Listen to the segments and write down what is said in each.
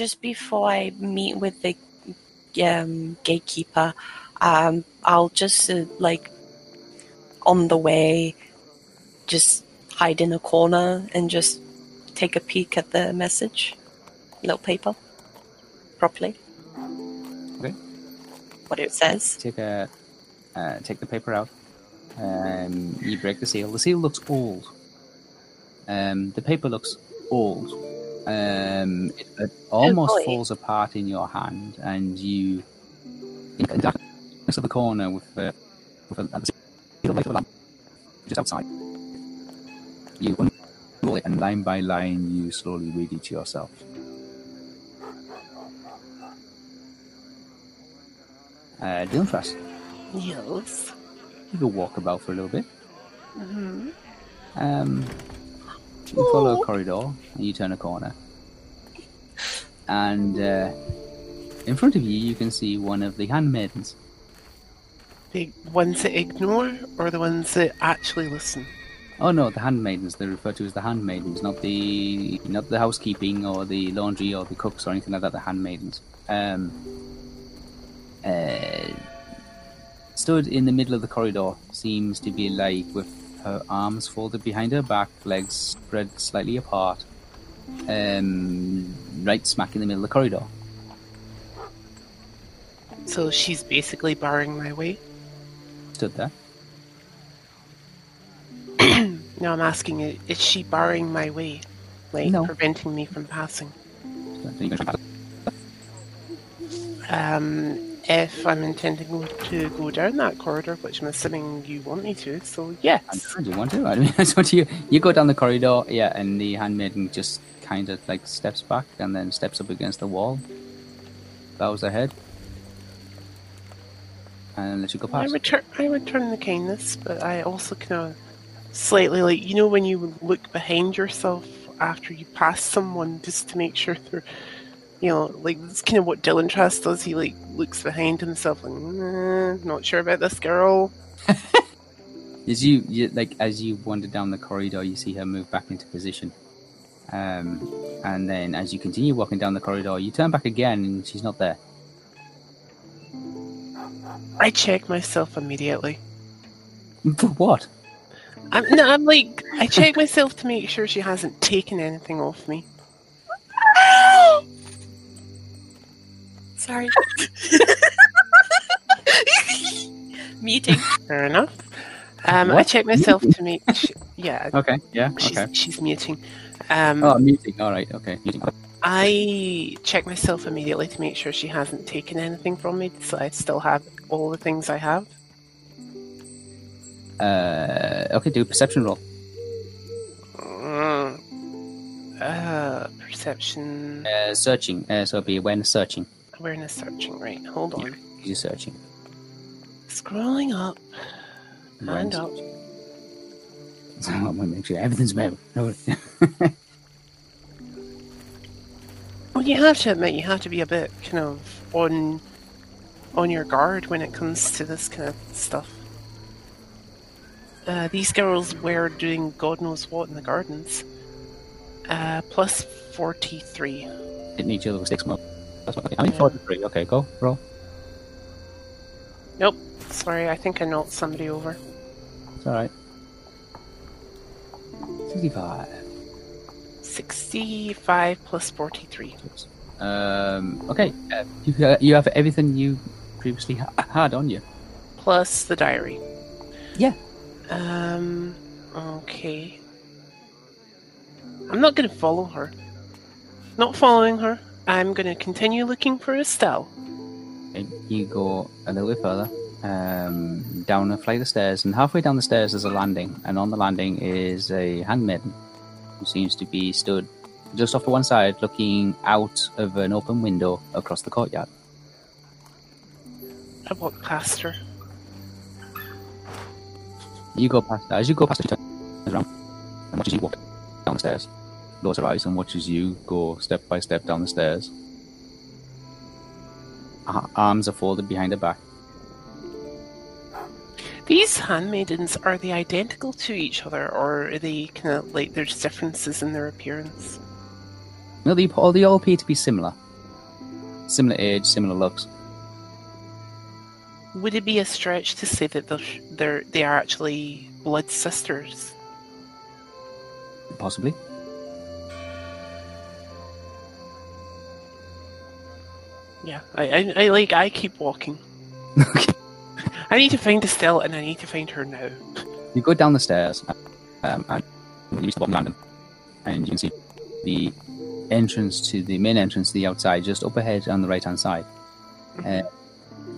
Just before I meet with the um, gatekeeper, um, I'll just uh, like on the way, just hide in a corner and just take a peek at the message, little paper, properly. Okay. What it says. Take a uh, take the paper out. Um, you break the seal. The seal looks old. Um, the paper looks old. Um, it, it almost boy. falls apart in your hand, and you in the darkness of the corner with the with a, the light of a lamp just outside. You unroll it, and line by line, you slowly read it to yourself. Uh, Dylan Frost, Yes. you go walk about for a little bit. hmm Um, you follow a corridor and you turn a corner. And uh, in front of you, you can see one of the handmaidens. The ones that ignore or the ones that actually listen? Oh no, the handmaidens. They're referred to as the handmaidens, not the not the housekeeping or the laundry or the cooks or anything like that. The handmaidens. Um, uh, stood in the middle of the corridor, seems to be like with her arms folded behind her back, legs spread slightly apart, um, right smack in the middle of the corridor. So she's basically barring my way. Stood there. no, I'm asking you, is she barring my way? Like No. preventing me from passing? Um, if I'm intending to go down that corridor, which I'm assuming you want me to, so yes. And do want to? I mean, that's what you you go down the corridor, yeah, and the handmaiden just kind of like steps back and then steps up against the wall, bows her head, and lets you go I past. return, I return the kindness, but I also kind of slightly like you know when you look behind yourself after you pass someone just to make sure they're, you know, like that's kind of what Dylan Trust does. He like looks behind himself, like, nah, not sure about this girl. As you, you like as you wander down the corridor, you see her move back into position, um, and then as you continue walking down the corridor, you turn back again, and she's not there. I check myself immediately. For what? I'm, no, I'm like, I check myself to make sure she hasn't taken anything off me. Sorry. Meeting. Fair enough. Um, I What? check myself to make sh- yeah, Okay, yeah, she's, okay. she's muting. Um, Oh, muting. All right, okay, muting. I check myself immediately to make sure she hasn't taken anything from me, so I still have all the things I have. Uh, okay, do a perception roll. Uh, perception, Uh, searching. Uh, so it'll be awareness searching. Awareness, searching. Right, hold on. You're searching. Scrolling up, Awareness. up. So I want to make sure everything's about. Well, you have to admit, you have to be a bit kind of on on your guard when it comes to this kind of stuff. Uh, these girls were doing God knows what in the gardens. Uh, plus 43. Hitting each other with six more. That's what, I mean, 43. Okay, go, roll. Nope. Sorry, I think I knocked somebody over. It's alright. 65. 65 plus 43. Um, okay, uh, you, uh, you have everything you previously ha- had on you. Plus the diary. Yeah. Um, okay. I'm not going to follow her. Not following her. I'm going to continue looking for Estelle. Okay, you go a little bit further, um, down a flight of stairs, and halfway down the stairs is a landing, and on the landing is a handmaiden who seems to be stood just off to one side, looking out of an open window across the courtyard. I walk past her. You go past her. as you go past her, she turns around and watches you walk down lowers her eyes and watches you go step by step down the stairs. Her arms are folded behind her back. These handmaidens, are they identical to each other, or are they kind of like there's differences in their appearance? No, they all they all appear to be similar, similar age, similar looks. Would it be a stretch to say that they're, they're they are actually blood sisters? Possibly. Yeah, I, I, I like I keep walking. I need to find Estelle, and I need to find her now. You go down the stairs, um, and you reach the bottom landing, and you can see the entrance to the main entrance to the outside just up ahead on the right hand side. Uh,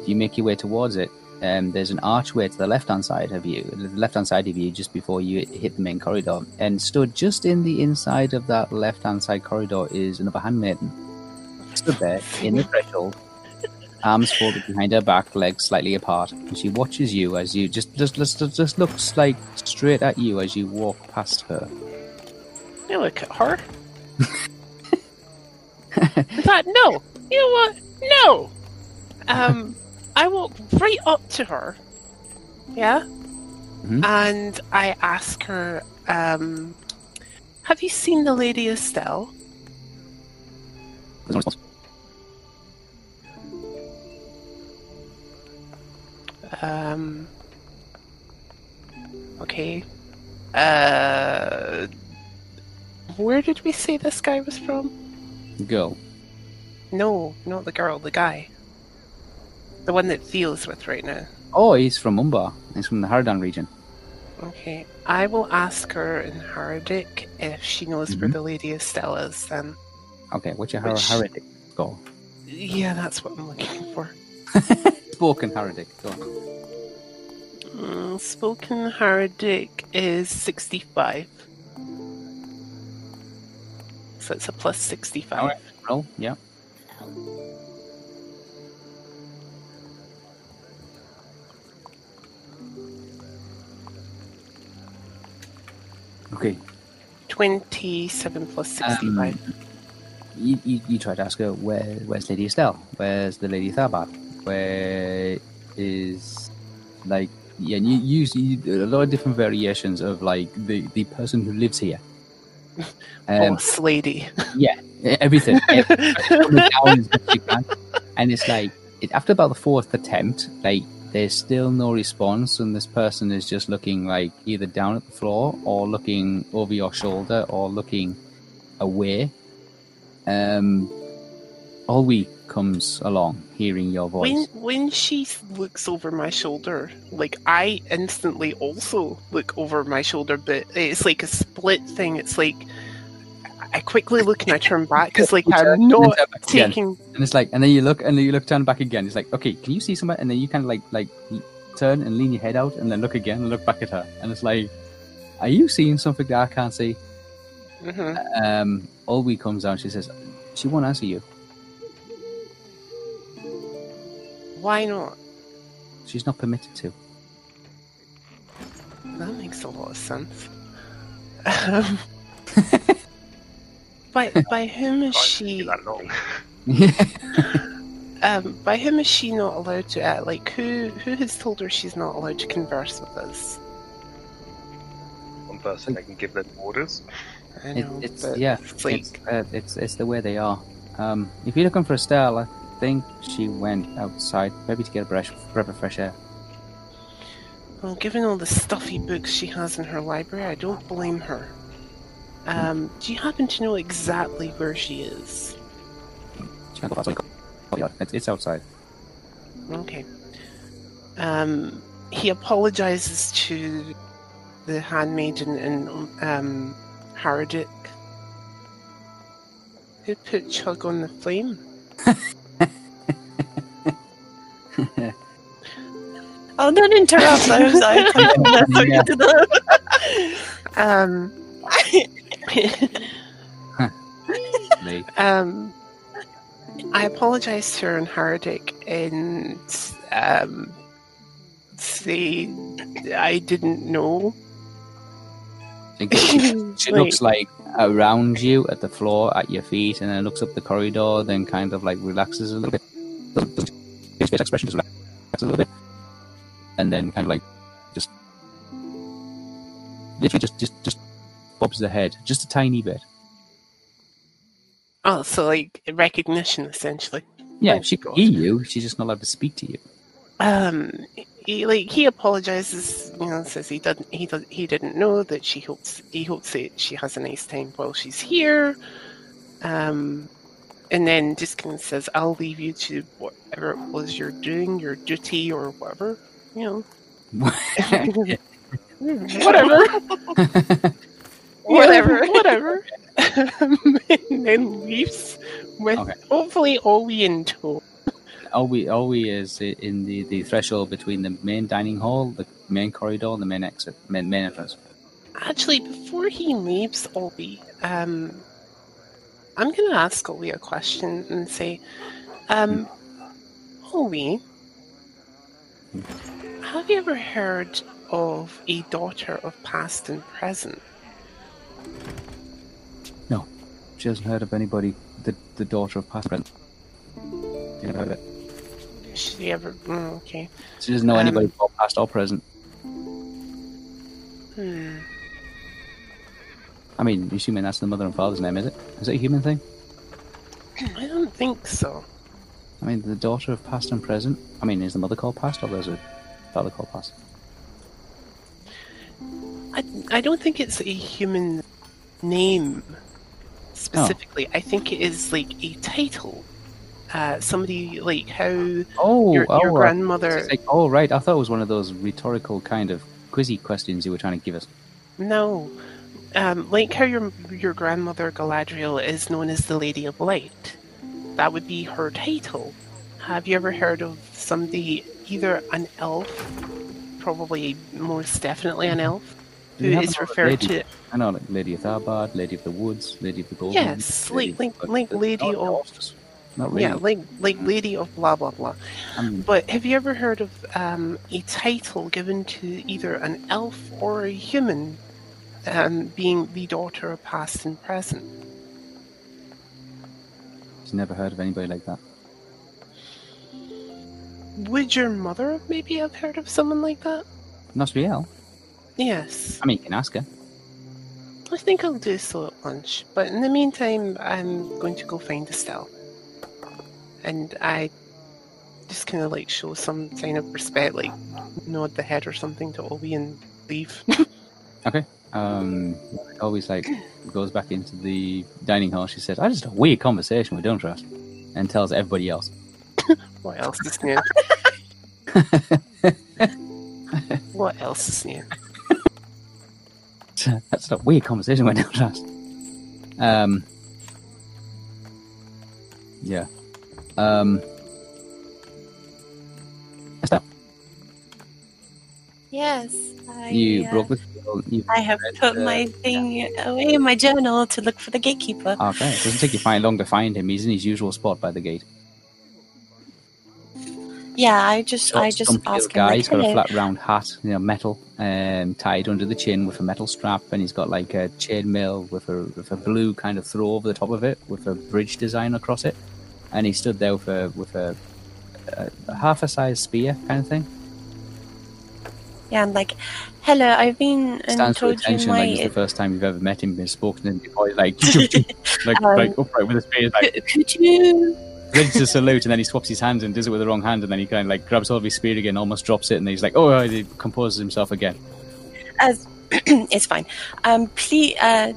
you make your way towards it. Um, there's an archway to the left hand side of you, the left hand side of you, just before you hit the main corridor. And stood just in the inside of that left hand side corridor is another handmaiden. Stood there in the threshold, arms folded behind her back, legs slightly apart. And she watches you as you just just just, just looks like straight at you as you walk past her. You look at her. I thought, no, you know what? No. Um, I walk right up to her. Yeah. Mhm. And I ask her, um, "Have you seen the Lady Estelle?" There's no response. Um. Okay. Uh. Where did we say this guy was from? Girl. No, not the girl, the guy. The one that Theo's with right now. Oh, he's from Umbar. He's from the Haradan region. Okay. I will ask her in Haradic if she knows where Mhm. the Lady Estelle is then. Okay, what's your Which- Haradic score? Yeah, that's what I'm looking for. Spoken Haradic. Go on. Mm, spoken Haradic is 65. So it's a plus 65. Alright. Roll. Yeah. Okay. 27 plus 65. Um, you, you, you try to ask her where where's Lady Estelle? Where's the Lady Tharbat? Where is like yeah? You use you, a lot of different variations of like the the person who lives here. Um, Boss lady. yeah, everything. everything. Put it down as best you can. And it's like it, after about the fourth attempt, like there's still no response, and this person is just looking like either down at the floor or looking over your shoulder or looking away. Um, Olwe comes along, hearing your voice. when when she looks over my shoulder, like I instantly also look over my shoulder, but it's like a split thing. It's like I quickly look and I turn back because like I'm and not again. taking. And it's like, and then you look, and then you look, turn back again. It's like, okay, can you see somewhere? And then you kind of like, like turn and lean your head out, and then look again and look back at her. And it's like, are you seeing something that I can't see? Mhm. Um, Olwe comes out. She says, she won't answer you. Why not? She's not permitted to. That makes a lot of sense. Um, by by whom is she? that long. Um, by whom is she not allowed to? Uh, like who who has told her she's not allowed to converse with us? One person they can give them orders. I It, know, it's yeah, it's it's, uh, it's it's the way they are. Um, if you're looking for Estelle, I think she went outside, maybe to get a breath, breath of fresh air. well, given all the stuffy books she has in her library, I don't blame her. Um, do you happen to know exactly where she is? She can't go outside. Oh, yeah, It's, it's outside. Okay. Um, he apologizes to the handmaiden and um, Haradic. Who put Chug on the flame? Oh, don't interrupt. I'm sorry. I'm sorry Yeah. to the- Um, Lee. um, I apologize to her and Haradic and um, say I didn't know. She, she, she looks like around you at the floor at your feet, and then looks up the corridor, then kind of like relaxes a little bit. His face expression just relaxes a little bit, and then kind of like just literally just just just bobs the head just a tiny bit. Oh, so like recognition essentially. Yeah, Oh, she can hear you. She's just not allowed to speak to you. Um, he like he apologizes. You know, says he doesn't he does he didn't know that she hopes he hopes that she has a nice time while she's here. Um, and then just kind of says, "I'll leave you to whatever it was you're doing, your duty or whatever." You know, whatever, whatever, whatever. and then leaves with Okay. hopefully Owie in tow. Alwi Alwi is in the, the threshold between the main dining hall, the main corridor, and the main exit, main, main entrance. Actually, before he leaves Olby, um, I'm going to ask Olby a question and say, um, Olby, have you ever heard of a daughter of past and present? No, she hasn't heard of anybody, the, the daughter of past and present. Heard of it. You ever? Mm, okay. She doesn't know Um, anybody called past or present. Hmm. I mean, assuming that's the mother and father's name, is it? Is it a human thing? I don't think so. I mean, the daughter of past and present. I mean, is the mother called past or is the father called past? I, I don't think it's a human name specifically. I think it is like a title. Uh, somebody like how Oh, your, your oh, grandmother. like, oh, right. I thought it was one of those rhetorical kind of quizzy questions you were trying to give us. No, um, like how your your grandmother Galadriel is known as the Lady of Light. That would be her title. Have you ever heard of somebody, either an elf, probably most definitely an elf, who is referred lady? to? I know, like Lady of Tharbad, Lady of the Woods, Lady of the Golden. Yes, like- like- like Lady of-. Not really. Yeah, like like Lady of blah blah blah. Mean, But have you ever heard of um, a title given to either an elf or a human, um, being the daughter of past and present? she's never heard of anybody like that. Would your mother maybe have heard of someone like that? Nostriel? Yes, I mean, you can ask her. I think I'll do so at lunch. But in the meantime, I'm going to go find Estelle. And I just kind of like show some sign of respect, like nod the head or something to Obi and leave. Okay. Um, always like goes back into the dining hall. She says, "I just had a weird conversation with Don't Trust," and tells everybody else. what else is new? what else is new? That's a weird conversation with Don't Trust. Um, yeah. Um, Estelle, Yes. I, you uh, broke the seal. I have put uh, my thing away in my journal to look for the gatekeeper. Okay, it doesn't take you fine long to find him. He's in his usual spot by the gate. Yeah, I just I just ask him guy. like, he's got a flat round hat, you know, metal, um, tied under the chin with a metal strap, and he's got like a chainmail with a with a blue kind of throw over the top of it with a bridge design across it, and he stood there with a with a, a, half a size spear kind of thing. Yeah, I'm like, hello. I've been and Stands for attention like it's the first time you've ever met him, been spoken to before. Like, like, Um, like upright with a spear, like could, could you? ready to salute, and then he swaps his hands and does it with the wrong hand, and then he kind of like grabs hold of his spear again, almost drops it, and he's like, oh, he composes himself again. As it's fine. Um, please, uh,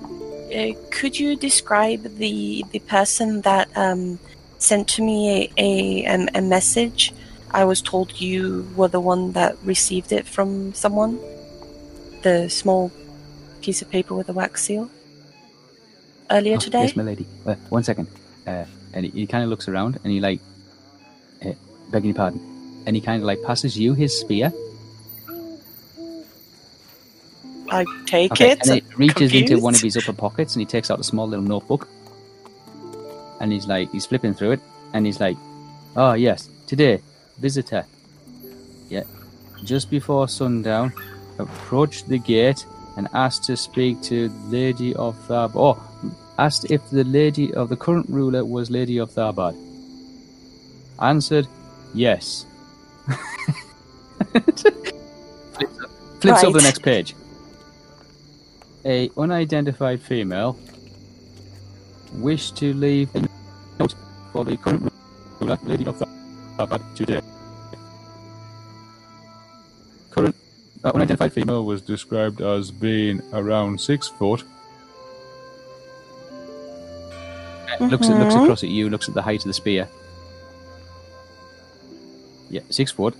uh, could you describe the the person that um sent to me a a, um, a message? I was told you were the one that received it from someone. The small piece of paper with a wax seal. Earlier Oh, today. Yes, my lady. Uh, one second. Uh, and he, he kind of looks around and he like, uh, begging your pardon, and he kind of like passes you his spear. I take Okay, it. and it reaches into one of his upper pockets and he takes out a small little notebook. And he's like, he's flipping through it, and he's like, "Oh yes, today, visitor. Yeah, just before sundown, approached the gate and asked to speak to Lady of Tharbad. Oh, asked if the lady of the current ruler was Lady of Tharbad. Answered, yes. flips flips over the next page. A unidentified female wished to leave a note for the current ruler, Lady of Tharbad, today. Current uh, unidentified female was described as being around six foot. Uh, Looks at, looks across at you. Looks at the height of the spear. Yeah, six foot.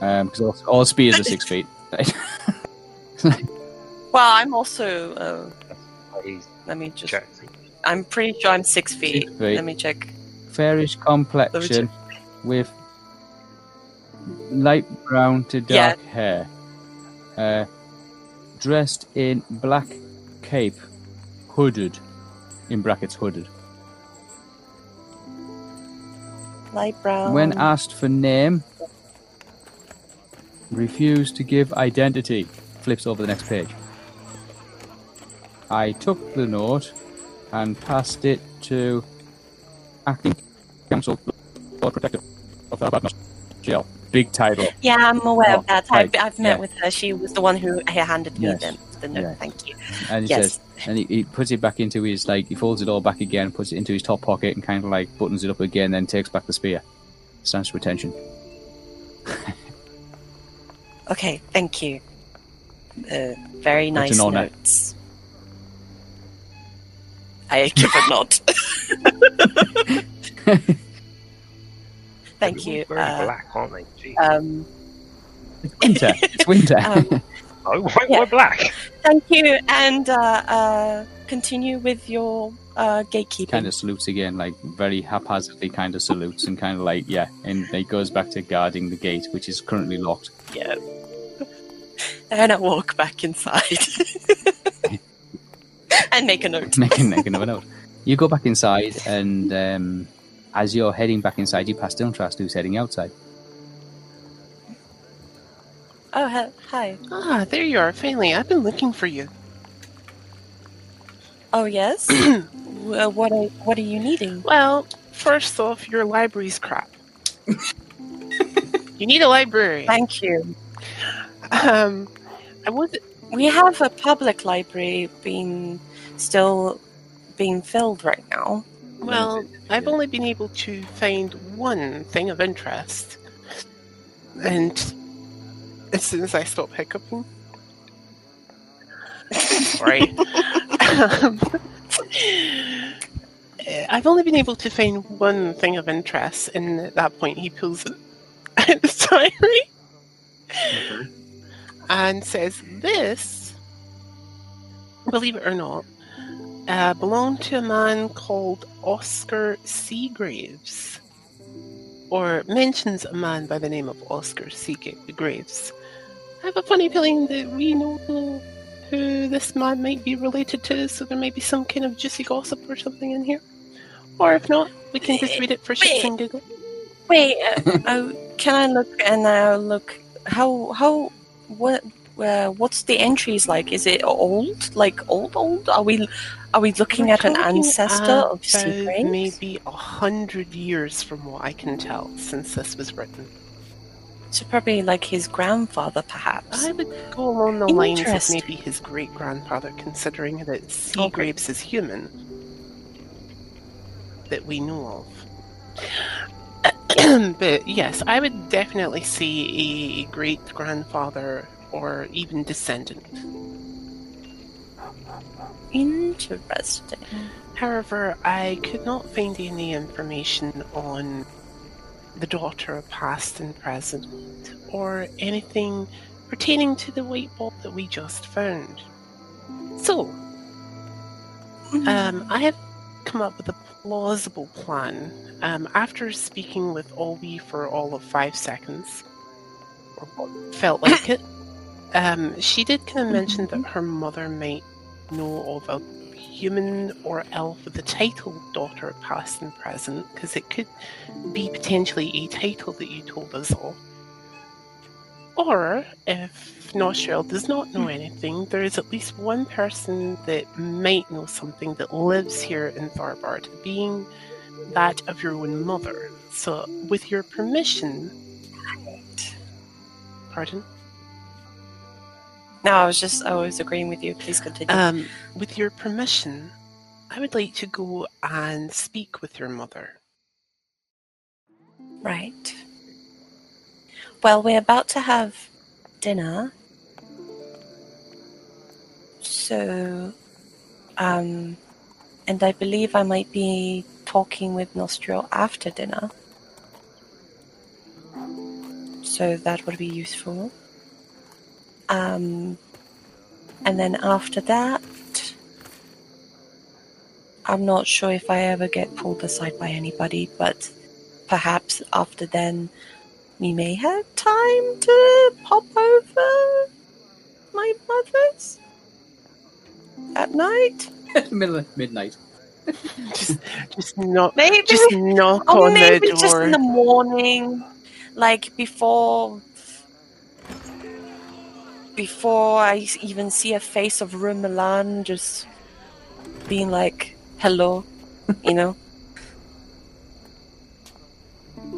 Um, because all, all spears are six feet. Well, I'm also. Uh, let me just. checked. I'm pretty sure I'm six feet. Six feet. Let me check. Fairish complexion with light brown to dark hair. Uh, dressed in black cape, hooded. In brackets, hooded. Light brown. When asked for name, refused to give identity. Flips over the next page. I took the note and passed it to acting council Lord Protector of Tharbad Jail. Big title. Yeah, I'm aware Oh, of that. I've, I've met yeah. with her. She was the one who handed me Yes, the, the note. yes. Thank you. And he Yes. says, and he, he puts it back into his like he folds it all back again, puts it into his top pocket, and kind of like buttons it up again, then takes back the spear. Stands to attention. Okay, thank you. Uh, very nice notes. I give a nod. Thank you. Everyone's wearing Uh, black, aren't they? Gee. um, It's winter. it's winter. um, oh, why, yeah. why black? thank you, and uh, uh, continue with your uh, gatekeeping. kind of salutes again, like very haphazardly kind of salutes and kind of like, yeah, and he goes back to guarding the gate, which is currently locked. Yeah. And I walk back inside and make a note. Make a, make another note. You go back inside, and um, as you're heading back inside, you pass Dilmtrast, who's heading outside. Oh, he- hi. Ah, there you are, finally. I've been looking for you. Oh, yes. well, what are what are you needing? Well, first off, your library's crap. you need a library. Thank you. Um, I was We have a public library being still being filled right now. well. I've only been able to find one thing of interest, and as soon as I stop hiccuping, sorry. um, I've only been able to find one thing of interest, and at that point, he pulls it out of the diary and says, "This, believe it or not, uh, belonged to a man called Oscar Seagraves, or mentions a man by the name of Oscar Seagraves. I have a funny feeling that we know who this man might be related to, so there may be some kind of juicy gossip or something in here. Or if not, we can just read it for shits and giggles. Wait, uh, oh, can I look and uh, look how how what uh, what's the entries like? Is it old? Like old old? Are we are we looking We're at an ancestor of Seagraves? Maybe a hundred years from what I can tell since this was written. So probably like his grandfather, perhaps. I would go along the lines of maybe his great grandfather, considering that Seagraves is human. That we know of. but yes, I would definitely see a great grandfather or even descendant. Interesting. However, I could not find any information on the daughter past and present, or anything pertaining to the white ball that we just found. So, um, I have come up with a plausible plan. Um, after speaking with Olby for all of five seconds, or what felt like it, um, she did kind of mention that her mother might know of a human or elf with the title Daughter Past and Present, because it could be potentially a title that you told us of. Or, if Nostriel does not know anything, there is at least one person that might know something that lives here in Tharbad, being that of your own mother. So, with your permission. Pardon? No, I was just I was agreeing with you. Please continue. Um, with your permission, I would like to go and speak with your mother. Right. Well, we're about to have dinner. So, um, and I believe I might be talking with Nostriel after dinner. So that would be useful. Um, and then after that, I'm not sure if I ever get pulled aside by anybody, but perhaps after then we may have time to pop over my mother's at night. Middle midnight. Just, just knock, Maybe, just knock or on maybe the just in the morning, like before. Before I even see a face of Rumelan, just being like, "Hello," you know.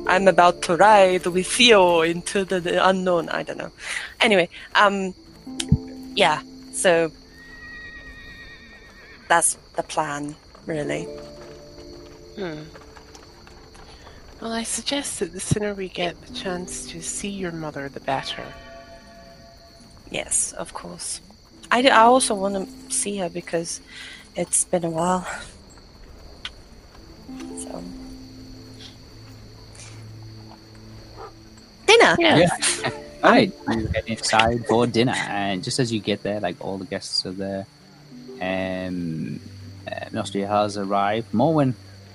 I'm about to ride with you into the, the unknown. I don't know. Anyway, um, yeah. So that's the plan, really. Hmm. Well, I suggest that the sooner we get the chance to see your mother, the better. Yes, of course. I, I also want to see her because it's been a while. So. Dinner! Yeah. All right, you head inside for dinner, and just as you get there, like all the guests are there, um, uh, Nostria has arrived. Morwen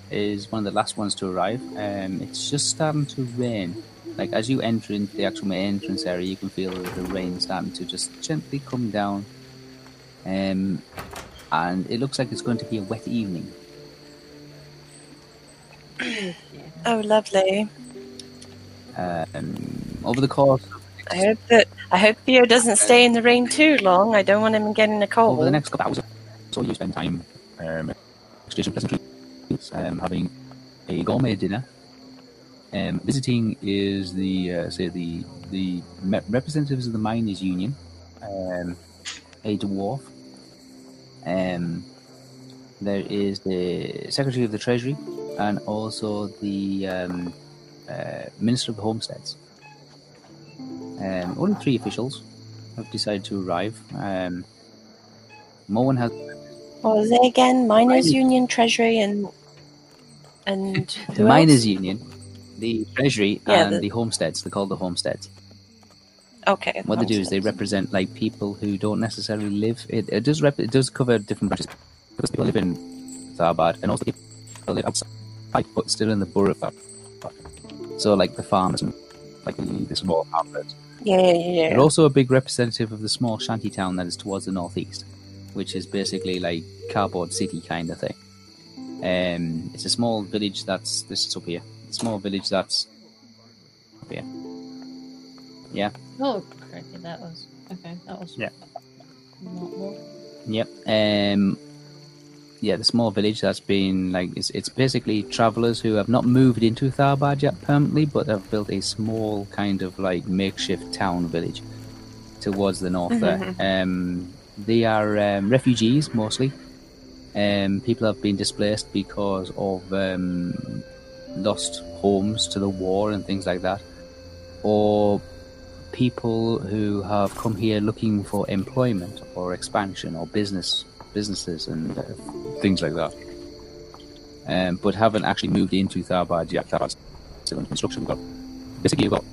is one of the last ones to arrive. Um, it's just starting to rain. Like as you enter into the actual main entrance area, you can feel the rain starting to just gently come down. Um, and it looks like it's going to be a wet evening. Oh, lovely. Um, over the course I hope that I hope Theo doesn't stay in the rain too long. I don't want him getting a cold. over the next couple of hours, so you spend time um, exchanging pleasantries, um, having a gourmet dinner. Um, visiting is the uh, say the the representatives of the miners' union, um, a dwarf. Um, there is the secretary of the treasury, and also the um, uh, minister of the homesteads. Um, only three officials have decided to arrive. Um, Moen has What was it again? Miners Union, Treasury, and and the who miners' else? union, the treasury, Yeah, and the- the, homesteads. They're called the homesteads. Okay. What they do is they represent like people who don't necessarily live. It, it does rep, it does cover different branches because people live in Tharbad and also people live outside, but still in the borough of Tharbad. So like the farmers and like the, the small hamlets. Yeah, yeah, yeah. They're also a big representative of the small shanty town that is towards the northeast, which is basically like cardboard city kind of thing. Um, it's a small village that's this is up here. A small village that's yeah. Yeah. Oh, crikey, that was okay. That was Yeah. Not more. Yep. Um, yeah, the small village that's been like it's, it's basically travelers who have not moved into Tharbad yet permanently, but have built a small kind of like makeshift town village towards the north there. Um, they are um, refugees mostly. Um, people have been displaced because of um, lost homes to the war and things like that, or people who have come here looking for employment or expansion or business businesses and uh, things like that, um, but haven't actually moved into Tharbad yet. Tharbad's still in construction. Got basically you've got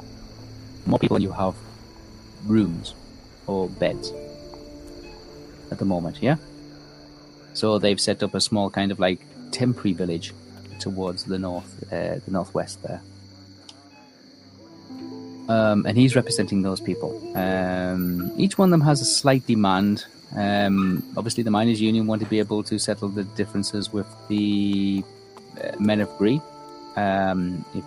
more people than you have rooms or beds at the moment. Yeah. So they've set up a small kind of like temporary village towards the north, uh, the northwest there. Um, and he's representing those people. Um, each one of them has a slight demand. Um, obviously, the miners' union want to be able to settle the differences with the uh, men of Bree. Um, if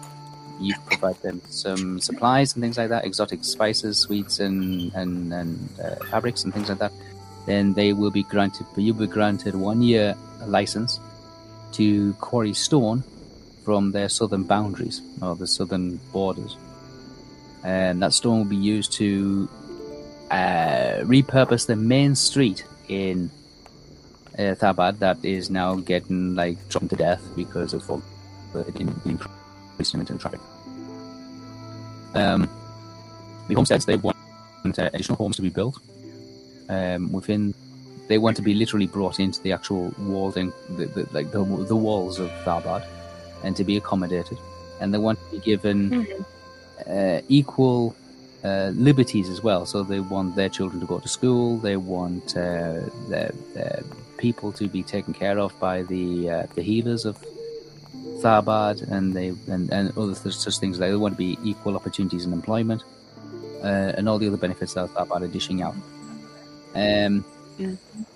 you provide them some supplies and things like that, exotic spices, sweets, and and, and uh, fabrics and things like that, then they will be granted. You'll be granted one year license to quarry stone from their southern boundaries or the southern borders and that stone will be used to uh, repurpose the main street in uh, Tharbad that is now getting like trodden to death because of all the in- increased in traffic. Um, the homesteads they want uh, additional homes to be built um, within. They want to be literally brought into the actual walls and the, the, like the, the walls of Tharbad and to be accommodated, and they want to be given uh, equal uh, liberties as well. So they want their children to go to school. They want uh, their, their people to be taken care of by the uh, the healers of Tharbad, and they and, and other th- such things. Like they want to be equal opportunities in employment, uh, and all the other benefits that Tharbad are dishing out. Um,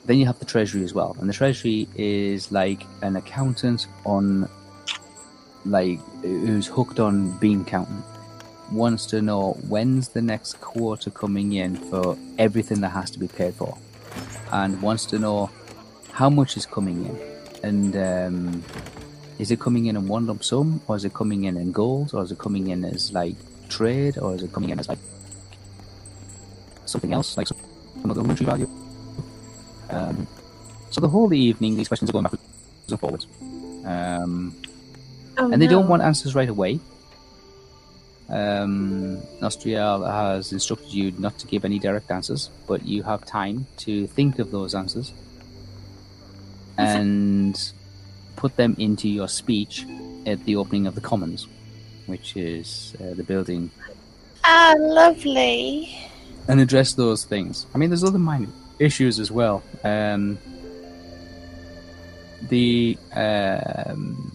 Then you have the treasury as well, and the treasury is like an accountant on, like who's hooked on bean counting. Wants to know when's the next quarter coming in for everything that has to be paid for, and wants to know how much is coming in, and um, is it coming in in one lump sum, or is it coming in in gold, or is it coming in as like trade, or is it coming in as like something else, like some other monetary value? Um, so the whole evening, these questions are going backwards and forwards, um, Oh, and they don't want answers right away. Um, Nostriel has instructed you not to give any direct answers, but you have time to think of those answers and put them into your speech at the opening of the Commons, which is uh, the building, Ah, lovely. and address those things. I mean, there's other minor issues as well. Um, the um,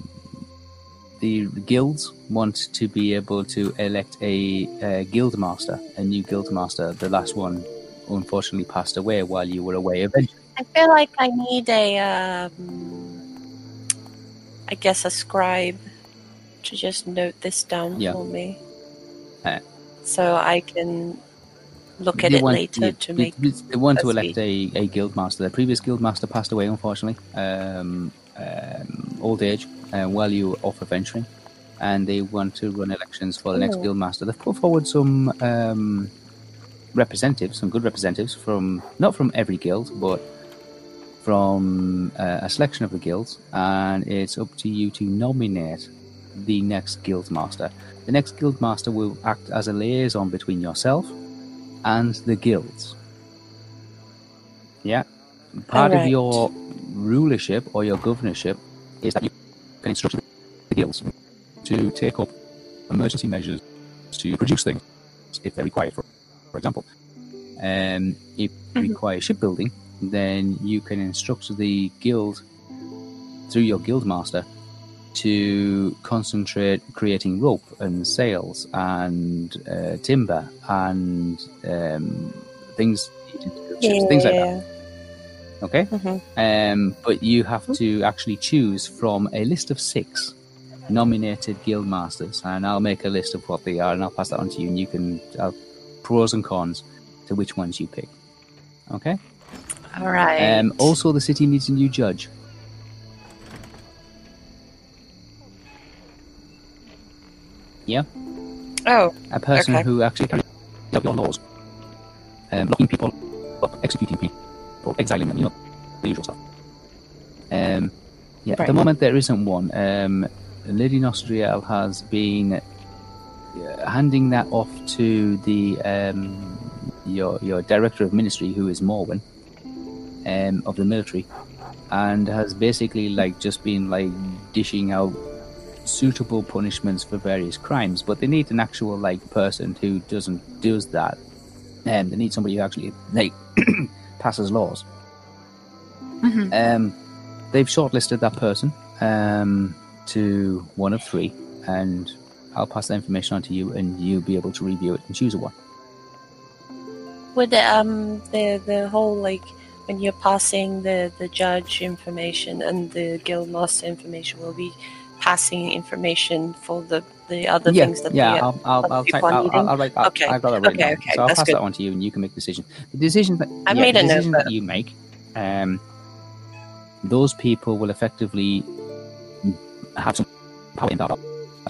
the guilds want to be able to elect a, a guild master, a new guild master. The last one, unfortunately, passed away while you were away. Eventually, I feel like I need a, um, I guess, a scribe to just note this down Yeah. for me, Uh, so I can look at They it want- later yeah, to they- make. They want to elect a, a guild master. The previous guild master passed away, unfortunately, um, um, old age, uh, while you were off adventuring, and they want to run elections for the next Oh. guild master. They've put forward some um, representatives, some good representatives from not from every guild, but from uh, a selection of the guilds, and it's up to you to nominate the next guild master. The next guild master will act as a liaison between yourself and the guilds. Yeah. Part of your rulership or your governorship is that you can instruct the guilds to take up emergency measures to produce things if they're required, for, for example. Um, if you require shipbuilding, then you can instruct the guild through your guild master to concentrate creating rope and sails and uh, timber and um, things, things like that. Okay, Mhm. um, but you have to actually choose from a list of six nominated guild masters, and I'll make a list of what they are, and I'll pass that on to you, and you can uh, pros and cons to which ones you pick. Okay. All right. Um, also, the city needs a new judge. Yeah, oh, a person Okay. who actually carries out your laws, um, locking people up, executing people, exiling them, you know, the usual stuff. Um, yeah, at the moment there isn't one. Um, Lady Nostriel has been uh, handing that off to the um, your your director of ministry, who is Morwen, um, of the military, and has basically like just been like dishing out suitable punishments for various crimes. But they need an actual like person who doesn't does that, and they need somebody who actually like passes laws. Um, they've shortlisted that person um, to one of three, and I'll pass that information on to you, and you'll be able to review it and choose a one. would the, um the the whole like when you're passing the the judge information and the guild master information will be passing information for the the other yeah, things that yeah, the, I'll, I'll, I'll, people are I'll. I'll, I'll write that. Okay, I've got that right okay, now. okay, so I'll pass good. that on to you, and you can make the decision. The decision that I yeah, made a note, that you make, um, those people will effectively have some power in Tharbad,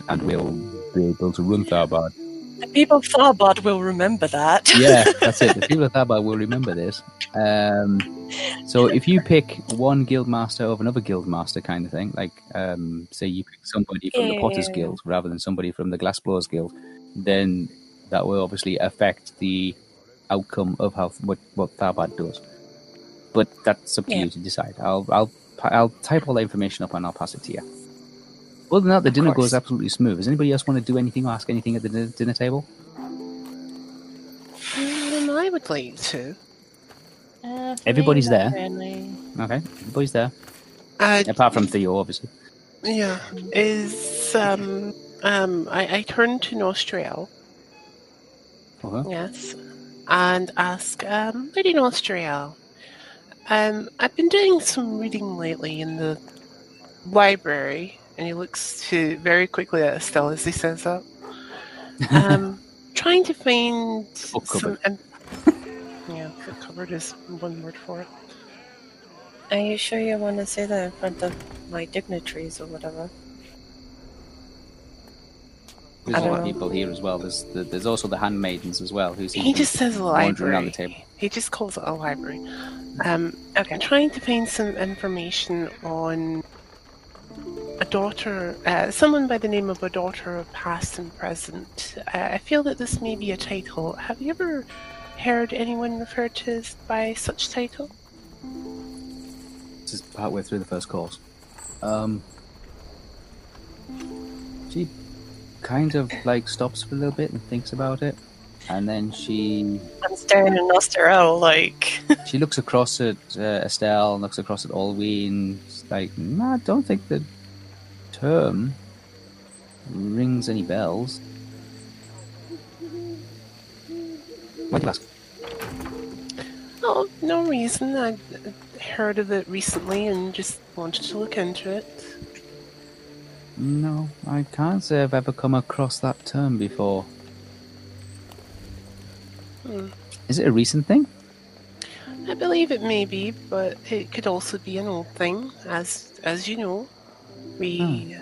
and will be able to run Tharbad. The people of Tharbad will remember that. yeah, that's it. The people of Tharbad will remember this. Um, so if you pick one guild master over another guild master, kind of thing, like um, say you pick somebody from the Potters Yeah. Guild rather than somebody from the Glassblowers Guild, then that will obviously affect the outcome of how what what Tharbad does. But that's up to Yeah. you to decide. I'll I'll I'll type all the information up and I'll pass it to you. Other than that, the Of dinner course. goes absolutely smooth. Does anybody else want to do anything or ask anything at the dinner, dinner table? Mm, I would like to. Uh, Everybody's there. Really. Okay, everybody's there. Uh, Apart from Theo, obviously. yeah, is um um I, I turn to Nostriel, Uh-huh. yes, and ask um Lady Nostriel. Um, I've been doing some reading lately in the library, and he looks to very quickly at Estelle as he stands up. Um, trying to find Book some. Um, yeah, book cupboard is one word for it. Are you sure you want to say that in front of my dignitaries or whatever? There's I a don't lot of people here as well. There's the, there's also the handmaidens as well. Who seem He just says a the library. table. He just calls it a library. Um, Okay. trying to find some information on a daughter, uh, someone by the name of a daughter of past and present. Uh, I feel that this may be a title. Have you ever heard anyone referred to as by such title? This is partway through the first course. Um, she kind of like stops for a little bit and thinks about it, and then she I'm staring at Nostriel like. she looks across at uh, Estelle, looks across at Olween. Like, nah, I don't think the term rings any bells. Why do you ask? Oh, no reason. I heard of it recently and just wanted to look into it. No, I can't say I've ever come across that term before. Hmm. Is it a recent thing? I believe it may be, but it could also be an old thing. As as you know, we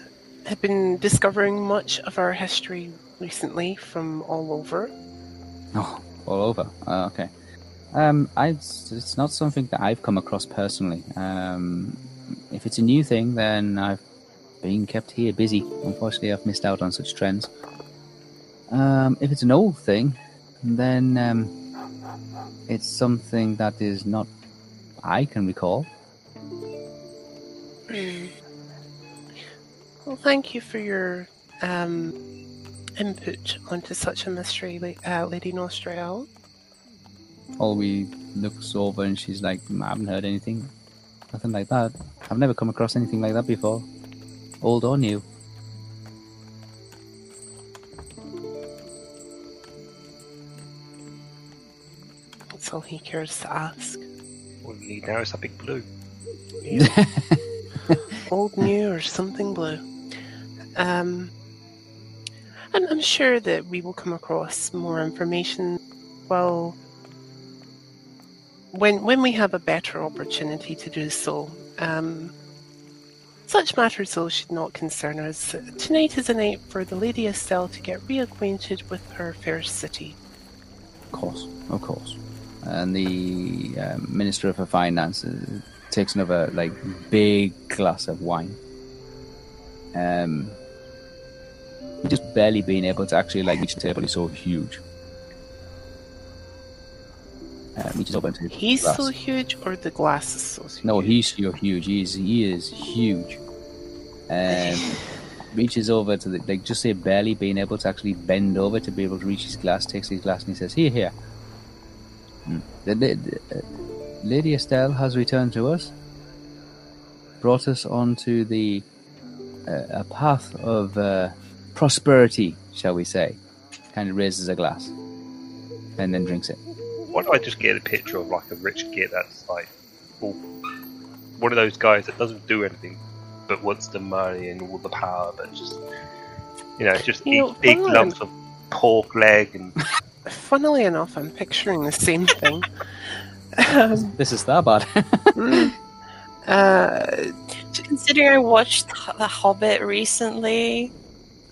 have been discovering much of our history recently from all over. Oh, all over. Uh, okay. Um, I, it's not something that I've come across personally. Um, if it's a new thing, then I've been kept here busy. Unfortunately, I've missed out on such trends. Um, if it's an old thing, then um, it's something that is not I can recall. Hmm. Well, thank you for your um, input onto such a mystery, La- uh, Lady Nostriel. Olwe looks over and she's like, "Mm, I haven't heard anything. Nothing like that. I've never come across anything like that before. Old or new. That's all he cares to ask. All you need now is that big blue. Old, new, or something blue. Um, and I'm sure that we will come across more information. Well, when when we have a better opportunity to do so. Um, such matters, though, should not concern us. Tonight is a night for the Lady Estelle to get reacquainted with her fair city. Of course, of course. And the um, Minister for Finance uh, takes another like big glass of wine. Um, just barely being able to actually like reach the table. He's so huge. Um, reaches over to He's glass. so huge, or the glass is so huge? No, he's so huge. He's he is huge. Um, reaches over to the like just say barely being able to actually bend over to be able to reach his glass. Takes his glass and he says, "Here, here." Hmm. The, the, the, uh, Lady Estelle has returned to us. Brought us onto the uh, a path of uh, prosperity, shall we say? Kind of raises a glass and then drinks it. Why don't I just get a picture of like a rich kid that's like, all, one of those guys that doesn't do anything, but wants the money and all the power, but just, you know, just You know, eats big funnily lumps of pork leg and Funnily enough, I'm picturing the same thing. um, This is that bad. mm, uh, Considering I watched The Hobbit recently,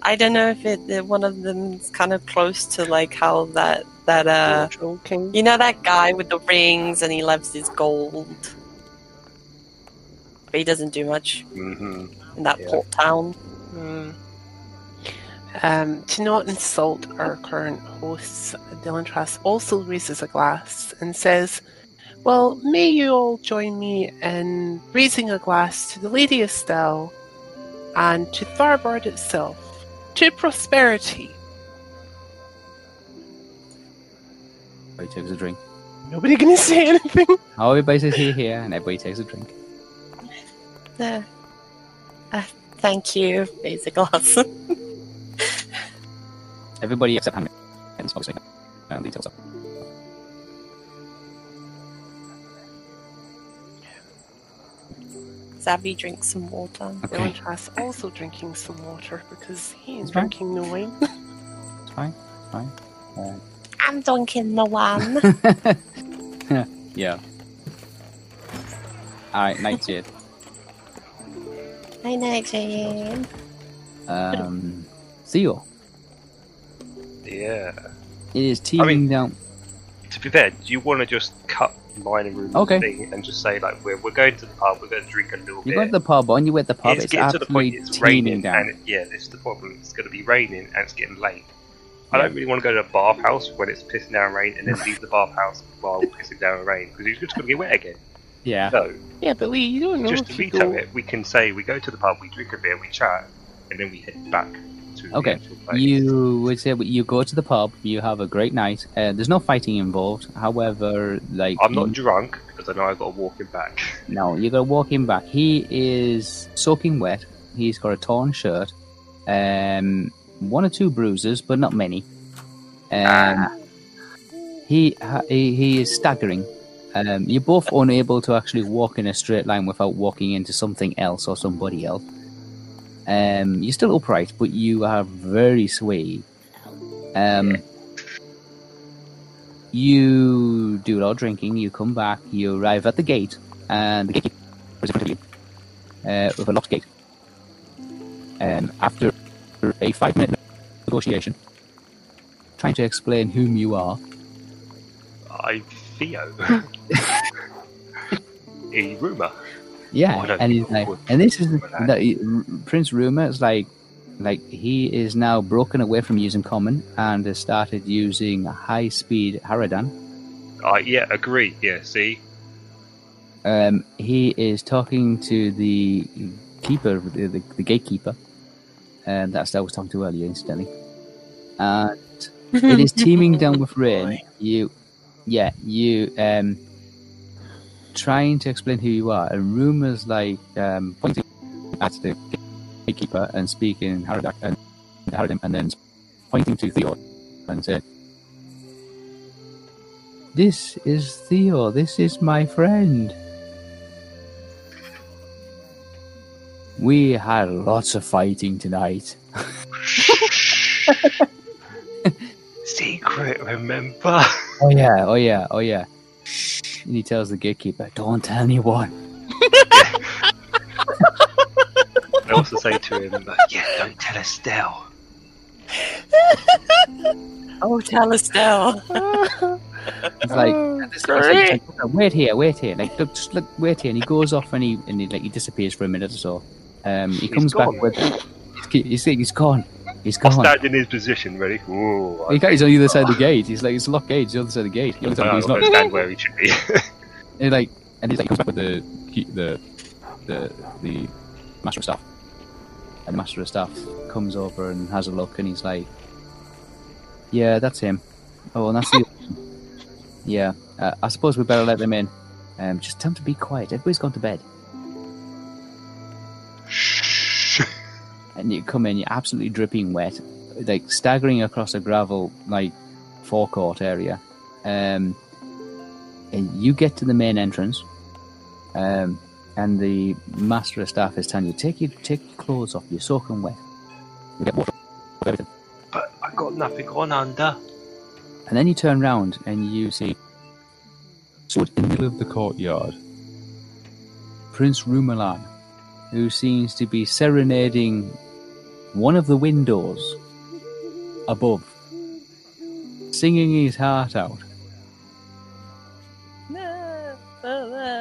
I don't know if it one of them's kind of close to like how that that uh joking. you know that guy with the rings and he loves his gold, but he doesn't do much hmm in that Yeah. port town. Mm. Um, to not insult our current hosts, Dylan Truss also raises a glass and says, Well, may you all join me in raising a glass to the Lady Estelle and to Tharbad itself, to prosperity. Everybody takes a drink. Nobody gonna say anything? Oh, everybody says here, here, and everybody takes a drink. Uh, uh, thank you, basic glass. Everybody except Henry. And obviously, and details up. Zabby drinks some water. Okay, Dylan also drinking some water because he is fine. drinking the wine. it's fine. It's fine. Uh, I'm drinking the one. yeah. Alright, night Jade. I know, Jane. Um, Theo. yeah. It is teeming down. To be fair, do you want to just cut mine and Ruben's Okay. thing and just say like we're we're going to the pub, we're going to drink a little You bit. go to the pub, when you at the pub, it's it's, getting to the point absolutely it's raining, down. and it, yeah, this is the problem. It's going to be raining and it's getting late. I don't really want to go to a bathhouse when it's pissing down rain and then leave the bathhouse while pissing down rain because you're just going to get wet again. Yeah. So, yeah, but we you don't know just to veto go- it, we can say we go to the pub, we drink a beer, we chat, and then we head back to Okay, the actual place. You would say you go to the pub, you have a great night. Uh, there's no fighting involved. However, like I'm not you- drunk because I know I've got to walk him back. No, you gotta walk him back. He is soaking wet. He's got a torn shirt, um, one or two bruises, but not many. Um, he, he he is staggering. Um, you're both unable to actually walk in a straight line without walking into something else or somebody else. Um, you're still upright, but you are very swayy. Um, you do a lot of drinking. You come back. You arrive at the gate, and the gatekeeper is in front of you uh, with a locked gate. Um, after a five-minute negotiation, trying to explain whom you are, I'm Theo. a rumour. Yeah, Oh, and he's like, and this is would that- that he- R- Prince Rumor is like, like he is now broken away from using common and has started using high speed Haradan. Uh, yeah, agree. Yeah, see? Um, he is talking to the keeper, the, the, the gatekeeper, and that's that I was talking to earlier, incidentally. And it is teeming down with rain. You, yeah, you um, trying to explain who you are, and rumors like um, pointing at the gatekeeper and speaking in Haradic and Haradim, and then pointing to Theo and saying, "This is Theo. This is my friend." We had lots of fighting tonight. Secret, remember? Oh yeah, oh yeah, oh yeah. Shh. And he tells the gatekeeper, "Don't tell anyone." I also say to him, yeah, don't tell Estelle. Oh, tell Estelle. He's like, Oh, and this guy's great. like, "Wait here, wait here." Like, look, just look, wait here. And he goes off and he and he, like he disappears for a minute or so. Um, he He's comes gone. back with. He's, he's, he's gone. He's I'll gone. stand in his position, ready? Ooh, He can't- he's on the other side of the gate. He's like, it's a locked gate. He's on the other side of the gate. He looks like he's not. stand where he should be. And like, and he's like, he comes back with the the the the master of staff, and the master of staff comes over and has a look, and he's like, "Yeah, that's him. Oh, and that's the. yeah, uh, I suppose we better let them in. Um, just tell them to be quiet. Everybody's gone to bed, Shh. And you come in, you're absolutely dripping wet, like staggering across a gravel like forecourt area. Um, and you get to the main entrance, um, and the master of staff is telling you take your take your clothes off. You're soaking wet. You get water. everything. But I got nothing on under. And then you turn round and you see, so in the middle of the courtyard, Prince Rumalan, who seems to be serenading one of the windows above, singing his heart out.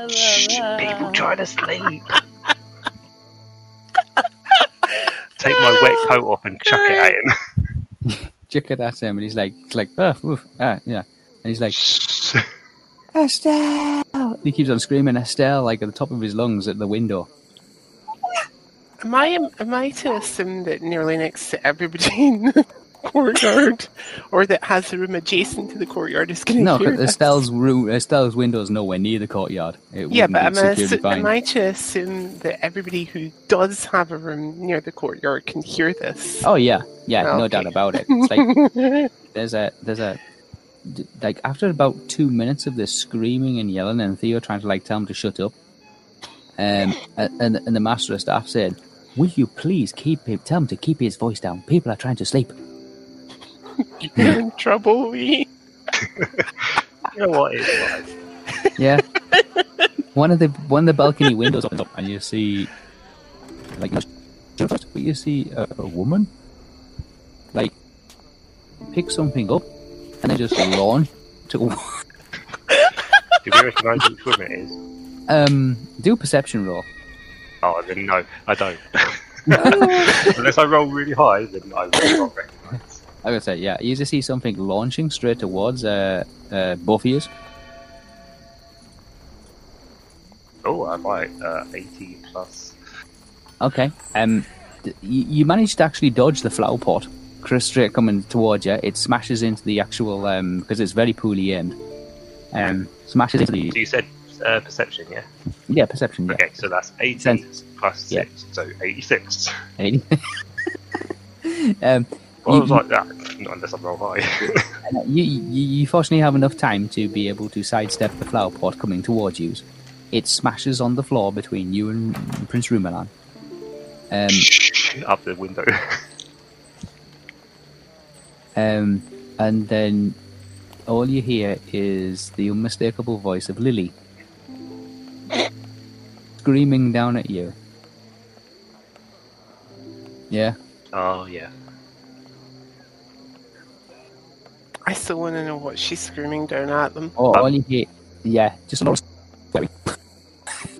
Shh, people trying to sleep. Take my wet coat off and chuck it at him. Check it at him, and he's like, he's like, ah, oof, ah, yeah, and he's like, Shh. Estelle. He keeps on screaming Estelle like at the top of his lungs at the window. Am I am I to assume that nearly next to everybody in the courtyard, or that has a room adjacent to the courtyard, is going to No, hear this? Estelle's room, Estelle's window's nowhere near the courtyard. It Yeah, but be am I, assu- am I to assume that everybody who does have a room near the courtyard can hear this? Oh yeah, yeah, no doubt about it. It's like there's a there's a d- like after about two minutes of this screaming and yelling and Theo trying to like tell him to shut up, um, and and the master of staff said, "Will you please keep him? Tell him to keep his voice down. People are trying to sleep." You're in trouble, we. You know what? It's like, Yeah. one of the one of the balcony windows opens up and you see like but you see a, a woman like pick something up and then just launch to do we recognise which woman it is? um do a perception roll. Oh, then no, I don't. Unless I roll really high, then I will not recognise. I would say, yeah, you just see something launching straight towards uh, uh, both of you. Oh, I might. Uh, 80 plus. Okay. Um, d- you, you managed to actually dodge the flower pot. Chris straight coming towards you. It smashes into the actual um because it's very poorly aimed. Um, smashes into the So you said uh, perception, yeah? yeah perception. Yeah. Okay, so that's 80 Senses. plus Yeah. 6, so 86. Eighty. um, Well, I You- was like that, not unless I roll high. you, you you fortunately have enough time to be able to sidestep the flower pot coming towards you. It smashes on the floor between you and Prince Rumalan. Um, Up the window. Um, and then all you hear is the unmistakable voice of Lily screaming down at you. Yeah, oh, yeah. I still want to know what she's screaming down at them. all, all you hear, yeah, just a lot.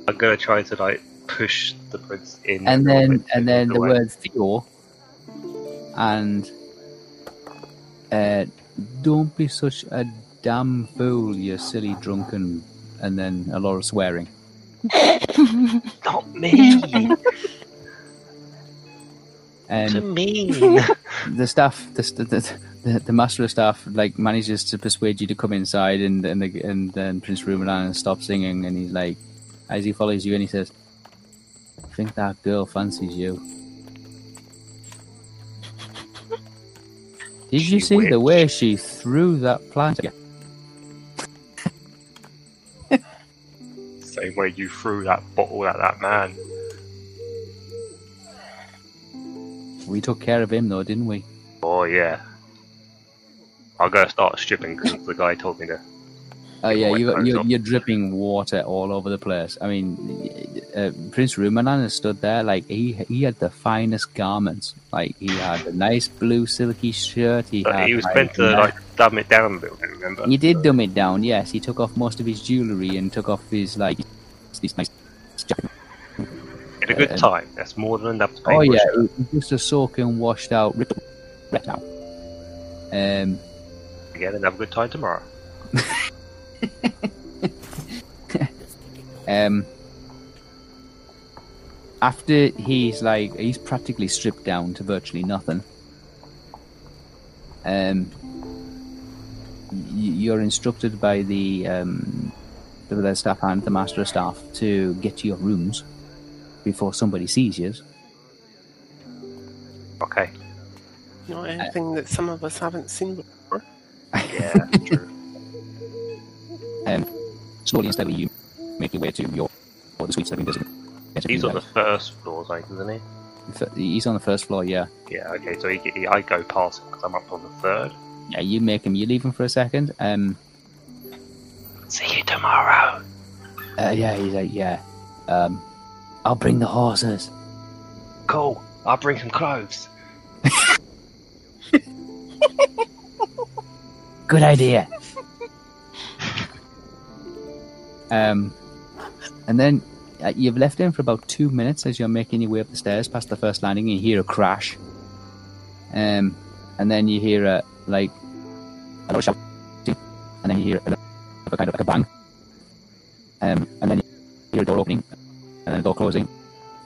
I'm gonna try to, like, push the prince in. and then and then move the away. word Theo, and uh, don't be such a damn fool, you silly drunken, and then a lot of swearing. Not me! Um, and to me! the staff, the, the, the master of staff, like manages to persuade you to come inside, and and the, and then Prince Rumalan stops singing, and he's like, as he follows you, and he says, "I think that girl fancies you." Did you She see the way she threw that plant? at something where you threw that bottle at that man. We took care of him though, didn't we? Oh yeah. I gotta start stripping because the guy told me to. Oh yeah, you, clothes you're, you're dripping water all over the place. I mean, uh, Prince Rumalan stood there like he he had the finest garments. Like he had a nice blue silky shirt. He had he was like, meant to like dumb it down a little bit. Remember? He did dumb it down. Yes, he took off most of his jewellery and took off his like these nice. jacket. Had a good uh, time. That's more than enough to pay Oh yeah, a it was just a soaking, washed out, ripped ripped out. Um, Again, and have a good time tomorrow. um, after he's like he's practically stripped down to virtually nothing. Um, you're instructed by the um, the, the staff hand, the master of staff, to get to your rooms before somebody sees you. Okay. You know, anything that some of us haven't seen before. Yeah, true. Um, slowly and steadily, you make your way to your or the suites that we visited. He's on the first floor, think, isn't he? F- He's on the first floor, yeah. Yeah. Okay. So he, he, I go past him because I'm up on the third. Yeah, you make him. You leave him for a second. Um, See you tomorrow. uh, yeah, he's like, yeah. Um, I'll bring the horses. Cool. I'll bring some clothes. Good idea. um, and then uh, you've left him for about two minutes as you're making your way up the stairs past the first landing. And you hear a crash. Um, and then you hear a like a loud shout, and then you hear a, a kind of like a bang. Um, and then you hear a door opening, and then a door closing,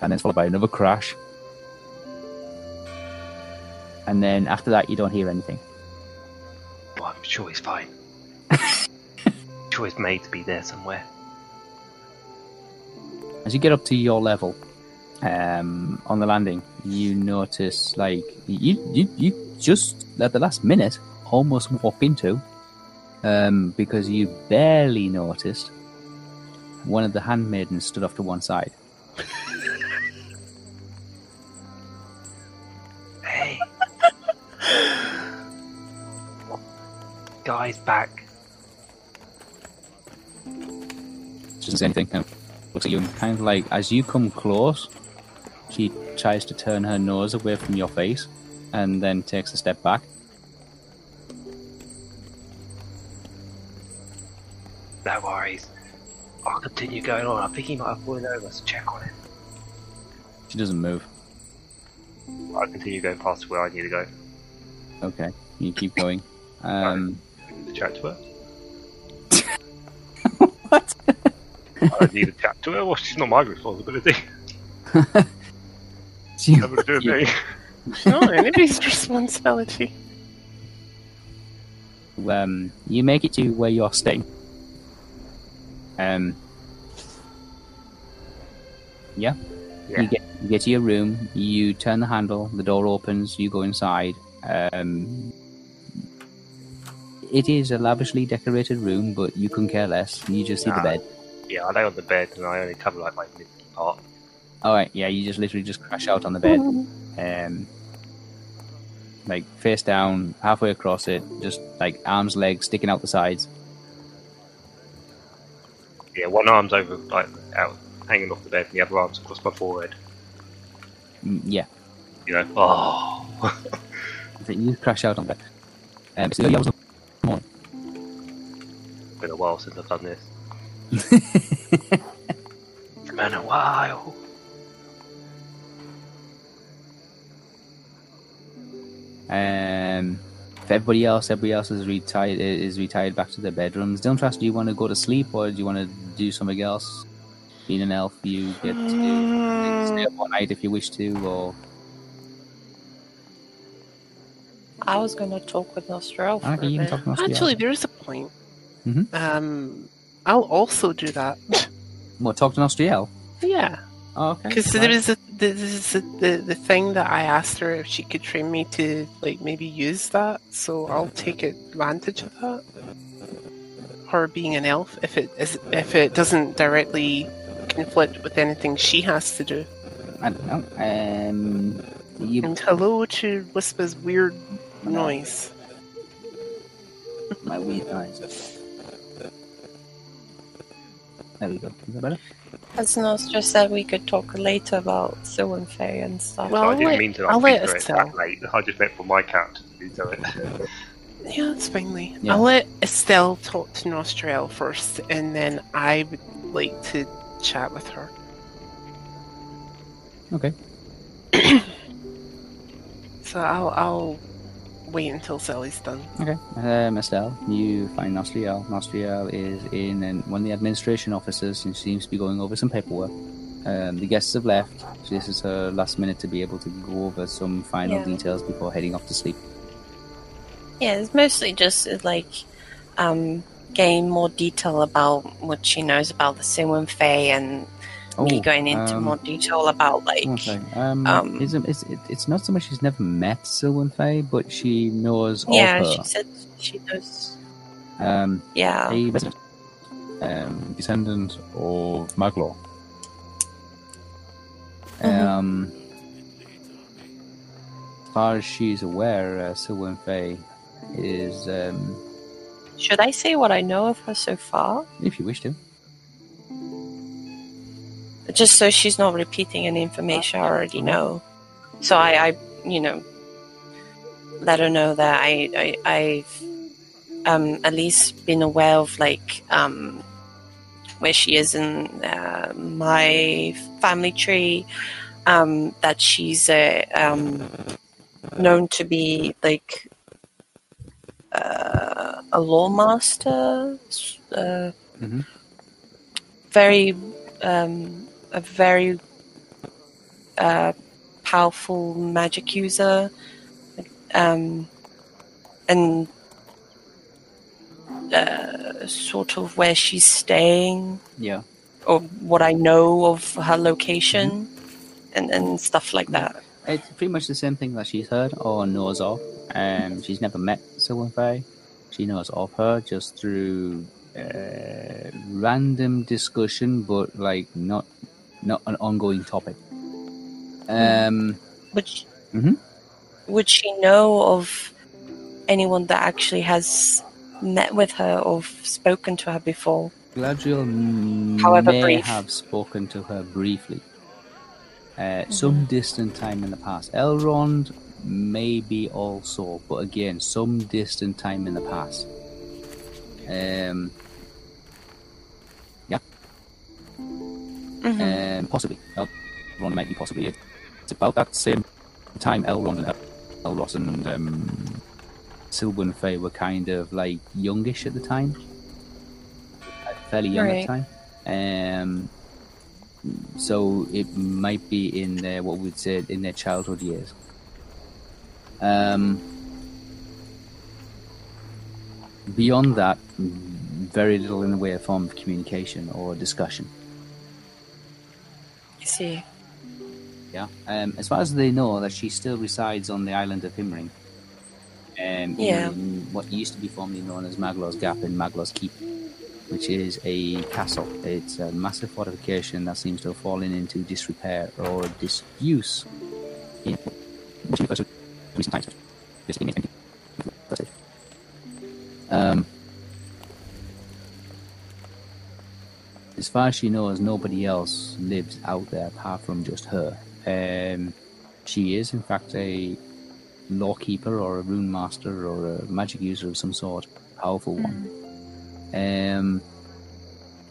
and then it's followed by another crash. And then after that, you don't hear anything. Well, I'm sure he's fine. he's made to be there somewhere. As you get up to your level, um, on the landing, you notice like you you, you just at the last minute almost walk into, um, because you barely noticed one of the handmaidens stood off to one side. Hey. Guy's back. Doesn't say anything. No. Looks at you and kind of like as you come close, she tries to turn her nose away from your face, and then takes a step back. No worries. I'll continue going on. I think he might have fallen over, so check on him. She doesn't move. I'll continue going past where I need to go. Okay, you keep going. Um, To chat to her. what? I need to chat to her. Well, she's not my responsibility. She- Nothing to do with me. It's not anybody's responsibility. um, you make it to where you're staying. Um, yeah. Yeah. You get you get to your room. You turn the handle. The door opens. You go inside. Um, it is a lavishly decorated room, but you couldn't care less. You just see the bed. Yeah, I lay on the bed and I only cover like my mid part. All right, yeah, you just literally just crash out on the bed, um, like face down, halfway across it, just like arms, legs sticking out the sides. Yeah, one arm's over, like out, hanging off the bed, and the other arm's across my forehead. Mm, Yeah, You know, oh, so you crash out on the bed. Um, it's early hours of the morning. been a while since I've done this. It's been a while. Um, if everybody else, everybody else is retired, is retired back to their bedrooms. Don't trust. Do you want to go to sleep or do you want to do something else? Being an elf, you get to do, stay up all night if you wish to, or I was gonna talk with Nostriel for okay, a you can bit. talk to Actually, there is a point. Mhm. Um, I'll also do that. What, talk to Nostriel? yeah, Oh, okay. because there is a this is a, the the thing that I asked her if she could train me to like maybe use that. So I'll take advantage of that. Her being an elf, if it is if it doesn't directly conflict with anything she has to do. I don't know. Um, You, And hello to Whisper's weird noise. my weird eyes. There we go. Is that better? As Nostra said, we could talk later about Sylvan Fae and stuff. Well, I I'll didn't let- mean to I'll like, let feature it Estelle. that late. I just meant for my character to do it. Yeah, that's fine, Yeah. I'll let Estelle talk to Nostriel first, and then I would like to chat with her. Okay. So I'll, I'll wait until Sally's done. Okay. Um, Estelle, you find Nostriel. Nostriel is in and one of the administration offices and seems to be going over some paperwork. Um, the guests have left. So this is her last minute to be able to go over some final Yeah. details before heading off to sleep. Yeah, it's mostly just uh, like um, gain more detail about what she knows about the Sylvan Fae and me Oh, going into um, more detail about like. Um, um, it's, it's, it- it's not so much she's never met Sylvan Fae, but she knows yeah, of she said she knows. Um, Yeah, a um, descendant of Maglor. Mhm. Um, as far as she's aware, uh, Sylvan Fae is, um, should I say what I know of her so far? if you wish to. Just so she's not repeating any information I already know. So I, I you know, let her know that I, I I've um, at least been aware of like um, where she is in uh, my family tree. Um, that she's uh, um, known to be like uh, a loremaster, uh, Mhm. very um, a very uh, powerful magic user, um, and uh, sort of where she's staying, Yeah. or what I know of her location, and, and stuff like that. It's pretty much the same thing that she's heard or knows of. Um, she's never met Fae. She knows of her just through uh, random discussion, but like not not an ongoing topic. Um, Would she, Mhm. would she know of anyone that actually has met with her or spoken to her before? Galadriel However may brief. have spoken to her briefly. Uh, Some distant time in the past. Elrond, maybe also, but again, some distant time in the past. Um, Mhm. um, possibly. Elrond might be possibly. It. It's about that same time Elrond and El- Elros and um, Sylvan Fae were kind of like youngish at the time. Uh, Fairly young at the time. Um, so it might be in their what we'd say in their childhood years. Um, beyond that, very little in the way of form of communication or discussion. See. Yeah. Um, as far as they know, that she still resides on the island of Himring. Um, Yeah. In what used to be formerly known as Maglor's Gap and Maglor's Keep, which is a castle. It's a massive fortification that seems to have fallen into disrepair or disuse in recent times. Just being empty. That's it. Um, as far as she knows, nobody else lives out there apart from just her. Um, she is, in fact, a lorekeeper or a rune master or a magic user of some sort, powerful one. Um,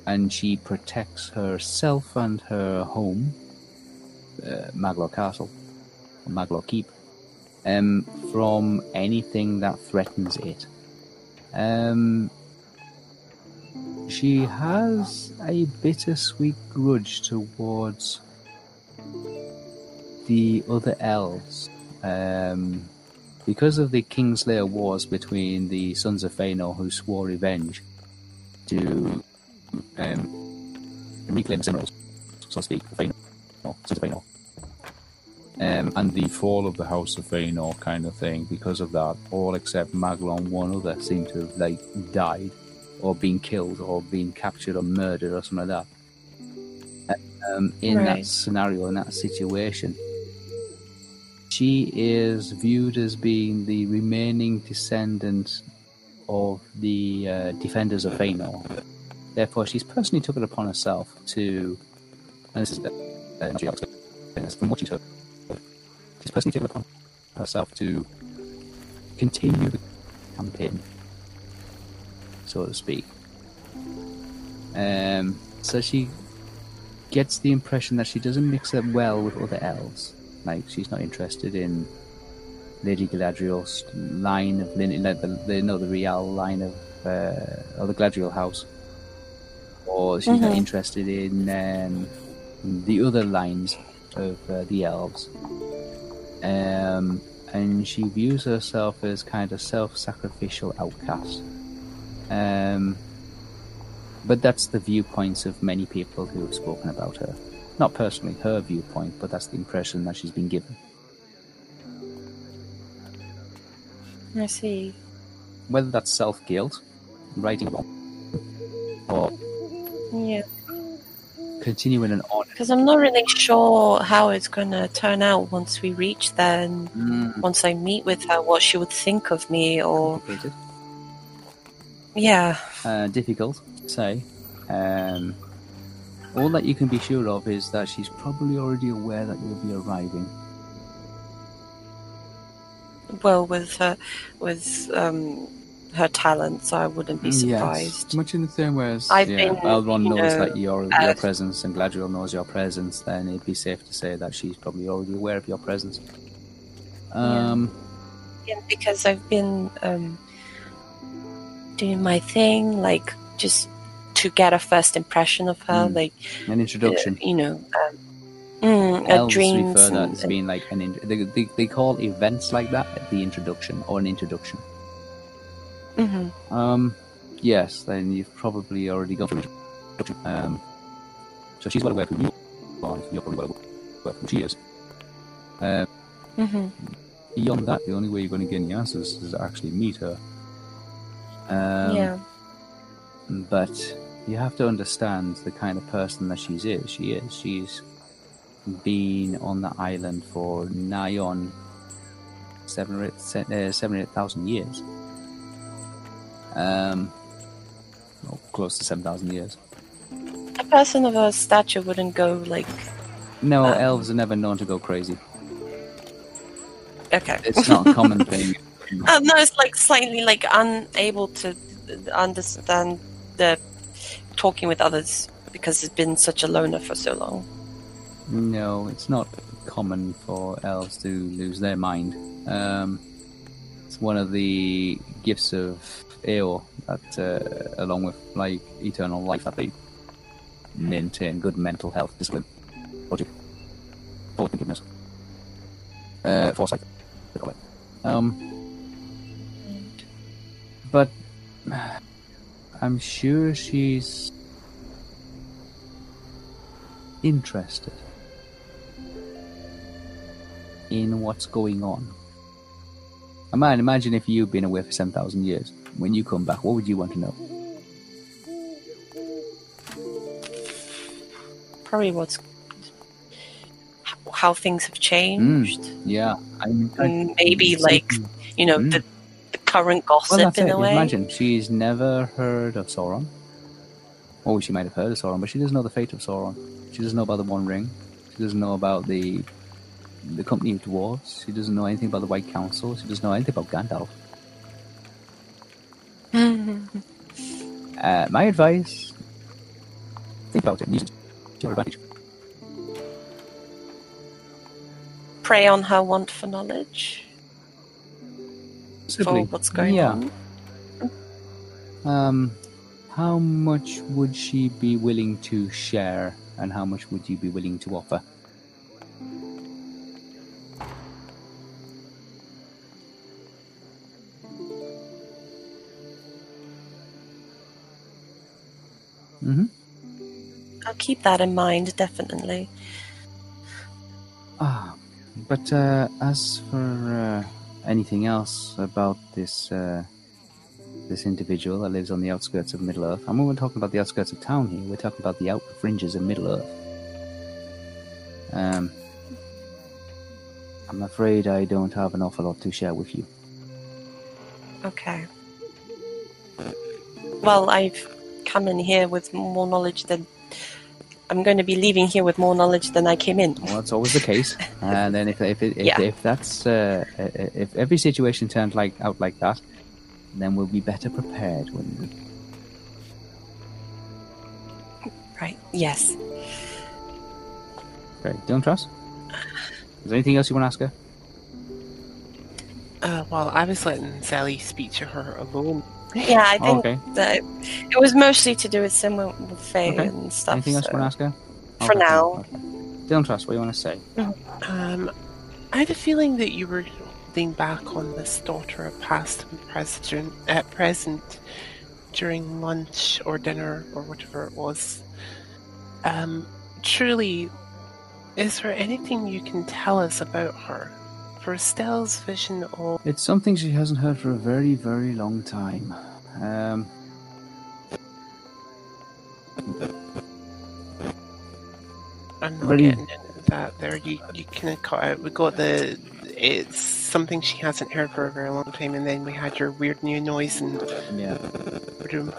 and she protects herself and her home, uh, Maglor Castle, or Maglor Keep, um, from anything that threatens it. Um, she has a bittersweet grudge towards the other elves. Um, because of the Kingslayer wars between the Sons of Fëanor who swore revenge to um, reclaim Silmarils, so to speak, Fëanor, Sons of Fëanor. Um, and the fall of the House of Fëanor kind of thing. Because of that, all except Maglor one other seem to have like died or being killed or being captured or murdered or something like that. Um, in that scenario, in that situation, she is viewed as being the remaining descendant of the uh, defenders of Feanor. Therefore, she's personally took it upon herself to, and this is uh, not Alex, but from what she took, she's personally taken it upon herself to continue the campaign, so to speak. Um, so she gets the impression that she doesn't mix up well with other elves. Like she's not interested in Lady Galadriel's line of lineage, like the, the no the Real line of uh, or the Galadriel house, or she's not Mhm. interested in um, the other lines of uh, the elves. Um, and she views herself as kind of self-sacrificial outcast. Um, but that's the viewpoints of many people who have spoken about her. Not personally her viewpoint, but that's the impression that she's been given. I see. Whether that's self guilt, wrong, or Yeah. continuing an honor. Because I'm not really sure how it's going to turn out once we reach there and Mm, once I meet with her, what she would think of me or. Yeah. Uh, difficult to say. Um, all that you can be sure of is that she's probably already aware that you'll be arriving. Well, with her, with um, her talents, I wouldn't be surprised. Yes, much in the same way as I've yeah, been, Elrond knows know, that your uh, your presence and Galadriel knows your presence, then it'd be safe to say that she's probably already aware of your presence. Um, Yeah, because I've been um, doing my thing, like just to get a first impression of her, Mm. like an introduction. uh, you know, um, mm, Elves refer that as being like an. In, they, they, they call events like that the introduction or an introduction. Mhm. Um, yes, then you've probably already gone through. Um, so she's well aware of who you are. You're probably well aware of who she is. Uh, Mhm. beyond that, the only way you're going to get any answers is to actually meet her. Um, yeah. But you have to understand the kind of person that she's is. She is. She's been on the island for nigh on seven or eight, uh, seven or eight thousand years. Um, close to seven thousand years. A person of her stature wouldn't go like, No, Uh, elves are never known to go crazy. okay. It's not a common thing. Uh, no, it's like slightly like unable to understand the talking with others because it's been such a loner for so long. No, it's not common for elves to lose their mind. Um, it's one of the gifts of Eor that, uh, along with like eternal life, that they maintain good mental health, discipline, logic, forward-thinkingness, uh, foresight. they call it. Um, but I'm sure she's interested in what's going on. I might imagine if you've been away for 7,000 years, when you come back, what would you want to know? Probably what's how things have changed. Yeah, I, Mm, Maybe like you know Mm. the, the current gossip well, that's in it. a way. Imagine she's never heard of Sauron. Or she might have heard of Sauron, but she doesn't know the fate of Sauron. She doesn't know about the One Ring. She doesn't know about the the company of dwarves. She doesn't know anything about the White Council. She doesn't know anything about Gandalf. Uh, my advice: think about it. Use it to your advantage. Prey on her want for knowledge for what's going yeah. on. Um, how much would she be willing to share, and how much would you be willing to offer? Mm-hmm. I'll keep that in mind, definitely. Ah, but uh, as for uh, anything else about this uh, this individual that lives on the outskirts of Middle Earth, mean, we're talking about the outskirts of town here. We're talking about the outer fringes of Middle Earth. Um, I'm afraid I don't have an awful lot to share with you. Okay. Well, I've come in here with more knowledge than. I'm going to be leaving here with more knowledge than I came in. Well, that's always the case. and then if if, it, if, Yeah. if that's uh, if every situation turns like out like that, then we'll be better prepared. Wouldn't we? Right. Yes. Great. Don't trust. Is there anything else you want to ask her? Uh, well, I was letting Sally speak to her alone. Yeah, I Oh, think okay. that it was mostly to do with Simon with Faye Okay. and stuff. Anything else you want to ask her? For Okay, now. okay. Don't trust. What do you want to say? Um, I had a feeling that you were holding back on this daughter of past and present, at present during lunch or dinner or whatever it was. Um, truly, is there anything you can tell us about her? For Estelle's vision of It's something she hasn't heard for a very, very long time. Um, I'm not Very- getting into that there. You you kind of cut out. We got the it's something she hasn't heard for a very long time, and then we had your weird new noise and. yeah. the room.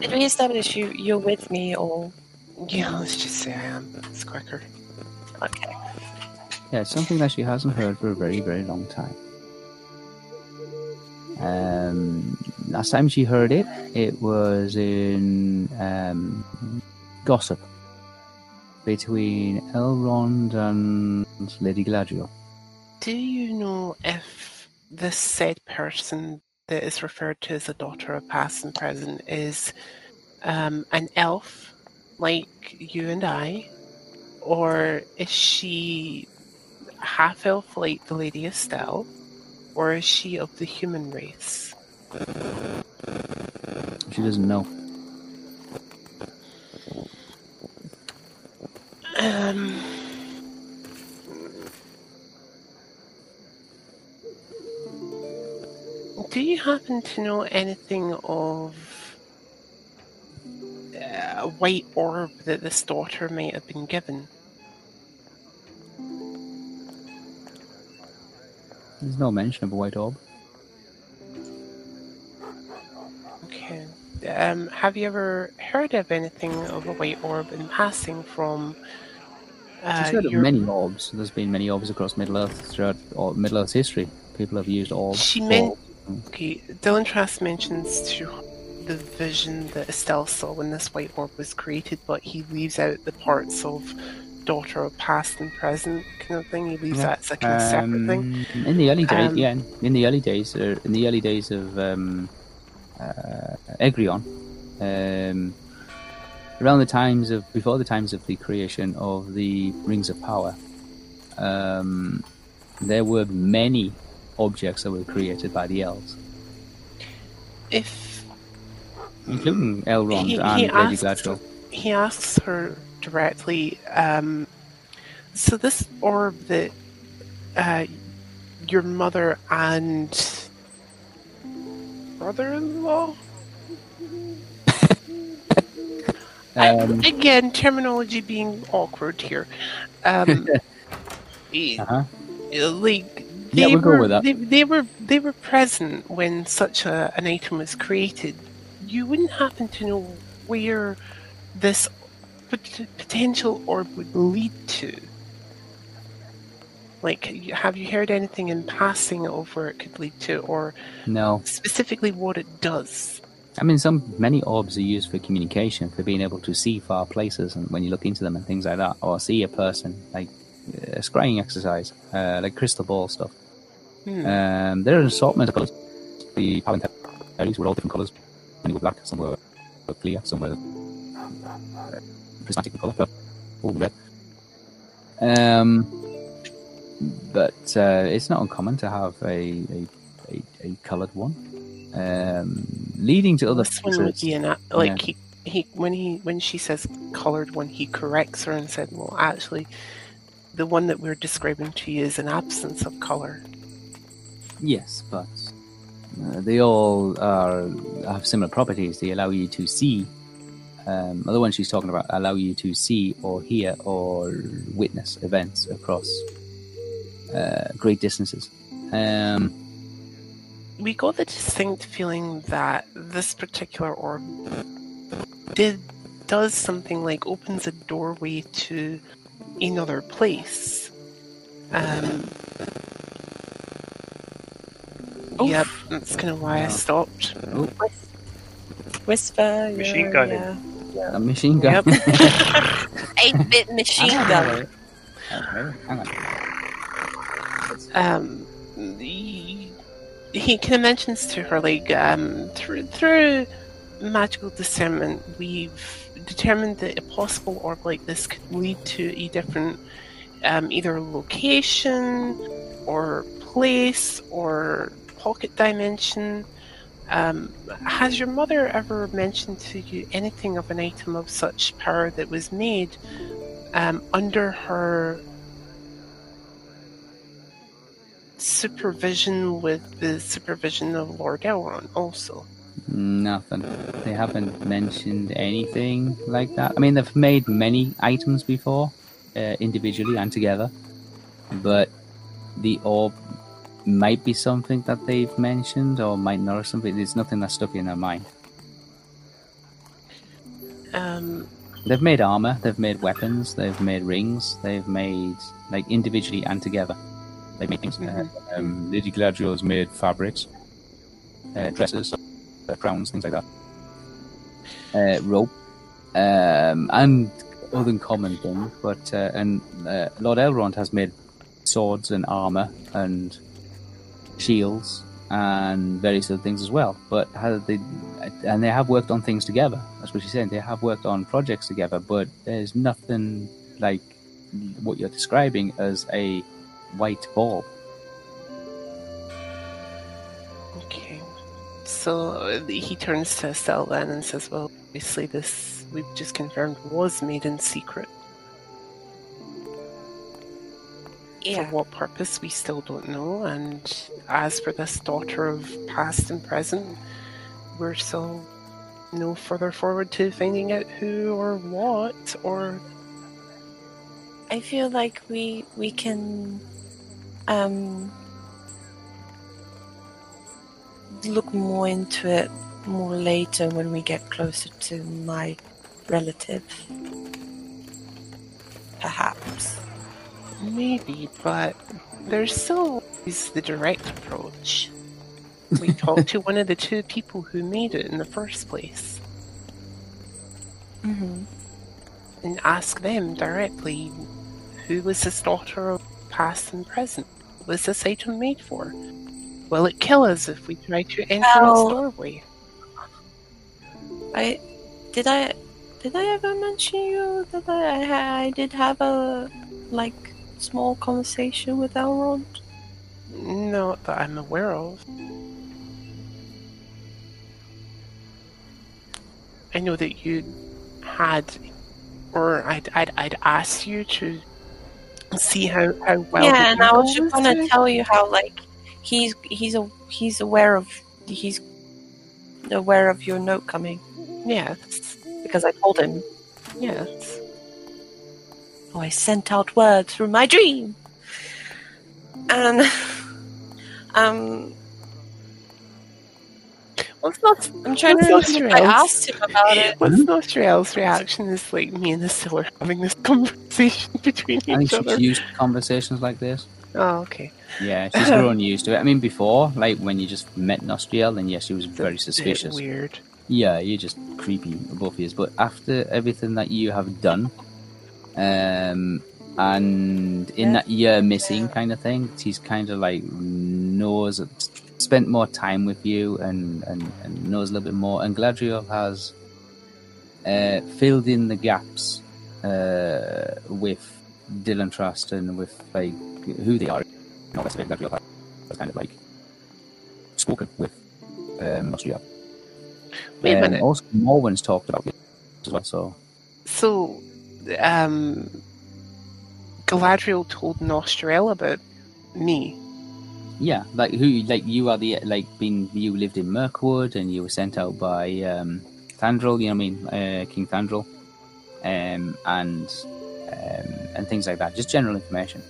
Did we establish you you're with me or Yeah, let's just say I am. It's quicker. okay? Yeah, it's something that she hasn't heard for a very, very long time. Um, last time she heard it, it was in um, gossip between Elrond and Lady Galadriel. Do you know if this said person that is referred to as a daughter of past and present is um, an elf like you and I, or is she half elf like the Lady Estelle, or is she of the human race? She doesn't know. Um, do you happen to know anything of uh, a white orb that this daughter might have been given? There's no mention of a white orb. Okay. Um, have you ever heard of anything of a white orb in passing from? Uh, She's heard of many orbs. There's been many orbs across Middle Earth throughout Middle Earth's history. People have used orbs. She meant Okay, Dylan Trask mentions to the vision that Estelle saw when this white orb was created, but he leaves out the parts of daughter of past and present kind of thing. He leaves Yeah. that as a kind of separate thing. Um, In the early days, Um, yeah, in the early days, uh, in the early days of um, uh, Eregion, um, around the times of before the times of the creation of the Rings of Power, um, there were many objects that were created by the elves, If including Elrond he, and he Lady asks, Galadriel. he asks her directly, um, so this orb that uh, your mother and brother-in-law Um, again, terminology being awkward here. Um, eh, uh-huh. like Yeah, they we'll go were. They, they were they were present when such a, an item was created. You wouldn't happen to know where this pot- potential orb would lead to. Like, have you heard anything in passing of where it could lead to, or No, specifically what it does? I mean, some many orbs are used for communication, for being able to see far places, and when you look into them and things like that, or see a person, like a scrying exercise, uh, like crystal ball stuff. Hmm. Um, there are an assortment of colours. The palantiries were all different colours. Many were black, some were clear, some were colour, all red. Um, but uh, it's not uncommon to have a a, a, a coloured one. Um, leading to other this one would be an like Yeah. he, he when he when she says colored one he corrects her and said well actually the one that we're describing to you is an absence of color Yes, but uh, they all are have similar properties. They allow you to see. Um, other ones she's talking about allow you to see or hear or witness events across uh, great distances. Um, we got the distinct feeling that this particular orb did does something like opens a doorway to another place. Um, Oof. yep, that's kind of why I stopped. Whisper. Machine yeah, gunning. yeah. A machine gun. Yep. 8 bit machine gun. Okay, hang on. um, he, he kind of mentions to her like um, through through magical discernment, we've determined that a possible orb like this could lead to a different um, either location or place or pocket dimension. Um, has your mother ever mentioned to you anything of an item of such power that was made um, under her supervision with the supervision of Lord Elrond also. Nothing. They haven't mentioned anything like that. I mean, they've made many items before, uh, individually and together, but the orb might be something that they've mentioned or might not have something. There's nothing that's stuck in their mind. Um, They've made armor, they've made weapons, they've made rings, they've made like individually and together. They've made things. Uh, um, Lady Gladriel's made fabrics, uh, dresses, uh, crowns, things like that. Uh, rope, um, and other common things. But uh, and uh, Lord Elrond has made swords and armor and shields and various other things as well. But how they and they have worked on things together. That's what she's saying. They have worked on projects together, but there's nothing like what you're describing as a white bulb. okay. So he turns to Estelle then and says, Well, obviously, this we've just confirmed was made in secret. Yeah. For what purpose, we still don't know. And as for this daughter of past and present, we're still no further forward to finding out who or what or I feel like we we can um look more into it more later when we get closer to my relative. Perhaps. Maybe, but there's still always the direct approach. We talked to one of the two people who made it in the first place Mm-hmm. and ask them directly who was this daughter of past and present? What was this item made for? Will it kill us if we try to enter Well- its doorway? I did I did I ever mention you that I I, I did have a like small conversation with Elrond? Not that I'm aware of. I know that you had, or I'd, I'd, I'd asked you to see how, how well. yeah, and I was just gonna doing. tell you how like he's he's a he's aware of he's aware of your note coming Yes, because I told him. yes. Oh, I sent out word through my dream, and um, What's not? I'm trying to What's remember I Nostriel's? asked him about it. What's Nostriel's reaction is like me and Estelle are having this conversation between I think each she's other. used to conversations like this. Oh, okay. Yeah, she's grown used to it. I mean, before, like when you just met Nostriel, then yes, she was very Bit suspicious. Weird. Yeah, you're just creepy above years. But after everything that you have done, um, and in that year missing kind of thing, she's kind of like knows, spent more time with you and, and, and knows a little bit more. And Gladriel has uh, filled in the gaps uh, with Dylan Trask and with like who they are. You know, that's Gladriel has kind of like spoken with um, Nostriel. Wait a Um. Also, Morwen's talked about it as well. So So, um, Galadriel told Nostriel about me. yeah, like who, like you are the like being you lived in Mirkwood and you were sent out by um, Thranduil. You know what I mean, uh, King Thranduil, um, and um, and things like that. Just general information.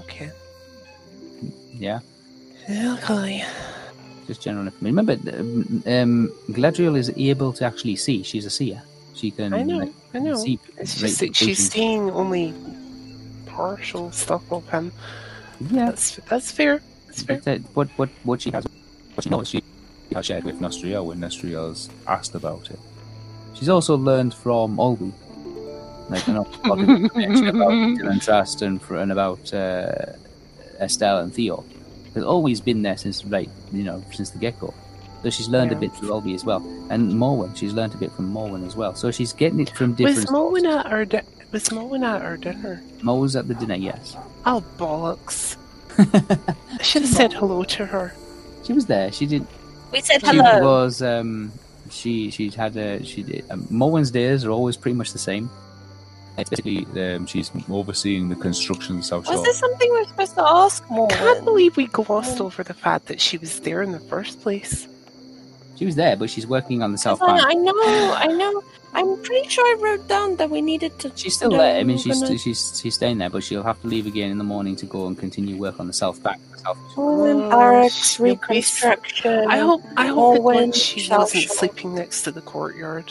Okay. Yeah, Okay. just general information. Remember, um, um, Gladriel is able to actually see. She's a seer. She can. I know, like, I know. See It's just that she's seeing only partial stuff of him. Yeah, That's that's fair. That's fair. That, what what what she has, what she knows, she has shared with Nostriel when Nostriel's asked about it. She's also learned from Olby, like an awful lot of information about Dylan Trask and, fr- and about uh, Estelle and Theo. There's always been there since right, you know, since the get go. So she's learned a bit through Olby as well, and Morwen. She's learned a bit from Morwen as well. So she's getting it from different. Was Morwen at our di- was Morwen at our dinner? Mo's at the dinner, yes. Oh bollocks! I should have said hello to her. she was there. She did. We said She hello. was um she she's had a she did um, Morwen's days are always pretty much the same. It's basically um, she's overseeing the construction of the South Was Shore. there something we're supposed to ask more? I can't believe we glossed over the fact that she was there in the first place. She was there, but she's working on the South I Bank. I know, I know. I'm pretty sure I wrote down that we needed to. She's still there. I mean, she's gonna- she's she's staying there, but she'll have to leave again in the morning to go and continue work on the South Bank. South Women, Oh, barracks, you'll be s- reconstruction. I hope I hope that Morwen, once she wasn't sleeping next to the courtyard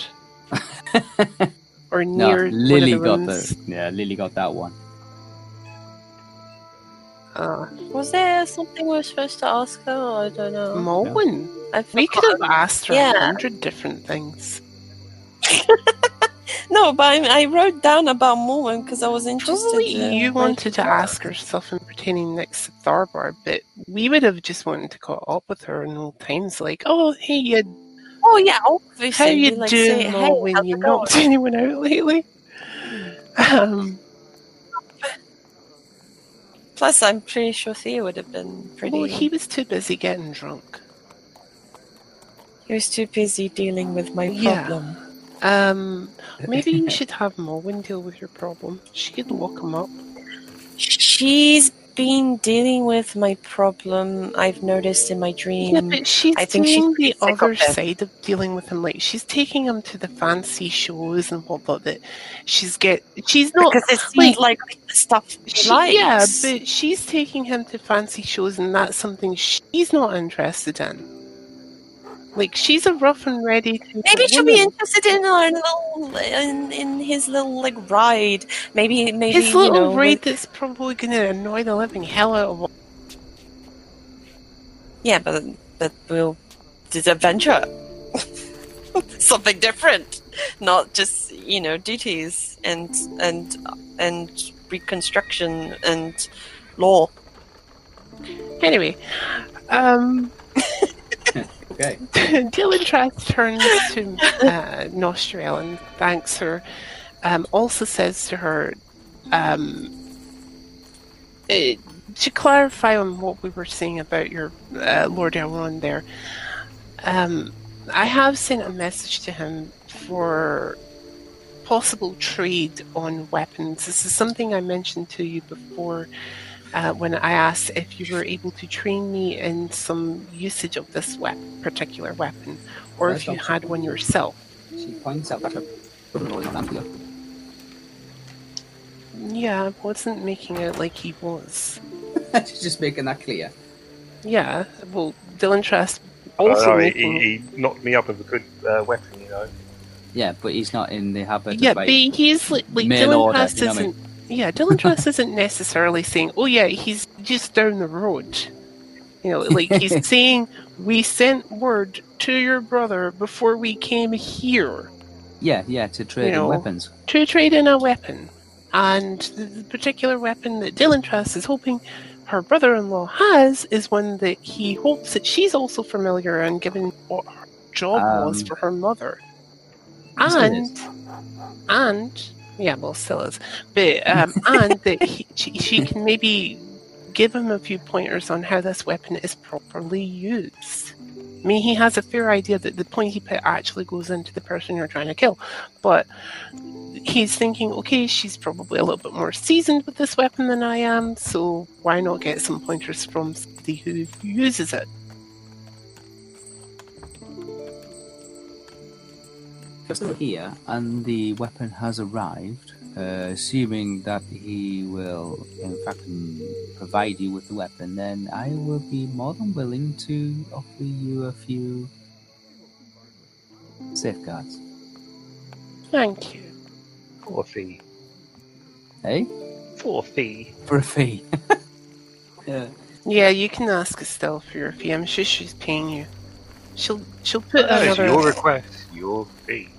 or near. no, near Lily one got of the rooms. the yeah, Lily got that one. Uh, Was there something we were supposed to ask her? I don't know. Morwen. I We could have asked her Yeah. a hundred different things. No, but I, I wrote down about Morwen because I was interested. Probably in you wanted to ask her something pertaining next to Tharbad, but we would have just wanted to caught up with her in old times, like, oh, hey, you, Oh yeah, obviously. how you like, doing, say, Mo, hey, when you it going? knocked anyone out lately? Um, Plus, I'm pretty sure Thea would have been pretty. well, he was too busy getting drunk. he was too busy dealing with my problem. Yeah. Um, maybe you should have Morwen deal with your problem. She could lock him up. She's been dealing with my problem. I've noticed in my dream. Yeah, but she's I think doing pretty the other side of dealing with him. Like she's taking him to the fancy shows and whatnot. That she's get. She's not. because it like- like, the stuff he She, likes. yeah, but she's taking him to fancy shows, and that's something she's not interested in. Like she's a rough and ready. To Maybe she'll be interested in our little in, in his little like ride. Maybe maybe His little you know, raid that's probably going to annoy the living hell out of. Yeah, but but we'll did adventure. Something different, not just you know duties and and and reconstruction and law. Anyway, um, Okay. Dylan Trask turns to uh, Nostriel and thanks her. Um, also says to her, um, eh, to clarify on what we were saying about your uh, Lord Elrond there, um, I have sent a message to him for possible trade on weapons. This is something I mentioned to you before uh, when I asked if you were able to train me in some usage of this wep- particular weapon, or if you had one yourself. She points out that her brother is not Anthea. Yeah, I wasn't making it like he was. She's just making that clear. Yeah, well, Dylan Trask also know, he, making. he, he knocked me up with a good uh, weapon, you know. Yeah, but he's not in the habit yeah, of but like, he's like, like Dylan order, Trask you know what I mean? isn't. Yeah, Dylan Trask isn't necessarily saying, "Oh yeah, he's just down the road." You know, like he's saying, "We sent word to your brother before we came here yeah, yeah, to trade You know, in weapons. to trade in a weapon." And the, the particular weapon that Dylan Trask is hoping her brother-in-law has is one that he hopes that she's also familiar and given what her job was Um, for her mother. And and yeah, well, still is, but um, and that he, she, she can maybe give him a few pointers on how this weapon is properly used. I mean, he has a fair idea that the point he put actually goes into the person you're trying to kill, but he's thinking, okay, she's probably a little bit more seasoned with this weapon than I am, so why not get some pointers from somebody who uses it? If we're here and the weapon has arrived, uh, assuming that he will, in fact, mm, provide you with the weapon, then I will be more than willing to offer you a few safeguards. Thank you. For a fee. Hey, For a fee. for a fee. yeah. Yeah, you can ask Estelle for your fee. I'm sure she's paying you. She'll she'll put That is another. your request, your fee.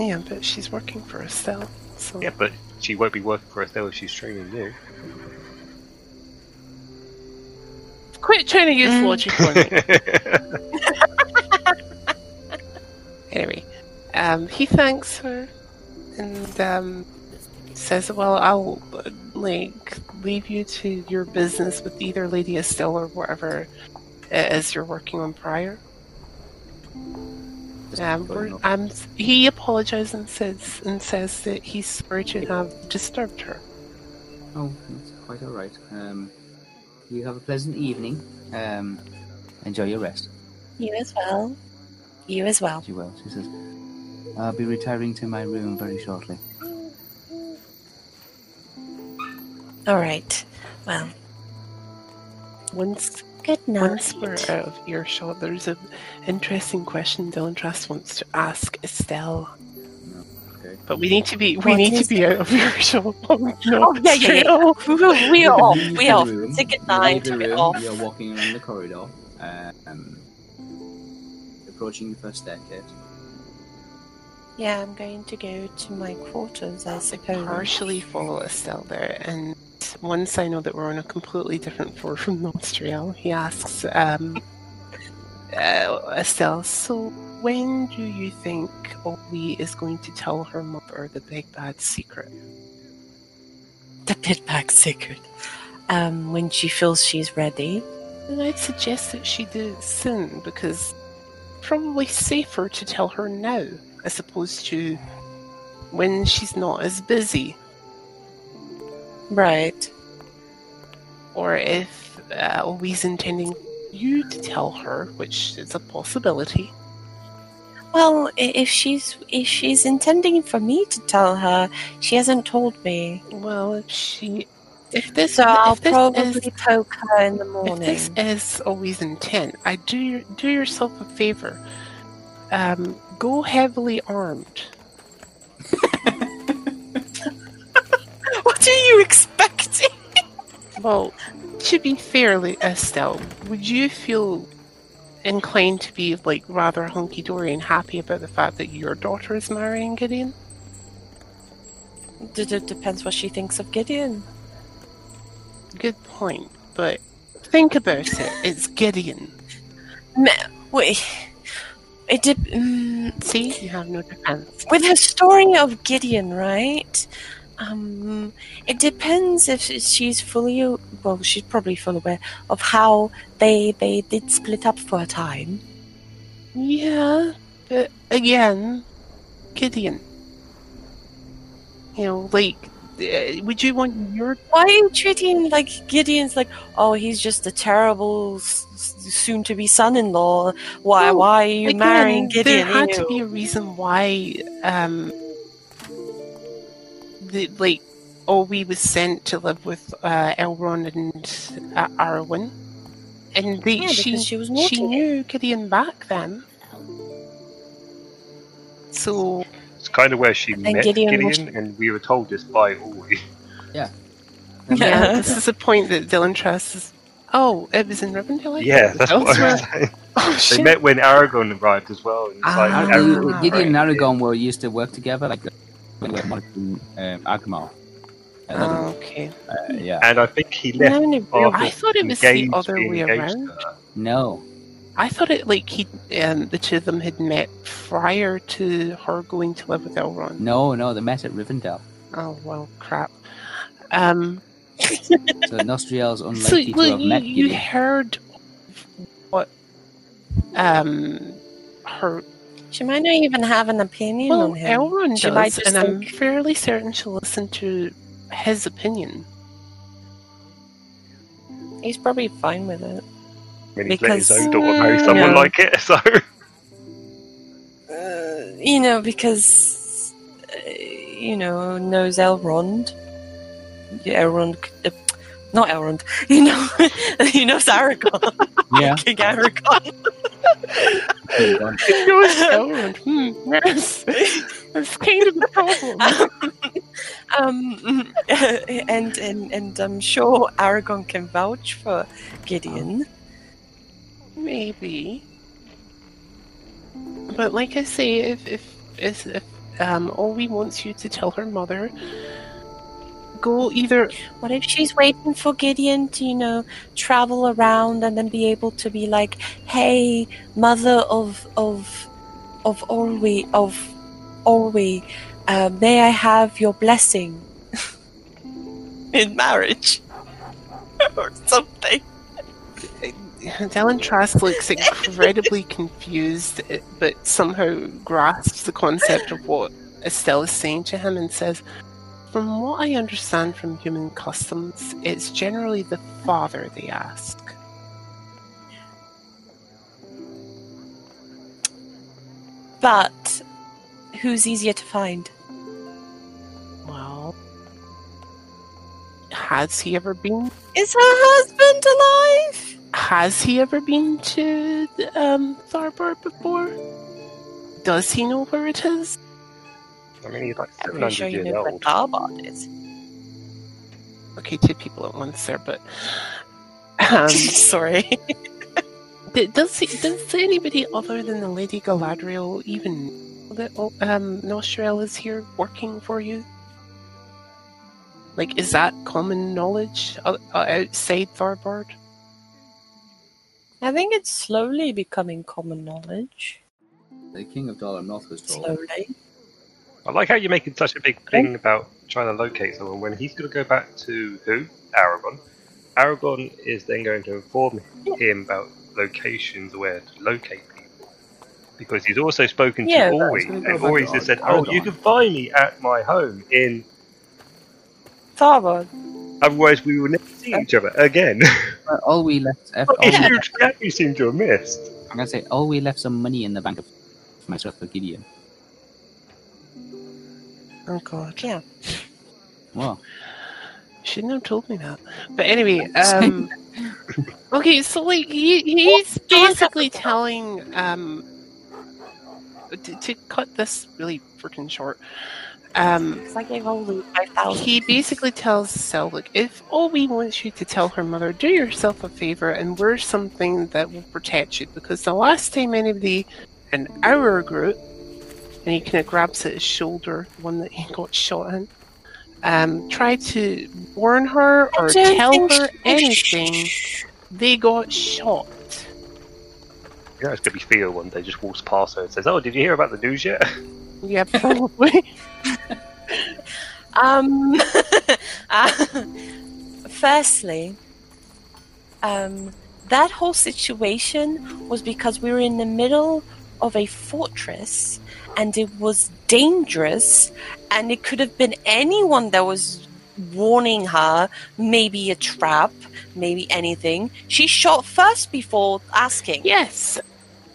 Yeah, but she's working for Estelle. So Yeah, but she won't be working for Estelle if she's training you. quit trying to use Mm. logic on me. Anyway, um, he thanks her and um, says, "Well, I'll like leave you to your business with either Lady Estelle or whatever it is you're working on prior." Um, we're, um, he apologizes and says and says that he's sorry to have disturbed her. Oh, that's quite all right. Um, you have a pleasant evening. Um, enjoy your rest. You as well. You as well. She will. She says, "I'll be retiring to my room very shortly." All right. Well, Once good night. Once we're out of earshot, there's an interesting question Dylan Trask wants to ask Estelle. Okay. But we need to be we What need to is be out of earshot. Oh, yeah, yeah, yeah. We- we are off. We the off. room. Say good You night. leave the We're off. You're walking along the corridor, um, approaching the first staircase. Yeah, I'm going to go to my quarters, I suppose. Partially follow Estelle there, and once I know that we're on a completely different floor from Nostriel, he asks um, uh, Estelle, so when do you think Oli is going to tell her mother the big bad secret? The pit bag secret. Um, when she feels she's ready. And I'd suggest that she do it soon because probably safer to tell her now as opposed to when she's not as busy. Right. Or if uh, Louise intending you to tell her, which is a possibility. Well, if she's if she's intending for me to tell her, she hasn't told me. Well, if she, if this, So I'll if this probably is, poke her in the if morning. this is Louise's intent, I do do yourself a favor. Um, go heavily armed. What are you expecting? Well, to be fairly, Estelle, would you feel inclined to be like rather hunky dory and happy about the fact that your daughter is marrying Gideon? D- d- depends what she thinks of Gideon. Good point, but think about it. It's Gideon. Me- Wait, it dep- mm, See, you have no defense. with the story of Gideon, right? Um, it depends if she's fully well. She's probably full aware of how they they did split up for a time. Yeah, but again, Gideon. You know, like, would you want your Why are you treating like Gideon's like oh he's just a terrible s- soon-to-be son-in-law? Why Well, why are you Again, marrying Gideon? There had to be a reason why, um, the like, we was sent to live with uh, Elrond and uh, Arwen, and they, Yeah, she she was she knew Gideon back then. So kind of where she met Gideon Gideon, was- and we were told this by Ori. yeah, Yeah, this is a point that Dylan trusts. Oh, it was in Rivendell. I Yeah, that's was what I was saying. Oh They shit! met when Aragorn arrived as well. And it's like, Ah. Aragorn- Ah, Gideon and right. Aragorn were used to work together, like when they were monitoring um, Angmar. Oh, okay. Uh, yeah. And I think he No, left no, after I thought it was the other way around. No. I thought it like he um, the two of them had met prior to her going to live with Elrond. No, no, they met at Rivendell. Oh well, crap. Um, So Nostriel's so unlikely to well, have you, met you Gideon. heard what um her She might not even have an opinion well on him. Elrond She might does, just and I'm fairly certain she'll listen to his opinion. He's probably fine with it. I mean, he's let his Because- own daughter marry someone Mm, like it, so Uh, you know, because uh, you know, knows Elrond. Elrond, uh, not Elrond. You know, he knows Aragorn, Yeah. King Aragorn. It goes Elrond. Hmm, yes. That's kind of the problem. um, and and and I'm sure Aragorn can vouch for Gideon. Maybe. But like I say, if if if, if um Olwe wants you to tell her mother, go either What if she's waiting for Gideon to, you know, travel around and then be able to be like, "Hey, mother of of of Orwe of Orwe, uh, may I have your blessing in marriage or something?" Dylan Trask looks incredibly confused, but somehow grasps the concept of what Estelle is saying to him and says, From what I understand from human customs, it's generally the father they ask. But who's easier to find? Well, has he ever been? Is her husband alive? Has he ever been to um, Tharbad before? Does he know where it is? I mean, he's like I'm 700 pretty sure you years know where old. Is. Okay, two people at once there, but um, Sorry. does he, does anybody other than the Lady Galadriel even know that oh, um, Nostriel is here working for you? Like, is that common knowledge uh, outside Tharbad? I think it's slowly becoming common knowledge. The King of Dollar North was told. Slowly. I like how you're making such a big thing about trying to locate someone when he's going to go back to who? Aragorn. Aragorn is then going to inform him about locations where to locate people. Because he's also spoken to Yeah, but Ori, and go back Ori's just said, Aragorn. Oh, you can find me at my home in. Tharbad. Otherwise, we will never see each other again. All we left, all What a we, huge gap you seem to have missed. I'm gonna say, all we left some money in the bank for myself for Gideon. Oh god, Yeah. Well, shouldn't have told me that. But anyway, um, okay, so like he, he's basically telling um to, to cut this really freaking short. Um, I gave Olu 5,000. he basically tells Sel, look, if Obi wants you to tell her mother, do yourself a favor and wear something that will protect you. Because the last time anybody in our group, and he kind of grabs at his shoulder, the one that he got shot in, um, tried to warn her or tell her anything, they got shot. You know, it's going to be Theo one day, just walks past her and says, Oh, did you hear about the news yet? Yeah, probably. Um, uh, firstly, um, that whole situation was because we were in the middle of a fortress and it was dangerous, and it could have been anyone that was warning her, maybe a trap, maybe anything. She shot first before asking. yes.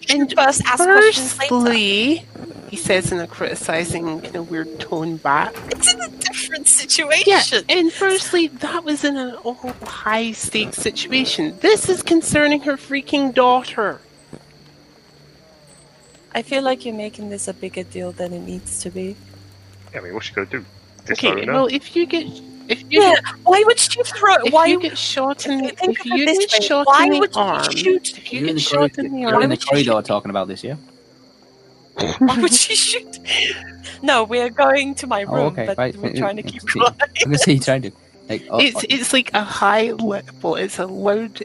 She and first asked questions later. Firstly, he says in a criticizing kind of weird tone back. It's in a different situation. Yeah, and firstly, that was in an all high stakes situation. This is concerning her freaking daughter. I feel like you're making this a bigger deal than it needs to be. I mean, what's she going to do? Disown Okay, her? well, if you get if you Yeah, get, why would she throw? if Why you get shot in think if of you this get way, shot why in would the you arm, shoot? if you you're in get the, shot corridor, in the you're arm, in the would you corridor shoot? talking about this, yeah? Why would she shoot? No, we're going to my oh, room, Oh, okay, but right. we're trying to keep quiet. I'm gonna say you're trying to. Like, oh, it's oh, it's like a high level. It's a loud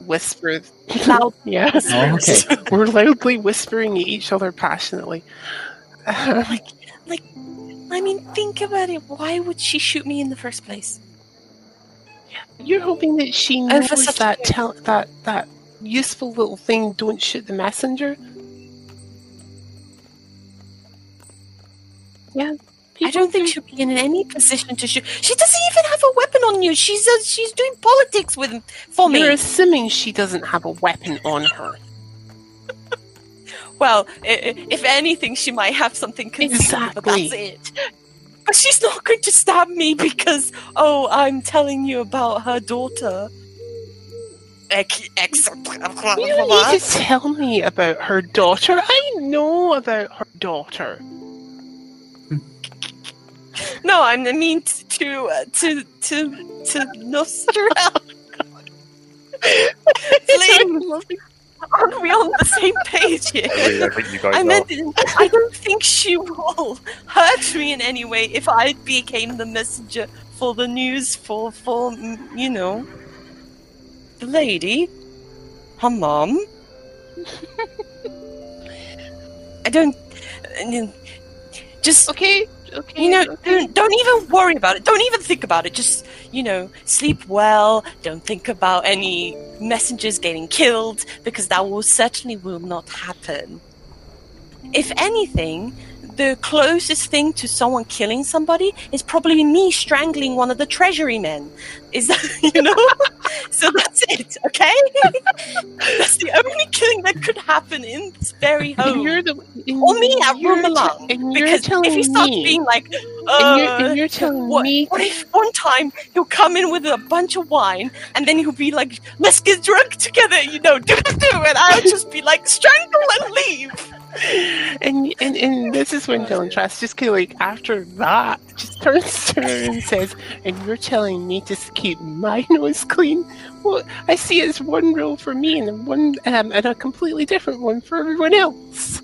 whisper. Loud yeah, oh, okay. we're loudly whispering at each other passionately. like, like, I mean, think about it. Why would she shoot me in the first place? You're hoping that she Oh, knows that a- tel- that that useful little thing. Don't shoot the messenger. Yeah, I don't think she'll be in any position to shoot. She doesn't even have a weapon on you. She's uh, she's doing politics with for me. You're assuming she doesn't have a weapon on her. Well, i- i- if anything, she might have something concealed, but that's it. But she's not going to stab me because, oh, I'm telling you about her daughter. Ex- ex- You don't need to tell me about her daughter. I know about her daughter. No, I mean t- to uh, to to to Nostriel. Lady, are we on the same page here? I think you guys I are. meant, I don't think she will hurt me in any way if I became the messenger for the news for, for you know, the lady, her mom. I don't. Just Okay, okay. you know, okay. don't, don't even worry about it. Don't even think about it. Just, you know, sleep well. Don't think about any messengers getting killed because that will certainly will not happen. If anything, the closest thing to someone killing somebody is probably me strangling one of the treasury men. Is that, you know? so that's it, okay? that's the only killing that could happen in this very And home. you're the and Or me at you're room te- alone. and you're Because if he starts me, being like, and you're, uh, and you're telling what, me, what if one time he'll come in with a bunch of wine and then he'll be like, let's get drunk together, you know, do do do, and I'll just be like, strangle and leave. And and and this is when Dylan Trask just kind of like after that just turns to her and says, "And you're telling me to keep my nose clean? Well, I see it's one rule for me and one um, and a completely different one for everyone else."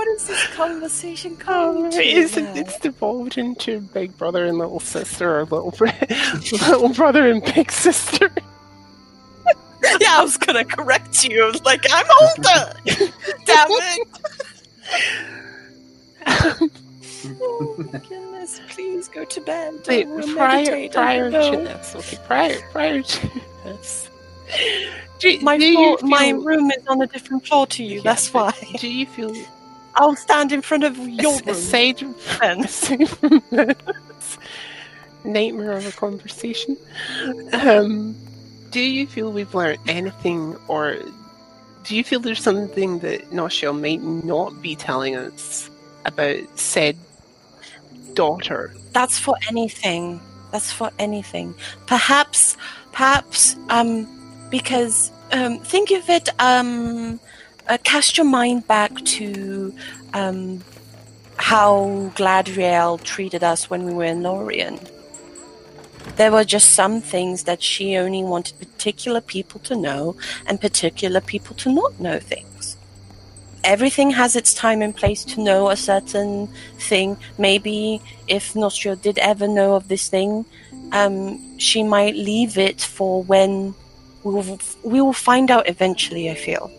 What is this conversation coming to? it's, now? it's devolved into big brother and little sister, or little little brother and big sister. Yeah, I was gonna correct you. I was like, I'm older. Damn it. oh goodness, please go to bed. Wait, I will prior, meditate, I prior don't to know. this, okay, prior, prior to this, do, My do floor, feel, my room is on a different floor to you. Yeah, That's why. Do you feel I'll stand in front of your as- room. aside, then. aside nightmare of a conversation? Um, do you feel we've learned anything, or do you feel there's something that Nostriel might not be telling us about said daughter? That's for anything. That's for anything. Perhaps, perhaps, um, because um, think of it. Um, uh, cast your mind back to um, how Gladriel treated us when we were in Lorien. There were just some things that she only wanted particular people to know, and particular people to not know things. Everything has its time and place to know a certain thing. Maybe if Nostriel did ever know of this thing, um, she might leave it for when we will, we will find out eventually. I feel.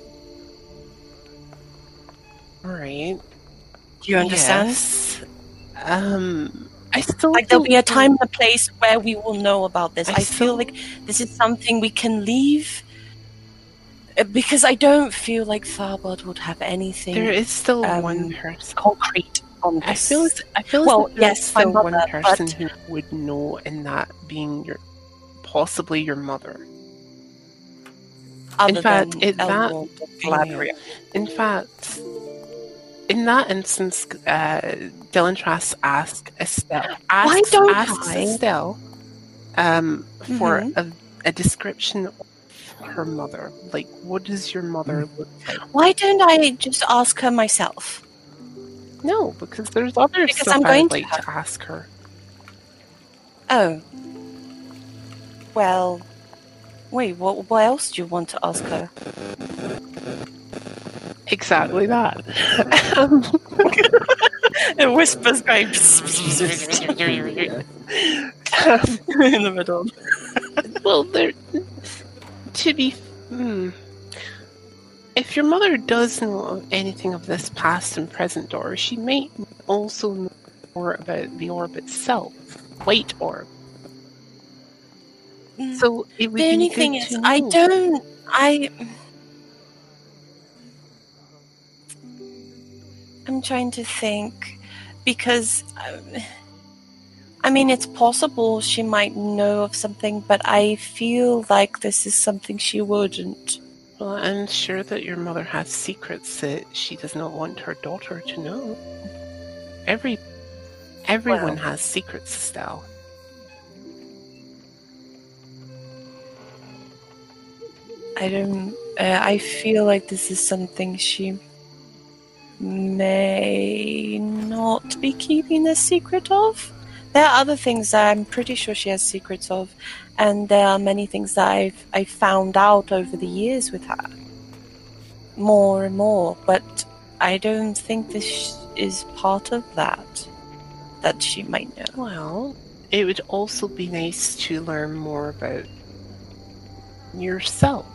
All right. Do you understand? Yes. Um, I still Like there'll be a time and a place where we will know about this. I I, feel like this is something we can leave uh, because I don't feel like Tharbad would have anything There is still um, one person. concrete on this. I feel. as- I feel. Well, as yes, still one person but- who would know, and that being your, possibly your mother. other in fact, it- that-. In fact, in that instance, uh, Dylan Trask asked Estelle. Asks, don't asks I? Estelle um, for Mhm. a, a description of her mother. Like, what does your mother Mm. look like? Why don't I just ask her myself? No, because there's other Because stuff I'm going I'd to like have- to ask her. Oh. Well, wait, what, what else do you want to ask her? Exactly that. It whispers going in the middle. well, there. To be, hmm, if your mother does know anything of this past and present door, she might also know more about the orb itself, White Orb. So it would the be only good thing to is, I don't. I. I'm trying to think because. um, I mean, it's possible she might know of something, but I feel like this is something she wouldn't. Well, I'm sure that your mother has secrets that she does not want her daughter to know. Every everyone Well- has secrets, Estelle. I don't. Uh, I feel like this is something she may not be keeping a secret of. There are other things that I'm pretty sure she has secrets of, and there are many things that I've I found out over the years with her. More and more, but I don't think this is part of that. That she might know. Well, it would also be nice to learn more about yourself.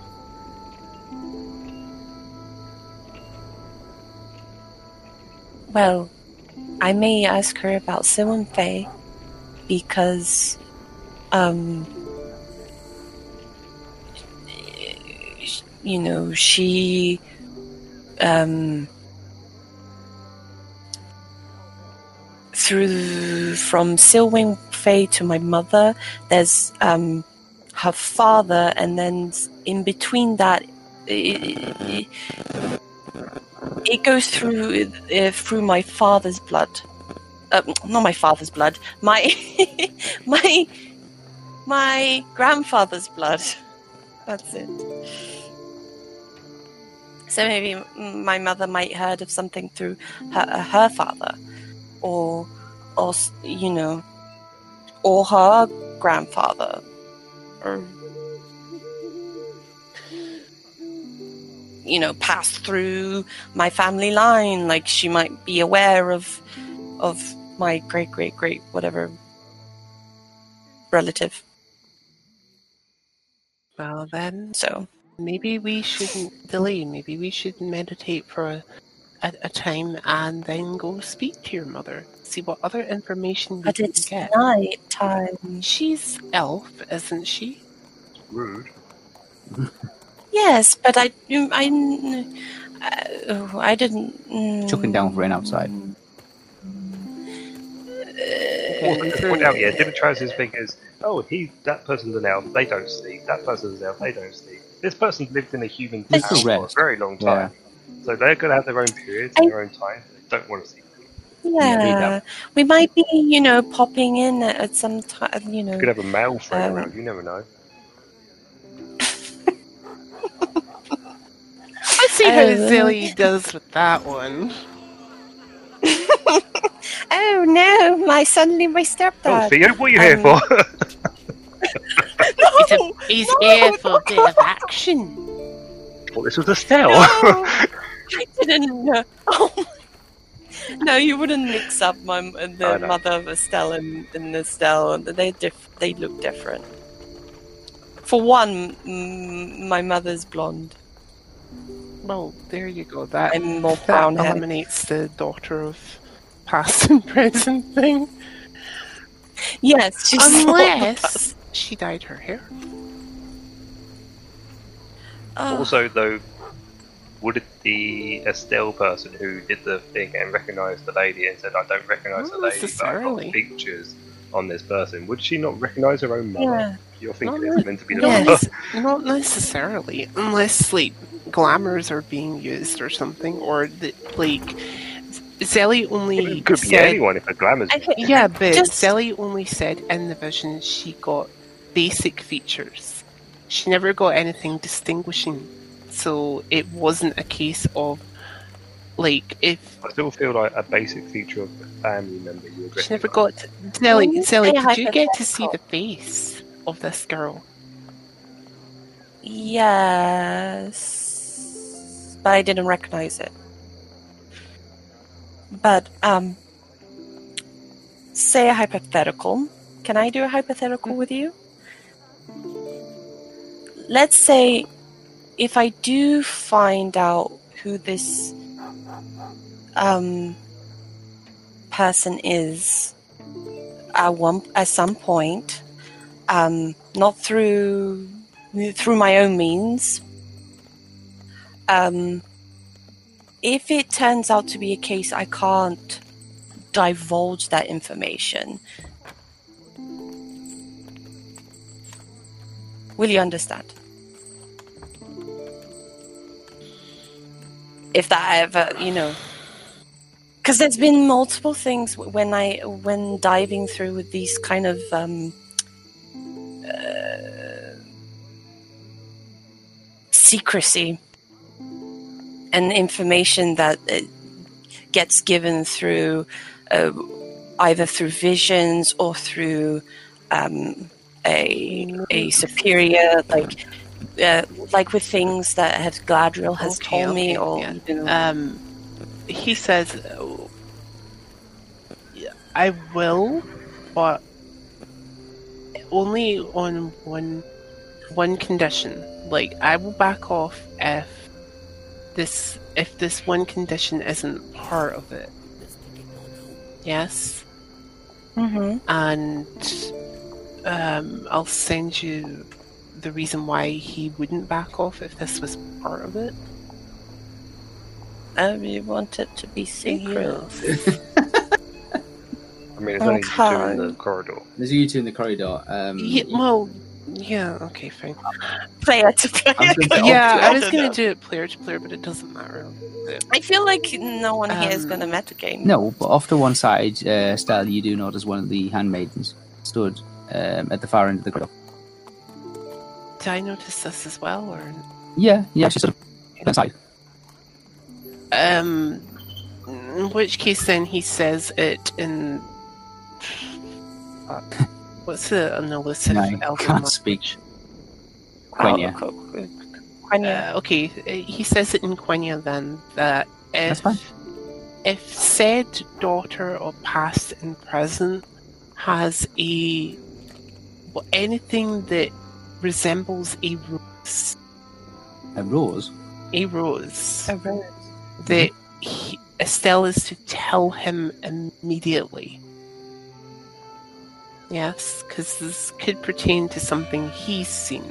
Well, I may ask her about Simon Fei because, um, you know, she, um, through from Silwing Fei to my mother, there's um, her father, and then in between that, it, it goes through uh, through my father's blood. Uh, not my father's blood. My my my grandfather's blood. That's it. So maybe my mother might heard of something through her uh, her father, or or you know, or her grandfather, or you know, pass through my family line. Like she might be aware of of my great great great whatever relative. Well, then, So maybe we shouldn't delay. Maybe we should meditate for a, a, a time and then go speak to your mother. See what other information we but can it's get. night time. She's elf, isn't she? Rude. Yes, but I I oh, I didn't. mm, Chucking down for rain outside. Well, the point out, yeah, different trousers figures. Oh, he, that person's an elf. They don't sleep. That person's an elf. They don't sleep. This person's lived in a human town for a very long time, so they're going to have their own periods I- and their own time. They don't want to sleep. Yeah, Yeah, we might be, you know, popping in at, at some time. You know, You could have a male friend Um, around. You never know. See how Oh. Zilly does with that one. oh no, my suddenly my stepdad. Oh, stepdad. Theo, what are you here um, for? He's, a, no, he's no, here for a bit of action. well, this was Estelle. no, I didn't know. Oh no, you wouldn't mix up my I the know. mother of Estelle and, and Estelle. They diff- they look different. For one, mm, my mother's blonde. Well, there you go. That, I'm more that eliminates the daughter of past and present thing. Yes, she's Unless she dyed her hair. Oh, also, though, would the Estelle person who did the thing and recognised the lady and said, "I don't recognise the Not lady, but I've got necessarily. features on this person," would she not recognise her own mother? Yeah. You're thinking Not it's meant to be the Yes. Not necessarily, unless like glamours are being used or something, or the, like Zelly only It could be said, anyone if a glamour's. I Yeah, but Just- Zelly only said in the vision she got basic features. She never got anything distinguishing, so it wasn't a case of like if I still feel like a basic feature of a family member you would she never got Zelly. When you Zelly, did you get to see the face of this girl? Yes, but I didn't recognize it. But um, say a hypothetical. Can I do a hypothetical with you? Let's say if I do find out who this um, person is at one at some point, um, not through through my own means. Um, if it turns out to be a case I can't divulge that information, will you understand? if that ever, you know, because there's been multiple things when I when diving through with these kind of um, uh, secrecy and information that gets given through uh, either through visions or through um, a a superior like uh, like with things that have Galadriel has Okay, told me or yeah. even Um, he says, "I will, but only on one one condition. Like, I will back off if this if this one condition isn't part of it. Yes, Mhm. and um, I'll send you." The reason why he wouldn't back off if this was part of it. Um, you want it to be secret. I mean, it's only you two in the corridor. There's you two in the corridor. Um, Yeah, well, yeah, okay, fine. Player to player. I was gonna say, Yeah, I was gonna do it player to player, but it doesn't matter. I feel like no one here is Um, going to metagame. No, but off to one side, uh, Stella, you do notice one of the handmaidens stood um, at the far end of the corridor. Did I notice this as well, or Yeah, yeah, she stood inside. um? In which case, then he says it in. Fuck. What's the an elusive I elven can't speak. Quenya. Oh, cool, cool. Quenya. Uh, okay, uh, he says it in Quenya then that That's if fine. if said daughter of past and present has a well, anything that resembles a rose, A rose. a rose A rose. that he, Estelle is to tell him immediately. Yes, because this could pertain to something he's seen.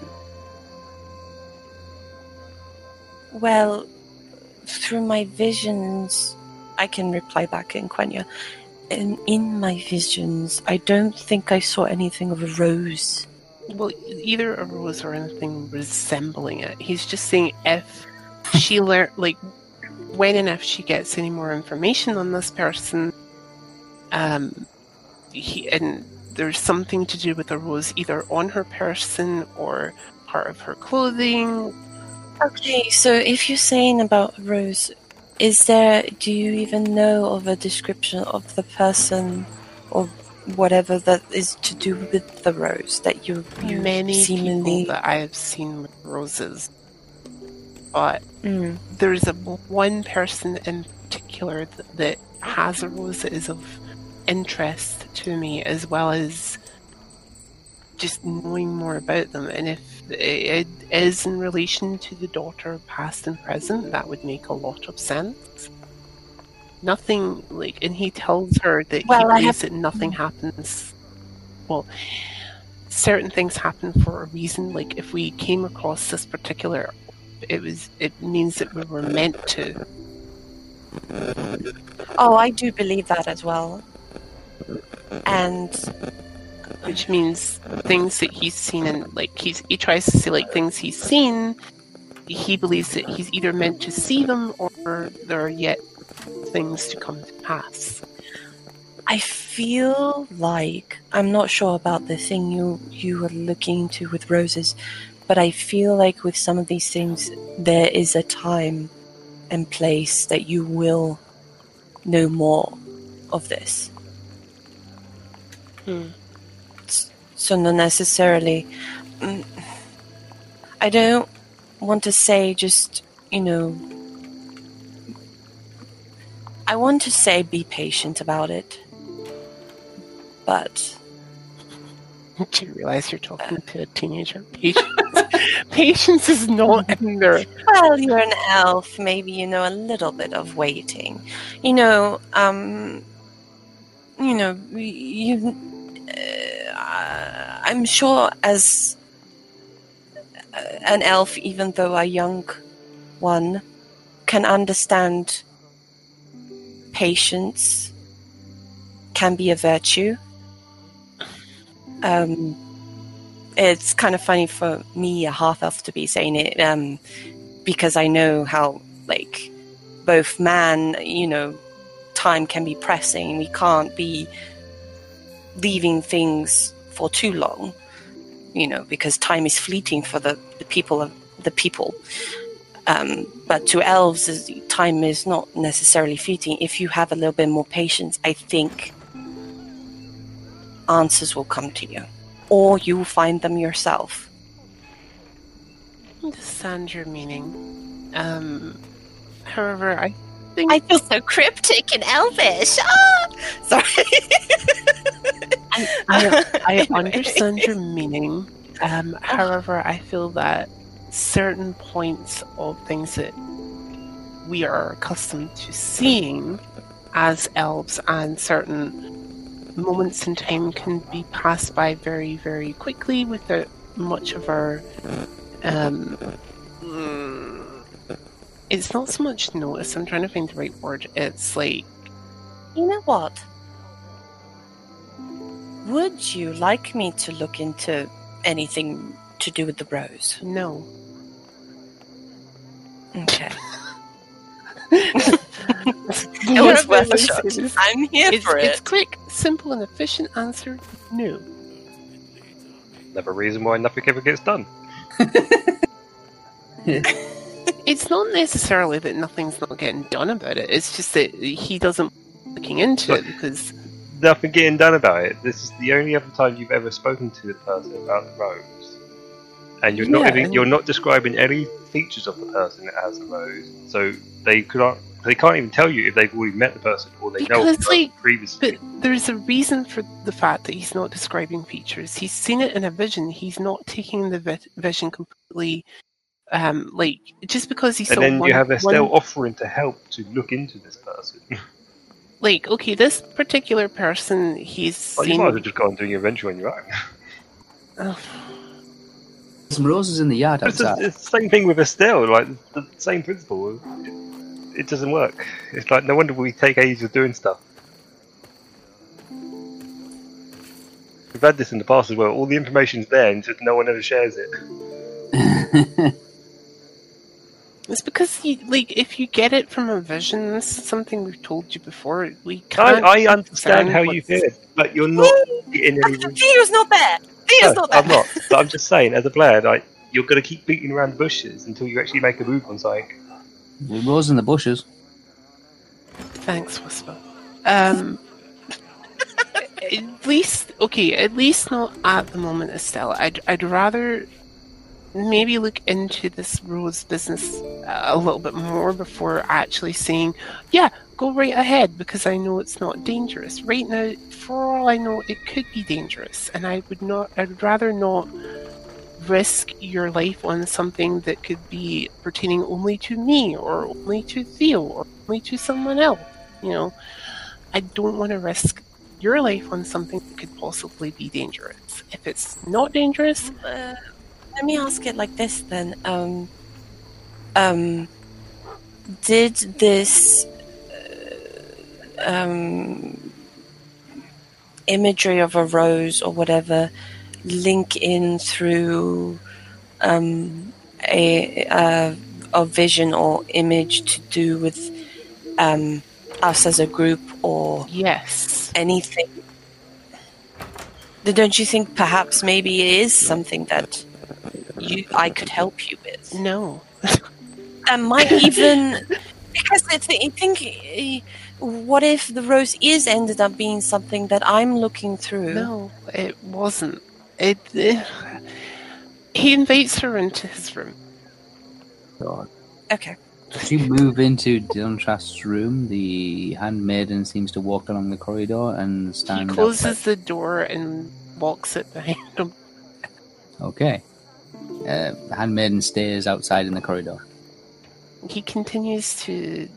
Well, through my visions, I can reply back in Quenya. In, in my visions, I don't think I saw anything of a rose. Well, either a rose or anything resembling it. He's just saying if she learned, like, when and if she gets any more information on this person, um, he and there's something to do with the rose either on her person or part of her clothing. Okay, so if you're saying about rose, is there, do you even know of a description of the person or whatever that is to do with the rose that you, you Many seemingly. people that I have seen with roses, but Mm. there's a one person in particular that, that has a rose that is of interest to me, as well as just knowing more about them. And if it is in relation to the daughter, past and present, that would make a lot of sense. Nothing like, and he tells her that he Well, I believes that nothing mm-hmm. happens. Well, certain things happen for a reason. Like if we came across this particular, it was it means that we were meant to. Oh, I do believe that as well. And which means things that he's seen and like he's he tries to see like things he's seen he believes that he's either meant to see them or there are yet things to come to pass I feel like I'm not sure about the thing you you were looking into with roses, but I feel like with some of these things there is a time and place that you will know more of this. Hmm. So not necessarily. mm, I don't want to say just you know. I want to say be patient about it but do you realize you're talking to a teenager patience patience is not in there well you're an elf maybe you know a little bit of waiting you know um you know you uh, i'm sure as uh, an elf even though a young one can understand patience can be a virtue um it's kind of funny for me, a half elf, to be saying it, um, because I know how like both man, you know, time can be pressing. We can't be leaving things for too long, you know, because time is fleeting for the, the people of the people. Um, but to elves, time is not necessarily fleeting. If you have a little bit more patience, I think answers will come to you, or you will find them yourself. understand your meaning. Um, however, I think I feel so cryptic and elvish. Ah! Sorry. I, I Anyway. understand your meaning. Um, however, I feel that certain points of things that we are accustomed to seeing as elves and certain moments in time can be passed by very, very quickly without much of our. Um, it's not so much notice, I'm trying to find the right word. It's like You know what? Would you like me to look into anything to do with the rose? no. Okay. it It was worth a shot. I'm here It's, for it. it's it. quick, simple, and efficient answer. No. Another reason why nothing ever gets done. It's not necessarily that nothing's not getting done about it. It's just that he doesn't looking into it because Nothing getting done about it. This is the only other time you've ever spoken to the person about the rose, and you're not Yeah, even, and- you're not describing any features of the person that has the rose. So they can't they can't even tell you if they've already met the person or they know of the like, previously. but there's a reason for the fact that he's not describing features. He's seen it in a vision. He's not taking the vi- vision completely. Um, like just because he and then one, you have Estelle one- offering to help to look into this person. like okay, this particular person he's well, you might as well just go and do your adventure on your own. Ugh. Some roses in the yard It's, the- it's the same thing with Estelle, like the same principle. It, it doesn't work. It's like no wonder we take ages of doing stuff. We've had this in the past as well. All the information's there, and just no one ever shares it. It's because you like if you get it from a vision. This is something we've told you before. We I, can't. I understand how you what's- feel, but you're not getting any. Theo's not there. Theo's No, not there. I'm not. But I'm just saying, as a player, like you're going to keep beating around the bushes until you actually make a move on something. The rose in the bushes. Thanks, Whisper. Um, at least, okay, at least not at the moment, Estelle. I'd, I'd rather maybe look into this rose business a little bit more before actually saying, yeah, go right ahead because I know it's not dangerous. Right now, for all I know, it could be dangerous, and I would not. I'd rather not risk your life on something that could be pertaining only to me or only to Theo or only to someone else. You know, I don't want to risk your life on something that could possibly be dangerous. If it's not dangerous, Uh, let me ask it like this then. Um, um, did this uh, um, imagery of a rose or whatever link in through um, a, a a vision or image to do with um, us as a group or yes. anything. Don't you think perhaps maybe it is something that you I could help you with? No. That might even because I thi- I think eh, what if the rose is ended up being something that I'm looking through? No, it wasn't. It. eh, he invites her into his room. God. Okay. As you move into Dylan Trask's room, the handmaiden seems to walk along the corridor and He closes outside. the door and walks it behind him. Okay. Uh, the handmaiden stays outside in the corridor. He continues to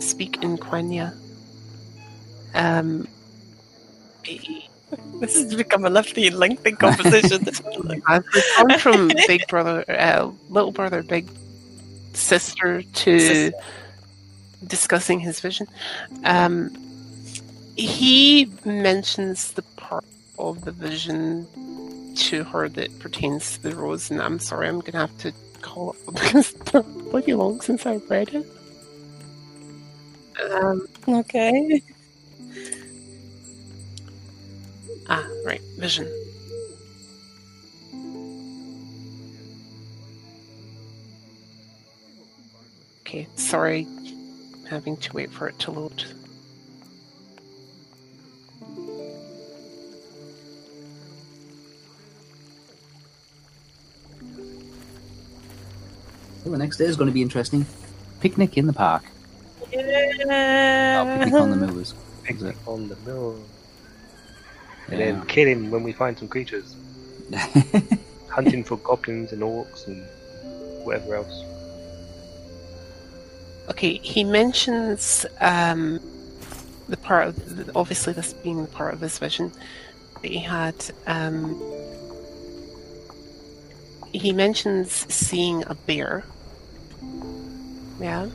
speak in Quenya. Um, he- This has become a lovely, lengthy conversation. I've returned from Big Brother, uh, Little Brother, Big Sister to Sister. discussing his vision. Um, he mentions the part of the vision to her that pertains to the rose, and I'm sorry, I'm gonna have to call it because it's bloody long since I've read it. Um, Okay. ah, right, vision. Okay, sorry, having to wait for it to load. So the next day is going to be interesting. Picnic in the park. Yeah. Oh, picnic on the moors. Is it? on the mill. And Yeah. then kill him when we find some creatures. Hunting for goblins and orcs and whatever else. Okay, he mentions um, the part of obviously this being the part of his vision that he had. Um, he mentions seeing a bear. Yeah,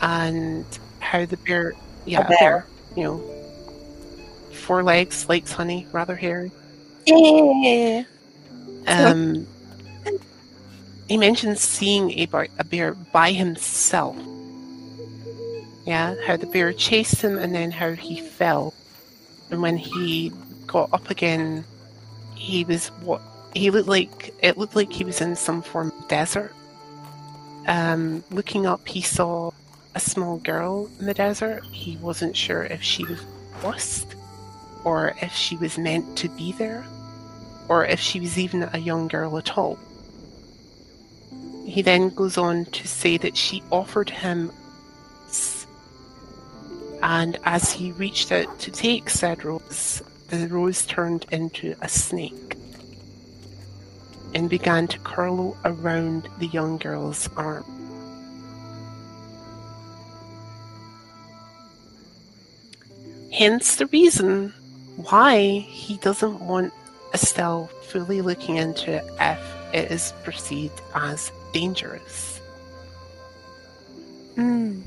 and how the bear, yeah, A bear. you know, four legs, likes honey, rather hairy. Yeah. Um, he mentions seeing a, bar- a bear by himself. Yeah, how the bear chased him and then how he fell. And when he got up again, he was what he looked like. It looked like he was in some form of desert. Um, looking up, he saw a small girl in the desert. He wasn't sure if she was lost or if she was meant to be there or if she was even a young girl at all. He then goes on to say that she offered him, and as he reached out to take said rose, the rose turned into a snake and began to curl around the young girl's arm. Hence the reason why he doesn't want Estelle fully looking into it if it is perceived as dangerous. Hmm.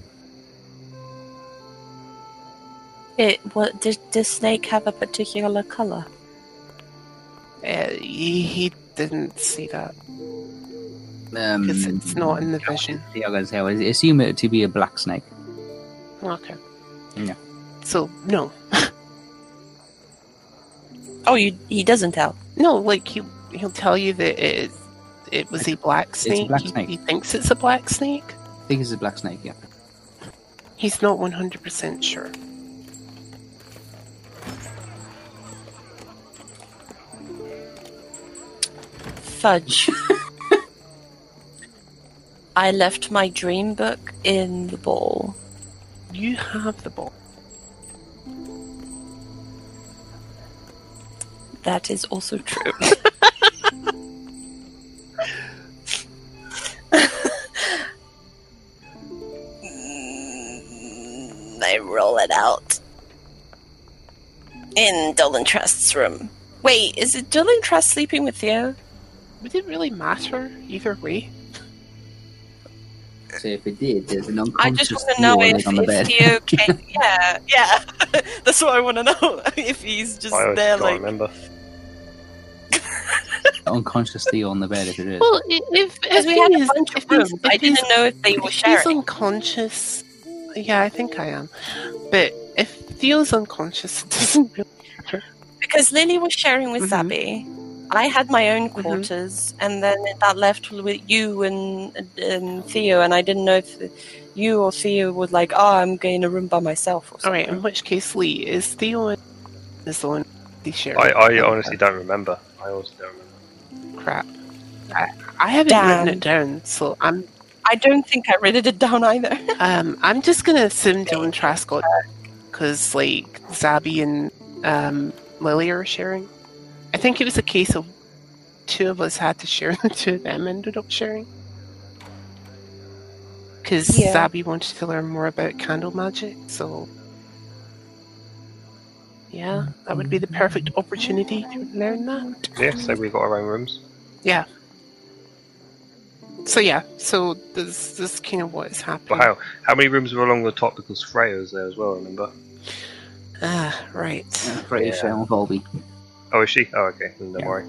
It what does the snake have a particular color? Uh, he, he didn't see that Um, because it's not in the vision. Yeah, I was gonna say, I assume it to be a black snake. Okay. Yeah. So no, Oh, you he doesn't tell. no, like he he'll tell you that it it was a black a snake. black He- snake. He, thinks it's a black snake. I think it's a black snake, yeah. He's not one hundred percent sure. Fudge. I left my dream book in the ball. You have the ball. That is also true. Mm, I roll it out in Dylan Trask's room. Wait, is it Dylan Trask sleeping with Theo? Would it really matter either way? So if it did, there's an I just want to know if, on the if bed. Theo can. Yeah, yeah. That's what I want to know. if he's just I there, like. remember. unconscious Theo on the bed if it is. Well, i- if Because if we had he a bunch of he's- rooms. if I didn't know if they were If he's sharing. unconscious, yeah, I think I am. But if Theo's unconscious, it doesn't really matter. Because Lily was sharing with Mhm. Zabby. I had my own Mhm. quarters, and then that left with you and um, Theo, and I didn't know if you or Theo would like, oh, I'm getting a room by myself or something. right. In which case, Lee is Theo in is the one they share. I, I honestly don't remember. I honestly don't remember. crap. I, I haven't Damn. written it down, so I'm I don't think I read it down either. um I'm just gonna assume Dylan Trask got because like Zabi and um, Lily are sharing. I think it was a case of two of us had to share, and the two of them ended up sharing. Because Yeah. Zabby wanted to learn more about candle magic, so yeah, that would be the perfect opportunity to learn that. Yeah, so we've got our own rooms. Yeah. So yeah, so this this kind of what is happening. But how how many rooms were along the top because Freya was there as well, remember? Ah, right. Pretty Yeah. sure on Volby. Oh, is she? Oh, okay. Then don't Yeah. worry.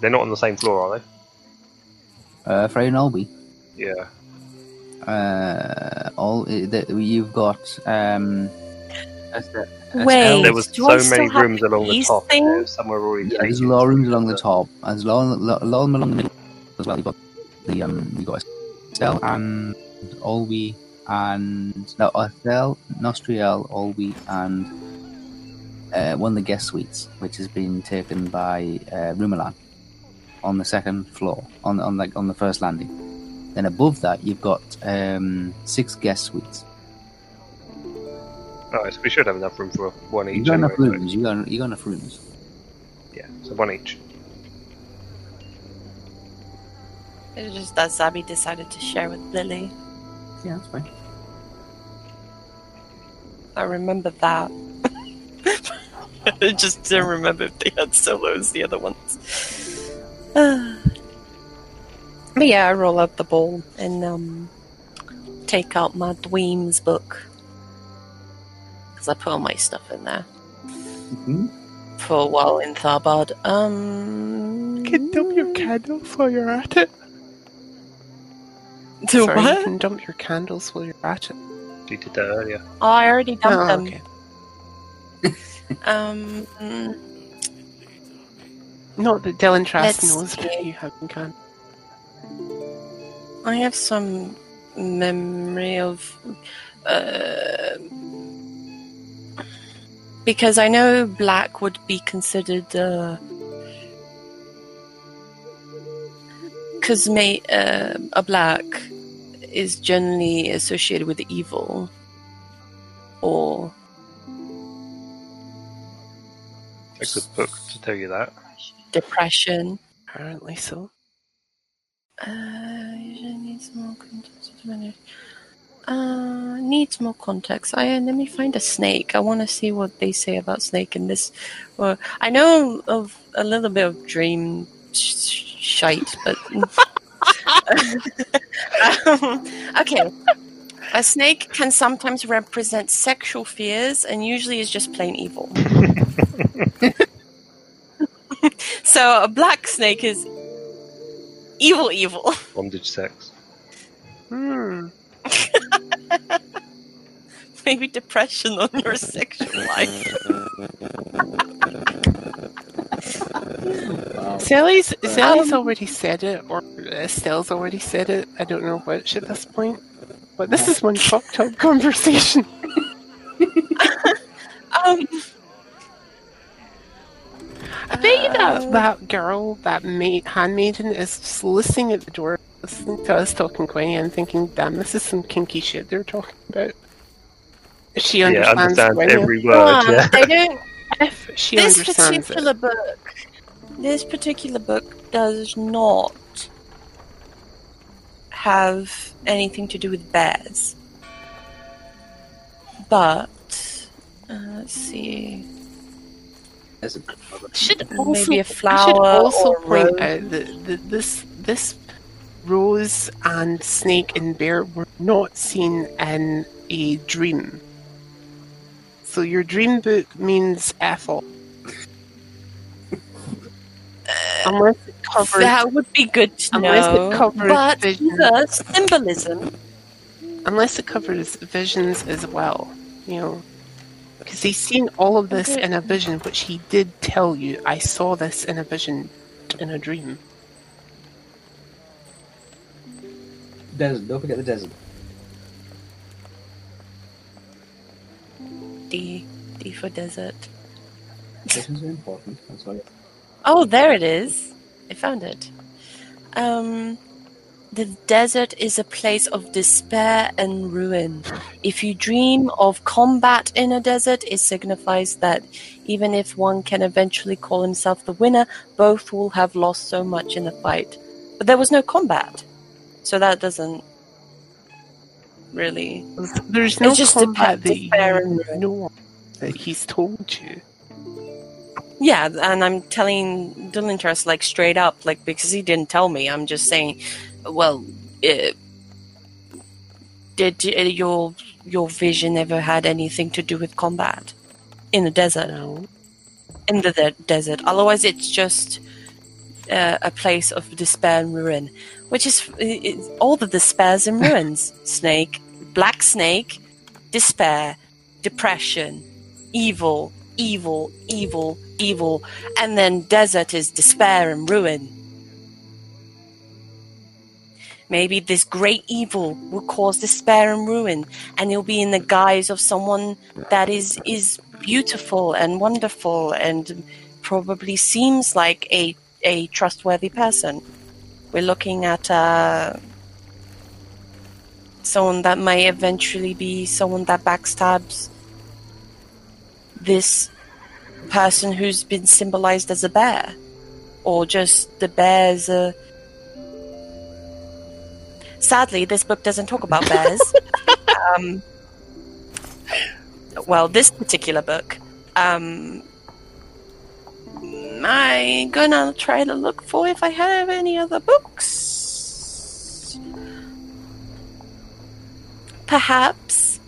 They're not on the same floor, are they? Uh, Freya and Olby. Yeah. Uh, all that the, you've got um. Estelle- Wait, there was do so still many have rooms along the top. thing? There. Some were already Yeah, there's a lot of rooms along the top, There's a lot, lo- along along the middle as well. You've got the um, you got Estelle and Olwe and no Estelle, Nostriel, Olwe, and uh, one of the guest suites, which has been taken by uh, Rumalan on the second floor, on on like on the first landing. Then above that, you've got um, six guest suites. Alright, so we should have enough room for one each. You each. got Anyway, enough rooms. You got you got enough rooms. yeah, so one each. It's just that Zabi decided to share with Lily. Yeah, that's fine. I remember that. I just didn't remember if they had solos, the other ones. but yeah, I roll out the ball and um, take out my Dweems book. Because I put all my stuff in there Mm-hmm. for a while in Tharbad. Um, You can dump your candles while you're at it. Do Sorry, what? you can dump your candles while you're at it. You did that earlier. Oh, I already dumped Oh, them. okay. Um, Not that Dylan Trask knows that you have can. I have some memory of. Uh, because I know black would be considered. Uh, uh, a black is generally associated with evil or A good book to tell you that. depression. Apparently so. Uh, usually needs more context. Uh, needs more context. I let me find a snake. I want to see what they say about snake in this. Well, I know of a little bit of dream sh- shite, but um, okay. A snake can sometimes represent sexual fears, and usually is just plain evil. so a black snake is evil, evil. Bondage sex. Hmm. Maybe depression on your sexual life. Sally's Sally's Um, already said it, or Estelle's already said it. I don't know which at this point. But this is one fucked up conversation. Um, I bet you Uh, that that girl, that maid, handmaiden, is just listening at the door, listening to us talking Quenya and thinking, "Damn, this is some kinky shit they're talking about." If she Yeah, understands understands Quenya, every word. um, Yeah. they don't. if she this understands particular it, book, this particular book does not have anything to do with bears, but uh, let's see. There's a- should Maybe also, a I should flower also or point out that, that this this rose and snake and bear were not seen in a dream. So your dream book means Ethel. Unless it covers that would be good to unless it know. covers but vision. the symbolism. unless it covers visions as well, you know. Because he's seen all of this Okay. in a vision, which he did tell you. I saw this in a vision, in a dream. Desert. Don't forget the desert. D, D for desert. Deserts are important. That's why. Oh, there it is. I found it. Um, the desert is a place of despair and ruin. If you dream of combat in a desert, it signifies that even if one can eventually call himself the winner, both will have lost so much in the fight. But there was no combat, so that doesn't really. There's no It's just combat that you despair and ruin. know that he's told you. Yeah, and I'm telling Dylan Trask like straight up, like because he didn't tell me. I'm just saying, well, uh, did your your vision ever had anything to do with combat in the desert? No. In the de- desert. Otherwise, it's just uh, a place of despair and ruin, which is all the despairs and ruins. Snake, Black snake, despair, depression, evil, evil, evil, evil, and then desert is despair and ruin. Maybe this great evil will cause despair and ruin, and it'll be in the guise of someone that is is beautiful and wonderful and probably seems like a a trustworthy person. We're looking at uh, someone that may eventually be someone that backstabs this person who's been symbolized as a bear, or just the bear's a. Sadly, this book doesn't talk about bears. um, well, this particular book. Um, I'm gonna try to look for if I have any other books. Perhaps.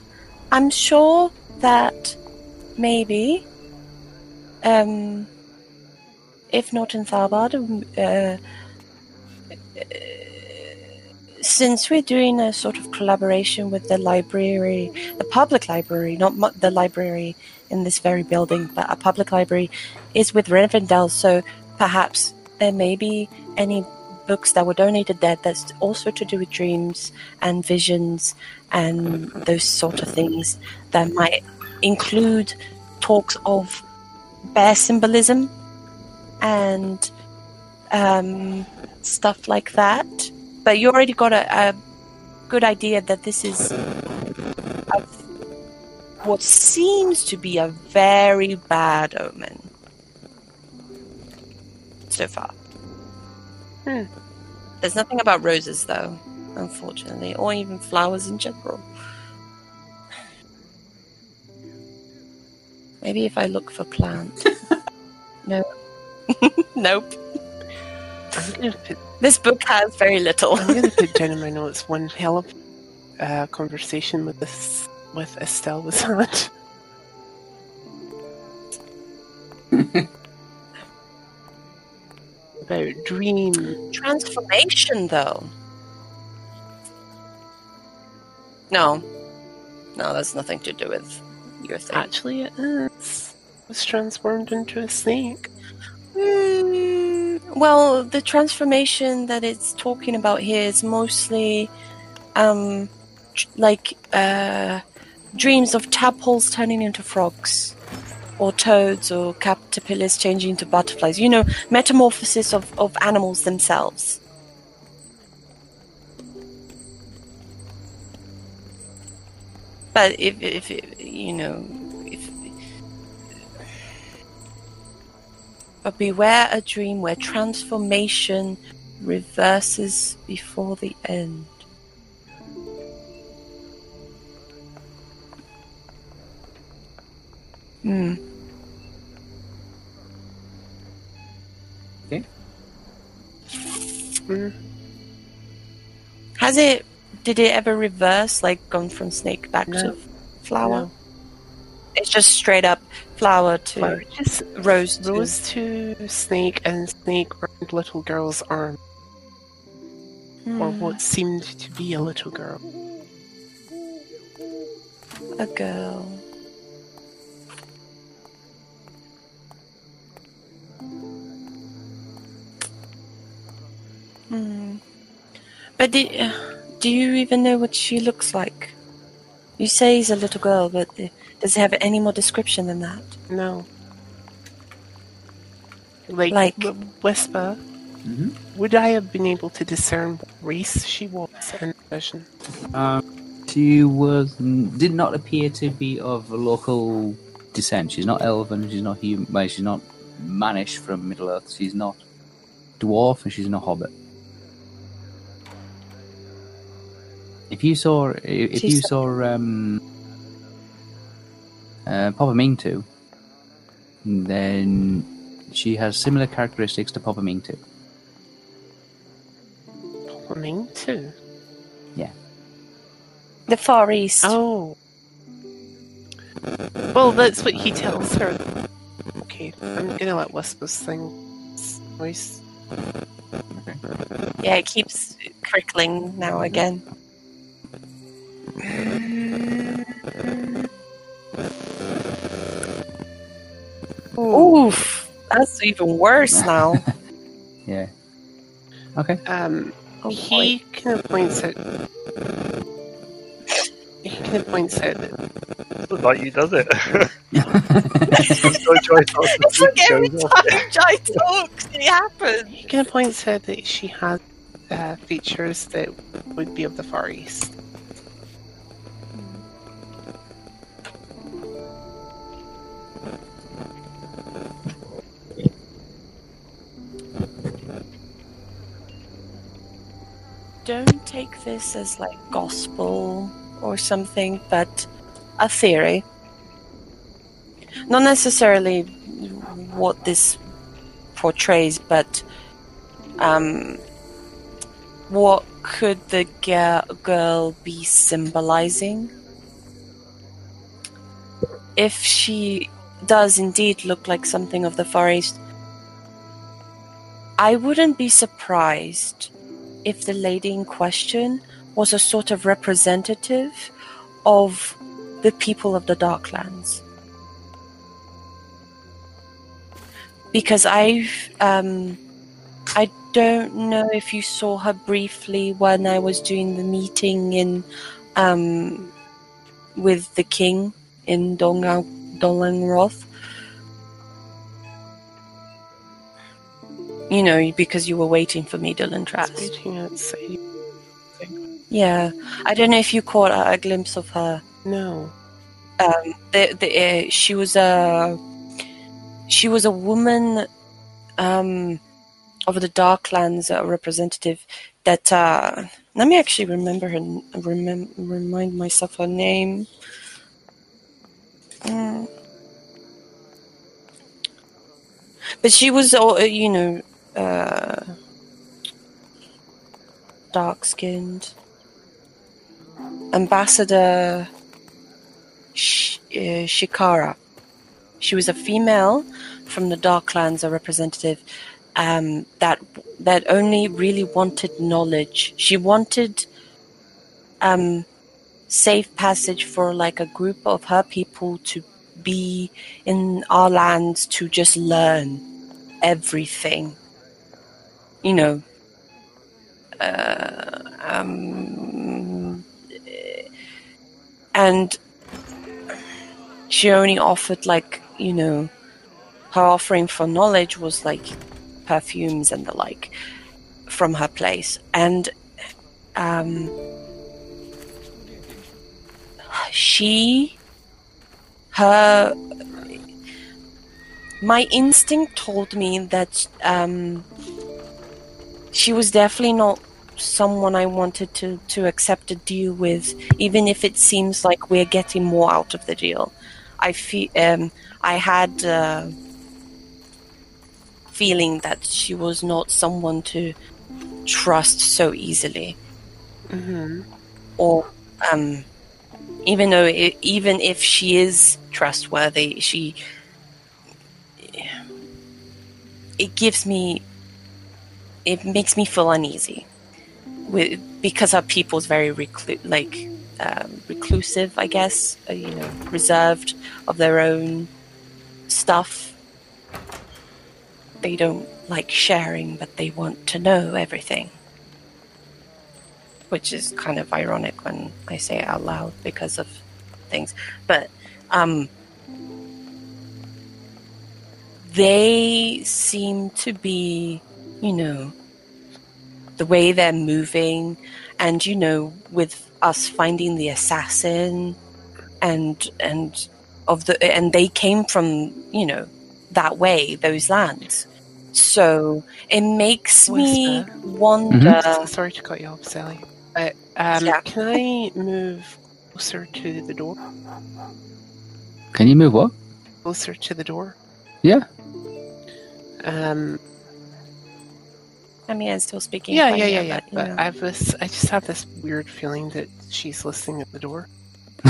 I'm sure that maybe, um, if not in Tharbad, um, uh, since we're doing a sort of collaboration with the library, the public library, not the library in this very building, but a public library is with Rivendell, so perhaps there may be any books that were donated there that's also to do with dreams and visions and those sort of things that might include talks of bear symbolism and um, stuff like that. But you already got a, a good idea that this is a, what seems to be a very bad omen so far. Hmm. There's nothing about roses, though, unfortunately, or even flowers in general. Maybe if I look for plants. no. nope. I'm gonna put This book has very little. I'm gonna put down in my notes one hell of uh, conversation with this with Estelle was had. About dream. Transformation, though. No. No, that's nothing to do with your thing. Actually, it is. Was transformed into a snake. Mm, well, the transformation that it's talking about here is mostly um, tr- like uh, dreams of tadpoles turning into frogs, or toads, or caterpillars changing into butterflies. You know, metamorphosis of, of animals themselves. But if, if if, you know, But beware a dream where transformation reverses before the end. Hmm. Okay. Mm. Has it? Did it ever reverse, like gone from snake back No. to flower? No. It's just straight up flower to Flower just rose to rose to snake and snake around little girl's arm, or Hmm, what seemed to be a little girl. a girl. Hmm. But do, uh, do you even know what she looks like? You say he's a little girl, but uh, does it have any more description than that? No. Like, Like- w- Whisper, Mhm. would I have been able to discern what race she was in vision? Um, she was did not appear to be of local descent. She's not elven. She's not human. Well, she's not mannish from Middle Earth. She's not dwarf, and she's not hobbit. If you saw, if She's- you saw um, uh, Papa Mingtu, then she has similar characteristics to Papa Mingtu. Plumbing too. Yeah. The Far East. Oh. Well, that's what he tells her. Okay, I'm gonna let Whisper's thing voice. Yeah, it keeps crickling now again. Oof, that's even worse now. Yeah. Okay. Um, Oh, he kind of points at. He kind of points at. Looks like you does it. so Joy talks and It's like every time Jai talks, it happens. He kind of points out that she has uh, features that would be of the Far East. Don't take this as like gospel or something, but a theory. Not necessarily what this portrays, but um, what could the girl be symbolizing? If she does indeed look like something of the forest, I wouldn't be surprised if the lady in question was a sort of representative of the people of the Darklands. Because I, um, I don't know if you saw her briefly when I was doing the meeting in, um, with the king in Donga, Dol Amroth. You know, because you were waiting for me, Dylan Trask. Yeah, I don't know if you caught a, a glimpse of her. No. Um, the, the, uh, she was a she was a woman um, of the Darklands, a representative. That uh, let me actually remember her. Remem- remind myself her name. Mm. But she was, uh, you know, uh, dark skinned. Ambassador Sh- uh, Shikara. She was a female from the Darklands, a representative um, that that only really wanted knowledge. She wanted um, safe passage for like a group of her people to be in our lands to just learn everything. You know. Uh, um, and she only offered like you know her offering for knowledge was like perfumes and the like from her place and um she her my instinct told me that um she was definitely not someone I wanted to, to accept a deal with, even if it seems like we're getting more out of the deal. I feel um, I had a feeling that she was not someone to trust so easily, Mm-hmm. or um, even though it, even if she is trustworthy, she it gives me it makes me feel uneasy with because our people's very reclu- like um, reclusive, I guess, uh, you know, reserved of their own stuff. They don't like sharing, but they want to know everything, which is kind of ironic when I say it out loud because of things. But um, they seem to be, you know, the way they're moving and you know with us finding the assassin and and of the and they came from you know that way those lands so it makes me Whisper. wonder Sorry to cut you off, Sally. But um, Yeah. can I move closer to the door? Can you move what? Closer to the door. Yeah. Um, i mean i'm still speaking yeah, yeah, yeah, yeah. but, you But know. I was, I just have this weird feeling that she's listening at the door.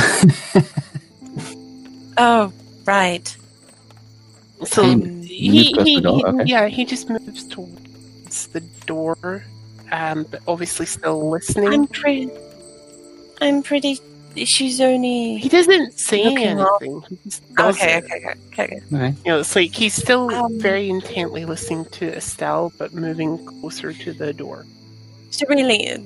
oh right So Can Um, he, move close to he, he- Okay. yeah, he just moves towards the door, um, but obviously still listening. i'm pretty i'm pretty she's only He doesn't say Looking anything. He just does okay, okay, okay, okay. Okay. You know, it's like he's still Um, very intently listening to Estelle, but moving closer to the door. So really, uh,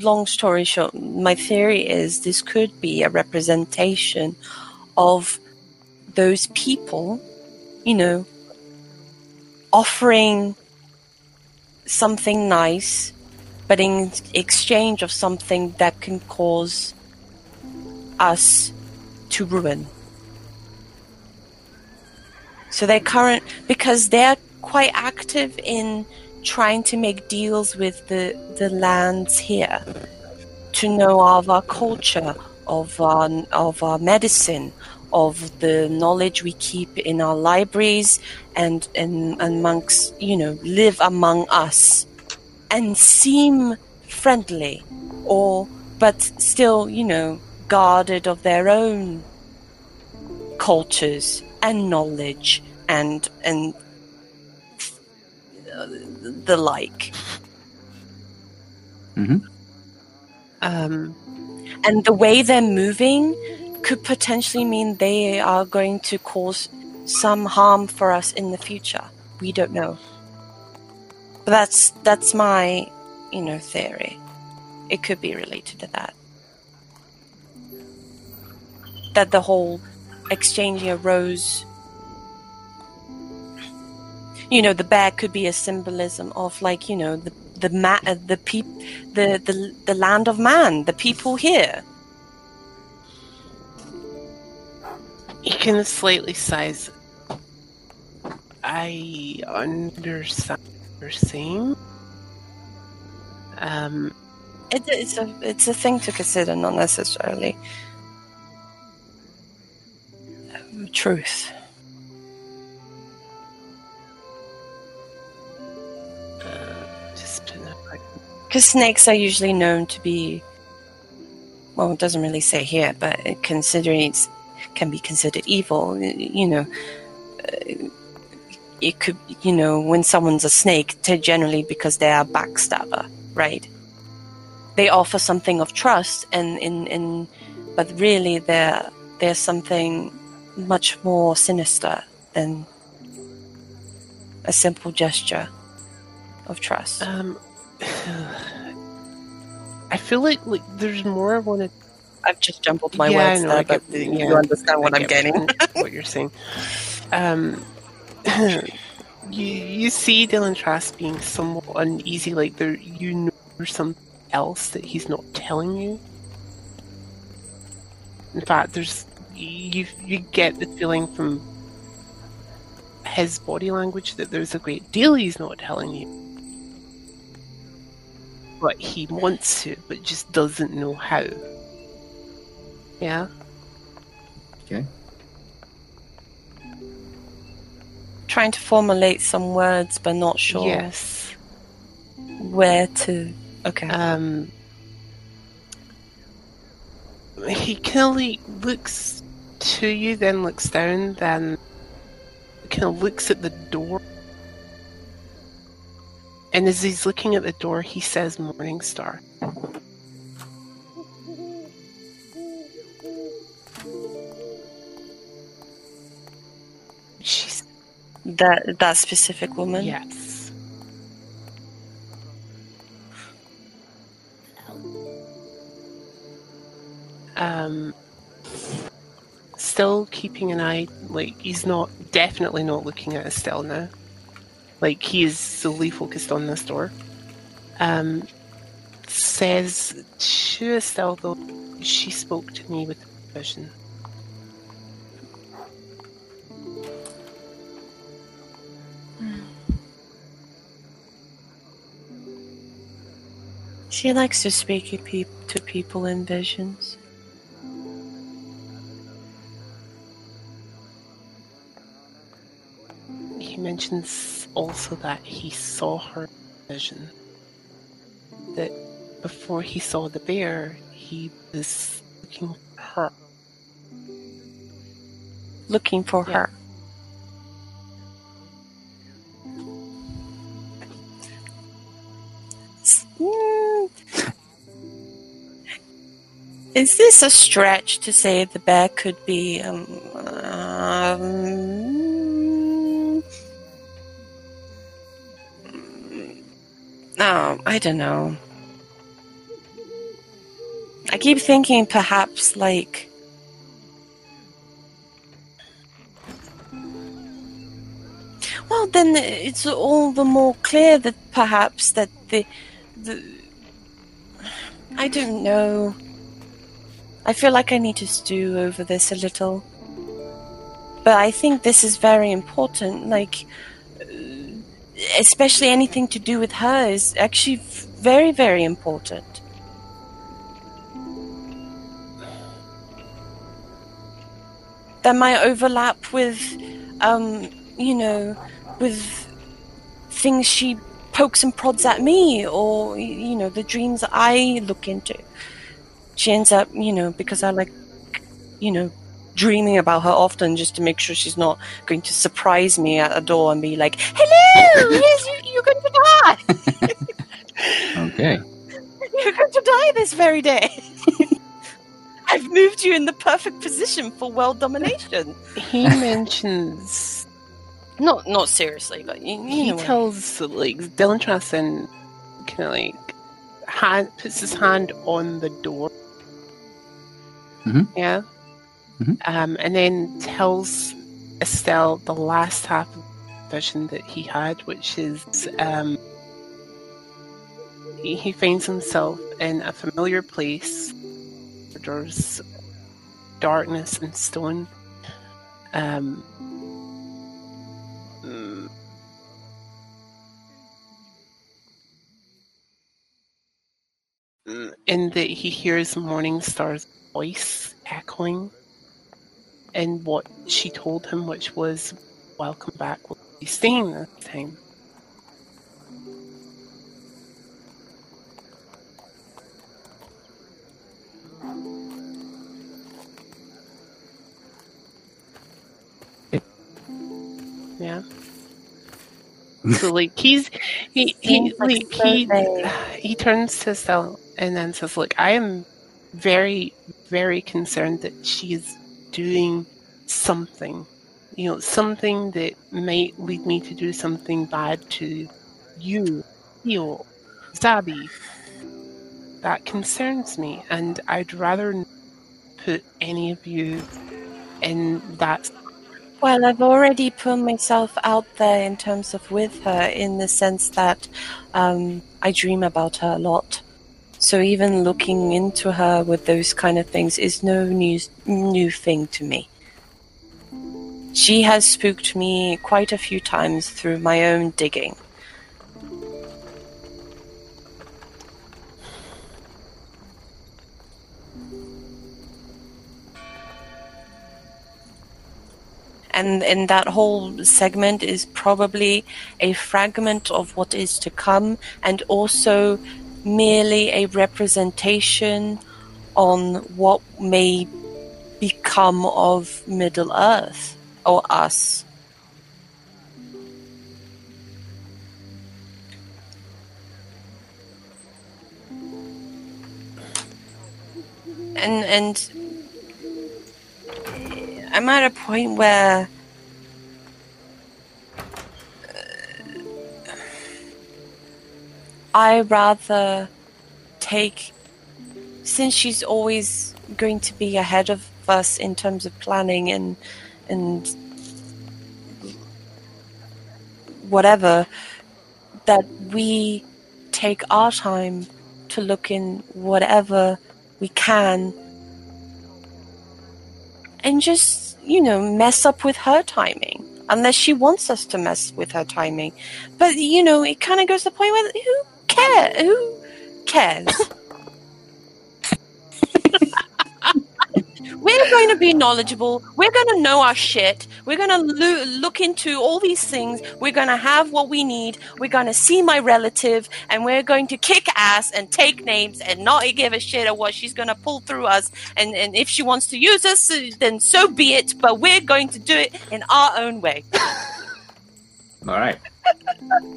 long story short, my theory is this could be a representation of those people, you know, offering something nice, but in exchange of something that can cause us to ruin. So they're current because they're quite active in trying to make deals with the, the lands here to know of our culture, of our, of our medicine, of the knowledge we keep in our libraries and, and and monks, you know, live among us and seem friendly or, but still, you know, guarded of their own cultures and knowledge and, and the like. Hmm. Um, And the way they're moving could potentially mean they are going to cause some harm for us in the future. We don't know. But that's that's my, you know, theory. It could be related to that. That the whole exchanging a rose you know, the bear could be a symbolism of like, you know, the the ma- uh, the peop the, the the land of man, the people here. you can slightly size I understand what you're saying. Um, It, it's a it's a thing to consider, not necessarily truth. just put that back. Because snakes are usually known to be, well, it doesn't really say here, but considering it can be considered evil. You know, uh, it could, you know, when someone's a snake, they generally because they are a backstabber, right? They offer something of trust, and in in, but really they're they're something much more sinister than a simple gesture of trust. Um, I feel like like there's more I want to. I've just jumbled my Yeah, I words know, there, I but the- you yeah, understand what I I'm get getting. what you're saying. Um, you you see Dylan Trask being somewhat uneasy, like there you know there's something else that he's not telling you. In fact, there's you you get the feeling from his body language that there's a great deal he's not telling you. But he wants to, but just doesn't know how. Yeah? Okay. Trying to formulate some words, but not sure Yes. where to. Okay. Um, he kind of like looks to you, then looks down, then kind of looks at the door. And as he's looking at the door, he says Morning Star. She's that that specific woman. yes. Um, still keeping an eye. Like he's not definitely not looking at Estelle now. Like he is solely focused on this door. Um, says to Estelle though, she spoke to me with vision. She likes to speak to people in visions. Mentions also that he saw her vision. That before he saw the bear, he was looking for her. Looking for Yeah. her. Is this a stretch to say the bear could be um, um no, I don't know. I keep thinking perhaps like Well, then it's all the more clear that perhaps that the the I don't know. I feel like I need to stew over this a little. But I think this is very important. Like, especially anything to do with her is actually very, very important. That might overlap with, um, you know, with things she pokes and prods at me, or you know, the dreams I look into she ends up, you know, because I like, you know, dreaming about her often just to make sure she's not going to surprise me at a door and be like, "Hello, yes, you, you're going to die. Okay. You're going to die this very day." I've moved you in the perfect position for world domination. He mentions Not, not seriously, but you, you he know. what I mean. tells like Dylan Trasson kind of like hand puts his hand on the door. Mhm. Yeah. Mhm. Um, and then tells Estelle the last half vision that he had, which is um, he, finds himself in a familiar place. There's darkness and stone. Um, mm, Mm, in that he hears Morningstar's voice echoing in what she told him, which was, Welcome back, we'll be staying this time. Yeah. So like he's he he like like he he turns to Estelle and then says, "Look, I am very very concerned that she is doing something, you know, something that might lead me to do something bad to you, Theo, Zabi. That concerns me, and I'd rather put any of you in that Well, I've already put myself out there in terms of with her, in the sense that um, I dream about her a lot. So even looking into her with those kind of things is no new new thing to me. She has spooked me quite a few times through my own digging. and and that whole segment is probably a fragment of what is to come and also merely a representation on what may become of middle earth or us. And and I'm at a point where I rather take, since she's always going to be ahead of us in terms of planning and and whatever, that we take our time to look in whatever we can and just, you know, mess up with her timing. Unless she wants us to mess with her timing. But, you know, it kind of goes to the point where who cares? Who cares? We're going to be knowledgeable. We're going to know our shit. We're going to lo- look into all these things. We're going to have what we need. We're going to see my relative and we're going to kick ass and take names and not give a shit of what she's going to pull through us. And, and if she wants to use us, then so be it. But we're going to do it in our own way. All right.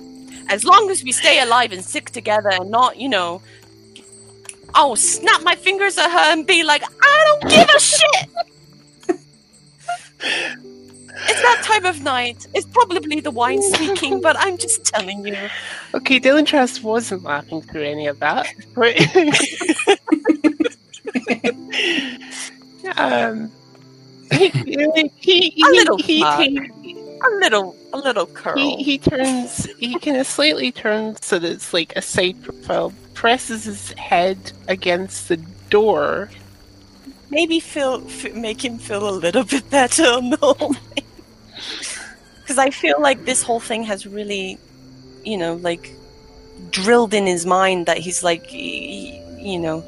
As long as we stay alive and stick together and not, you know, I'll snap my fingers at her and be like, I don't give a shit. it's that time of night. It's probably the wine speaking, but I'm just telling you. Okay, Dylan Trask wasn't laughing through any of that. Um, he, he, he, A little he, he, A little, a little curl. he, he turns, he kind of slightly turns so that it's like a side profile, presses his head against the door. maybe feel f- make him feel a little bit better no because i feel like this whole thing has really you know like drilled in his mind that he's like y- y- you know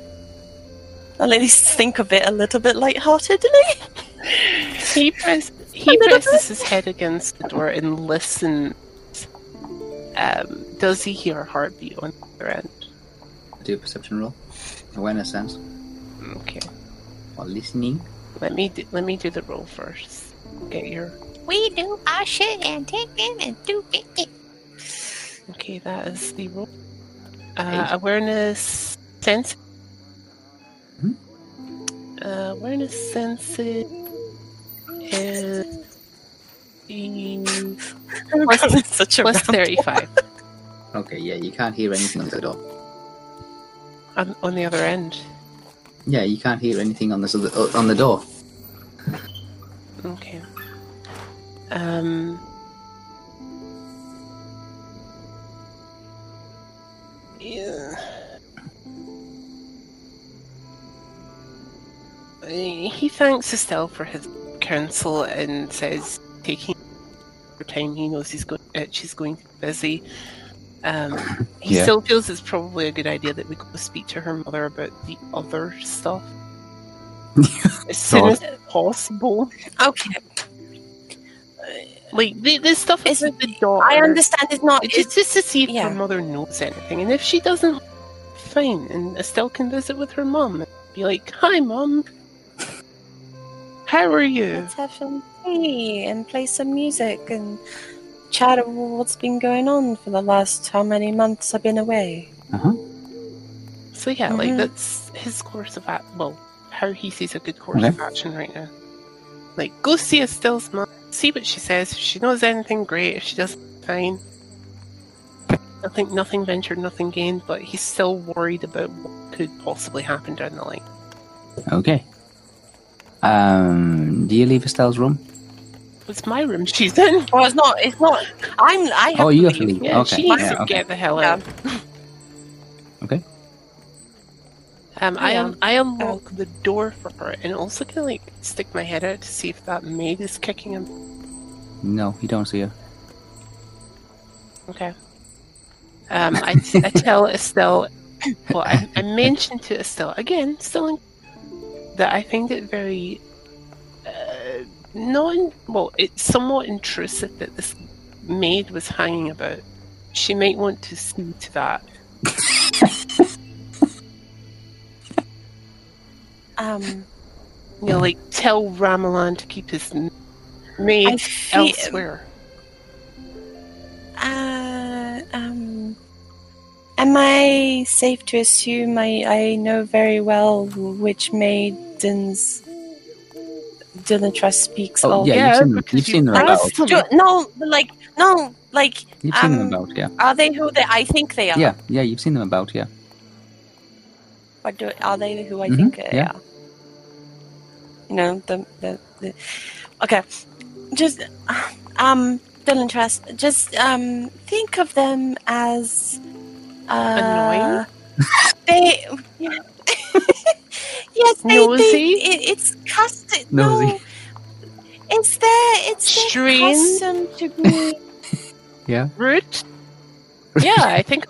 at least think of it a little bit lightheartedly He press, he presses his head against the door and listens. Um, does he hear a heartbeat on the other end? Do a perception roll. Awareness sense. Okay, Or listening. let me do, let me do the roll first. Get your We do our shit and take them and do it. okay. That is the roll. Uh, awareness sense. Mhm. Uh, awareness sense is Plus, such a thirty-five Okay, yeah, you can't hear anything on the door. on, on the other end. Yeah, you can't hear anything on this other, uh, on the door. Okay. Um. Yeah. He thanks Estelle for his counsel and says taking her time. He knows he's going. Uh, she's going to be busy. Um, he Yeah. still feels it's probably a good idea that we go speak to her mother about the other stuff as soon God. as possible. okay Like the, this stuff is It's- with the daughter. i understand it's not It's just, just to see if yeah. her mother knows anything, and if she doesn't, fine. And Estelle can visit with her mom and be like, "Hi, mom. How are you?" Let's have some tea and play some music and chat about what's been going on for the last how many months I've been away. Uh huh. So yeah, like Mhm. that's his course of action. Well, how he sees a good course of action right now. Like, go see Estelle mom, see what she says. If she knows anything, great. If she doesn't, fine. I think nothing ventured, nothing gained, but he's still worried about what could possibly happen down the line. Okay. Um, do you leave Estelle's room? It's my room she's in. Well, it's not. It's not. I'm. I have Oh, you have to leave. leave. Yeah, okay. she needs yeah, to okay. get the hell Yeah. out. Okay. Um, I Yeah. un- I unlock the door for her and also kind of like stick my head out to see if that maid is kicking him. No, you don't see her. Okay. Um, I, I tell Estelle, well, I, I mentioned to Estelle again, still in, that I find it very, uh, not in, well, it's somewhat intrusive that this maid was hanging about. She might want to see to that. Um. You know, like tell Rumalan to keep his maid feel. elsewhere. Uh, um. Am I safe to assume I, I know very well which maidens Dylan Trask speaks Oh, of? yeah, yeah, you've seen them. You've seen them about. Do- no, like no, like You've seen them Um, about, yeah. are they who they I think they are? Yeah, yeah, you've seen them about, yeah. But do, are they who I Mhm, think they yeah. are? You know the, the the okay. Just um, Dylan Trask. Just um, think of them as uh, Annoying? They. yes, they, Nosy? they it, it's custom. No, it's their it's their Strange? custom to be. Yeah. Root? Yeah, I think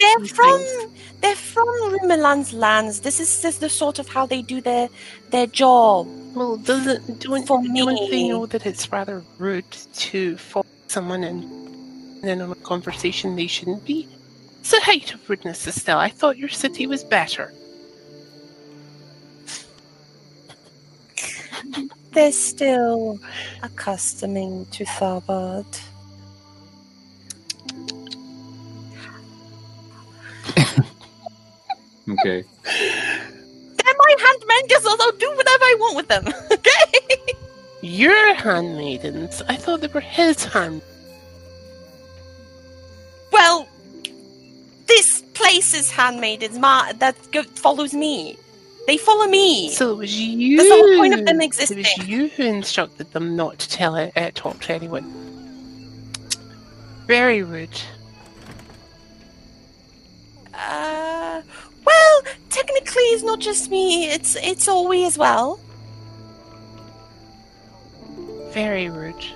They're from things. they're from Rumalan's lands. This is just the sort of how they do their their job. Well, doesn't don't, For don't they know that it's rather rude to follow someone in then on a conversation they shouldn't be? It's a height of rudeness, Estelle. I thought your city was better. They're still accustoming to Tharbad. Okay. They're my handmaidens, so I'll do whatever I want with them. Okay? Your handmaidens? I thought they were his hand. well, this place's handmaidens ma- that go- follows me. They follow me. So it was you. That's the whole point of them existing. It was you who instructed them not to tell it, uh, talk to anyone. Very rude. Uh, well, technically, it's not just me. It's it's all we as well. Very rude.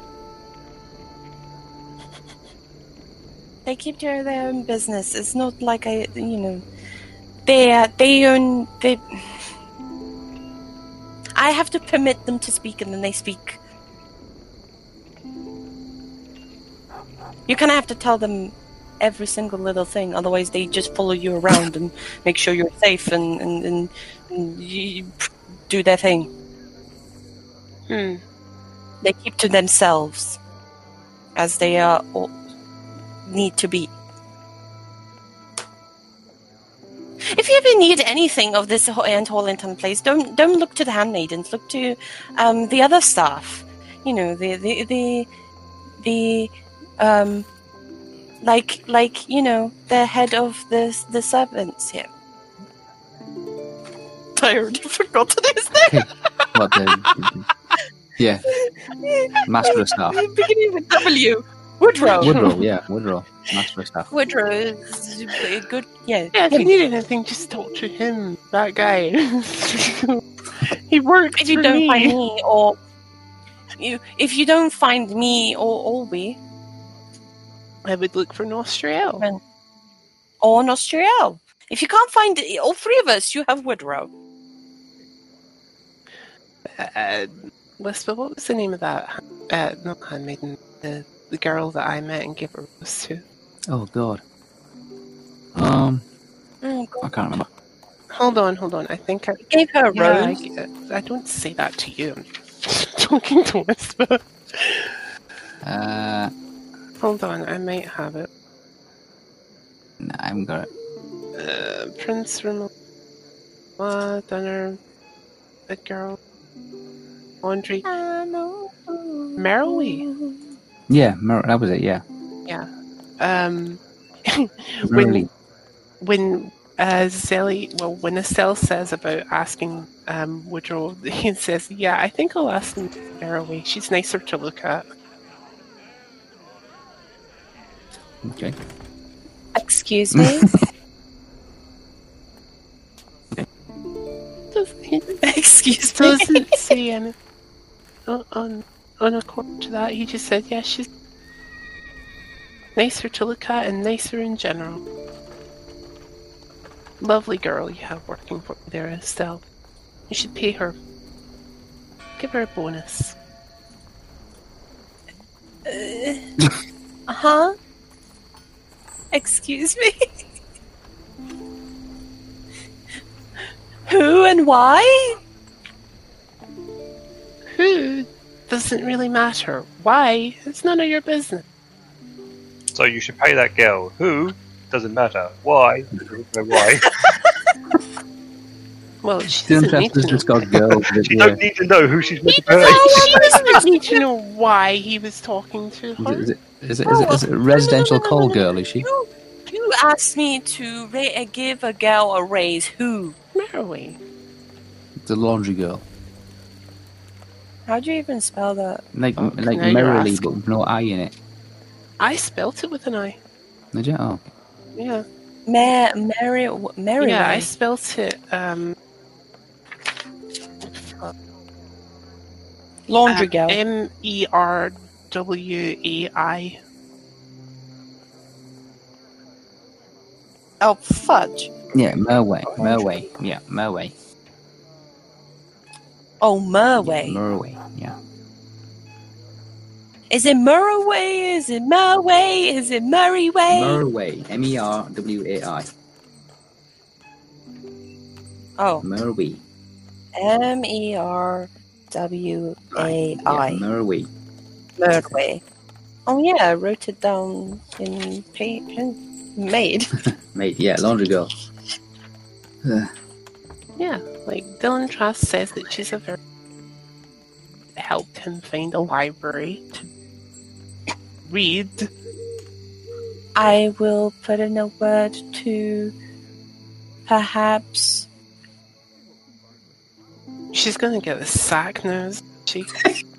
They keep their their own business. It's not like I, you know, they uh, they own they. I have to permit them to speak, and then they speak. You kind of have to tell them every single little thing, otherwise they just follow you around and make sure you're safe and and, and, and you do their thing. Hmm. They keep to themselves, as they are need to be. If you ever need anything of this ho- and Hollinton place, don't don't look to the handmaidens. Look to um, the other staff. You know the the the the um like like you know the head of the the servants here. I already forgot his name. What the? yeah, master of staff. Beginning with W. Woodrow. Woodrow, yeah, Woodrow, master of staff. Woodrow is a good. Yeah. Yeah, if him. you need anything, just talk to him. That guy. he worked if you for don't me. find me or you if you don't find me or Olby I would look for Nostriel. Right. or Nostriel. If you can't find all three of us, you have Woodrow. Uh, Lisbeth, what was the name of that? Uh, not handmaiden. The the girl that I met and gave a rose to. Oh God. Um, Oh, I can't remember. Hold on, hold on. I think I. Gave her a Yeah, I, rose. I don't say that to you. I'm talking to Lisbeth. Uh, Hold on, I might have it. nah, I haven't got it. Uh, Prince Romola, Dunner, the girl, Laundry, Merrily. Yeah, Mer- that was it. Yeah, Yeah. Um, Merrily. when when uh, Zelly, well, when Estelle says about asking um, Woodrow, he says, "Yeah, I think I'll ask Merrily. She's nicer to look at." Okay. Excuse me. Excuse me. doesn't say anything on, on on according to that. He just said, "Yeah, she's nicer to look at and nicer in general." Lovely girl you have working for you there, Estelle. You should pay her. Give her a bonus. Uh huh. Excuse me. Who and why? Who doesn't really matter. Why? It's none of your business. So you should pay that girl. Who? Doesn't matter. Why? Don't know why. Well, she The doesn't need to has know. just got girls. but You yeah. don't need to know who she's meant to pay. She doesn't need to know why he was talking to Is her. it, is it, is it, is it, is it a residential call girl? Is she? You, you asked me to ra- uh, give a girl a raise. Who? Merrily. The laundry girl, How do you even spell that? like Oh, like now merrily, but with no I in it. I spelt it with an I. Did you? Oh, Yeah. Mar- Mary, Mary. Yeah, I spelt it um Laundry girl. M E R W A I. oh, fudge. yeah, Merway, Merway, yeah, Merway, Oh, Merway. Merway, yeah. Is it Murray? Is it Merway? Is it Murray Way? Merway, M E R W A I, oh, Merway, M E R W A yeah, I. Merway. Oh yeah, I wrote it down in page made. Mate, yeah, laundry girl. Yeah, like Dylan Trask says that she's a very helped him find a library to read. I will put in a word to perhaps. She's gonna get a sack isn't She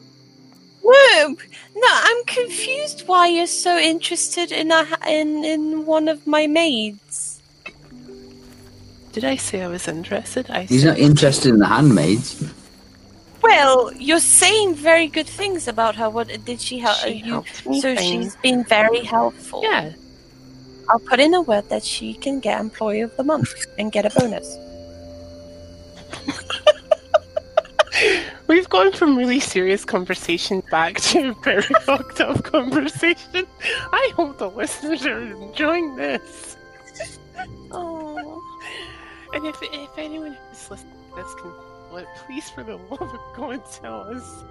No, no, I'm confused. Why you're so interested in a in in one of my maids? Did I say I was interested? I he's not interested in the handmaids. Well, you're saying very good things about her. What did she help She you? me So find- she's been very helpful. Yeah, I'll put in a word that she can get Employee of the Month and get a bonus. we've gone from really serious conversation back to a very fucked up conversation. I hope the listeners are enjoying this. Oh, And if if anyone who's listening to this can, please, for the love of God, tell us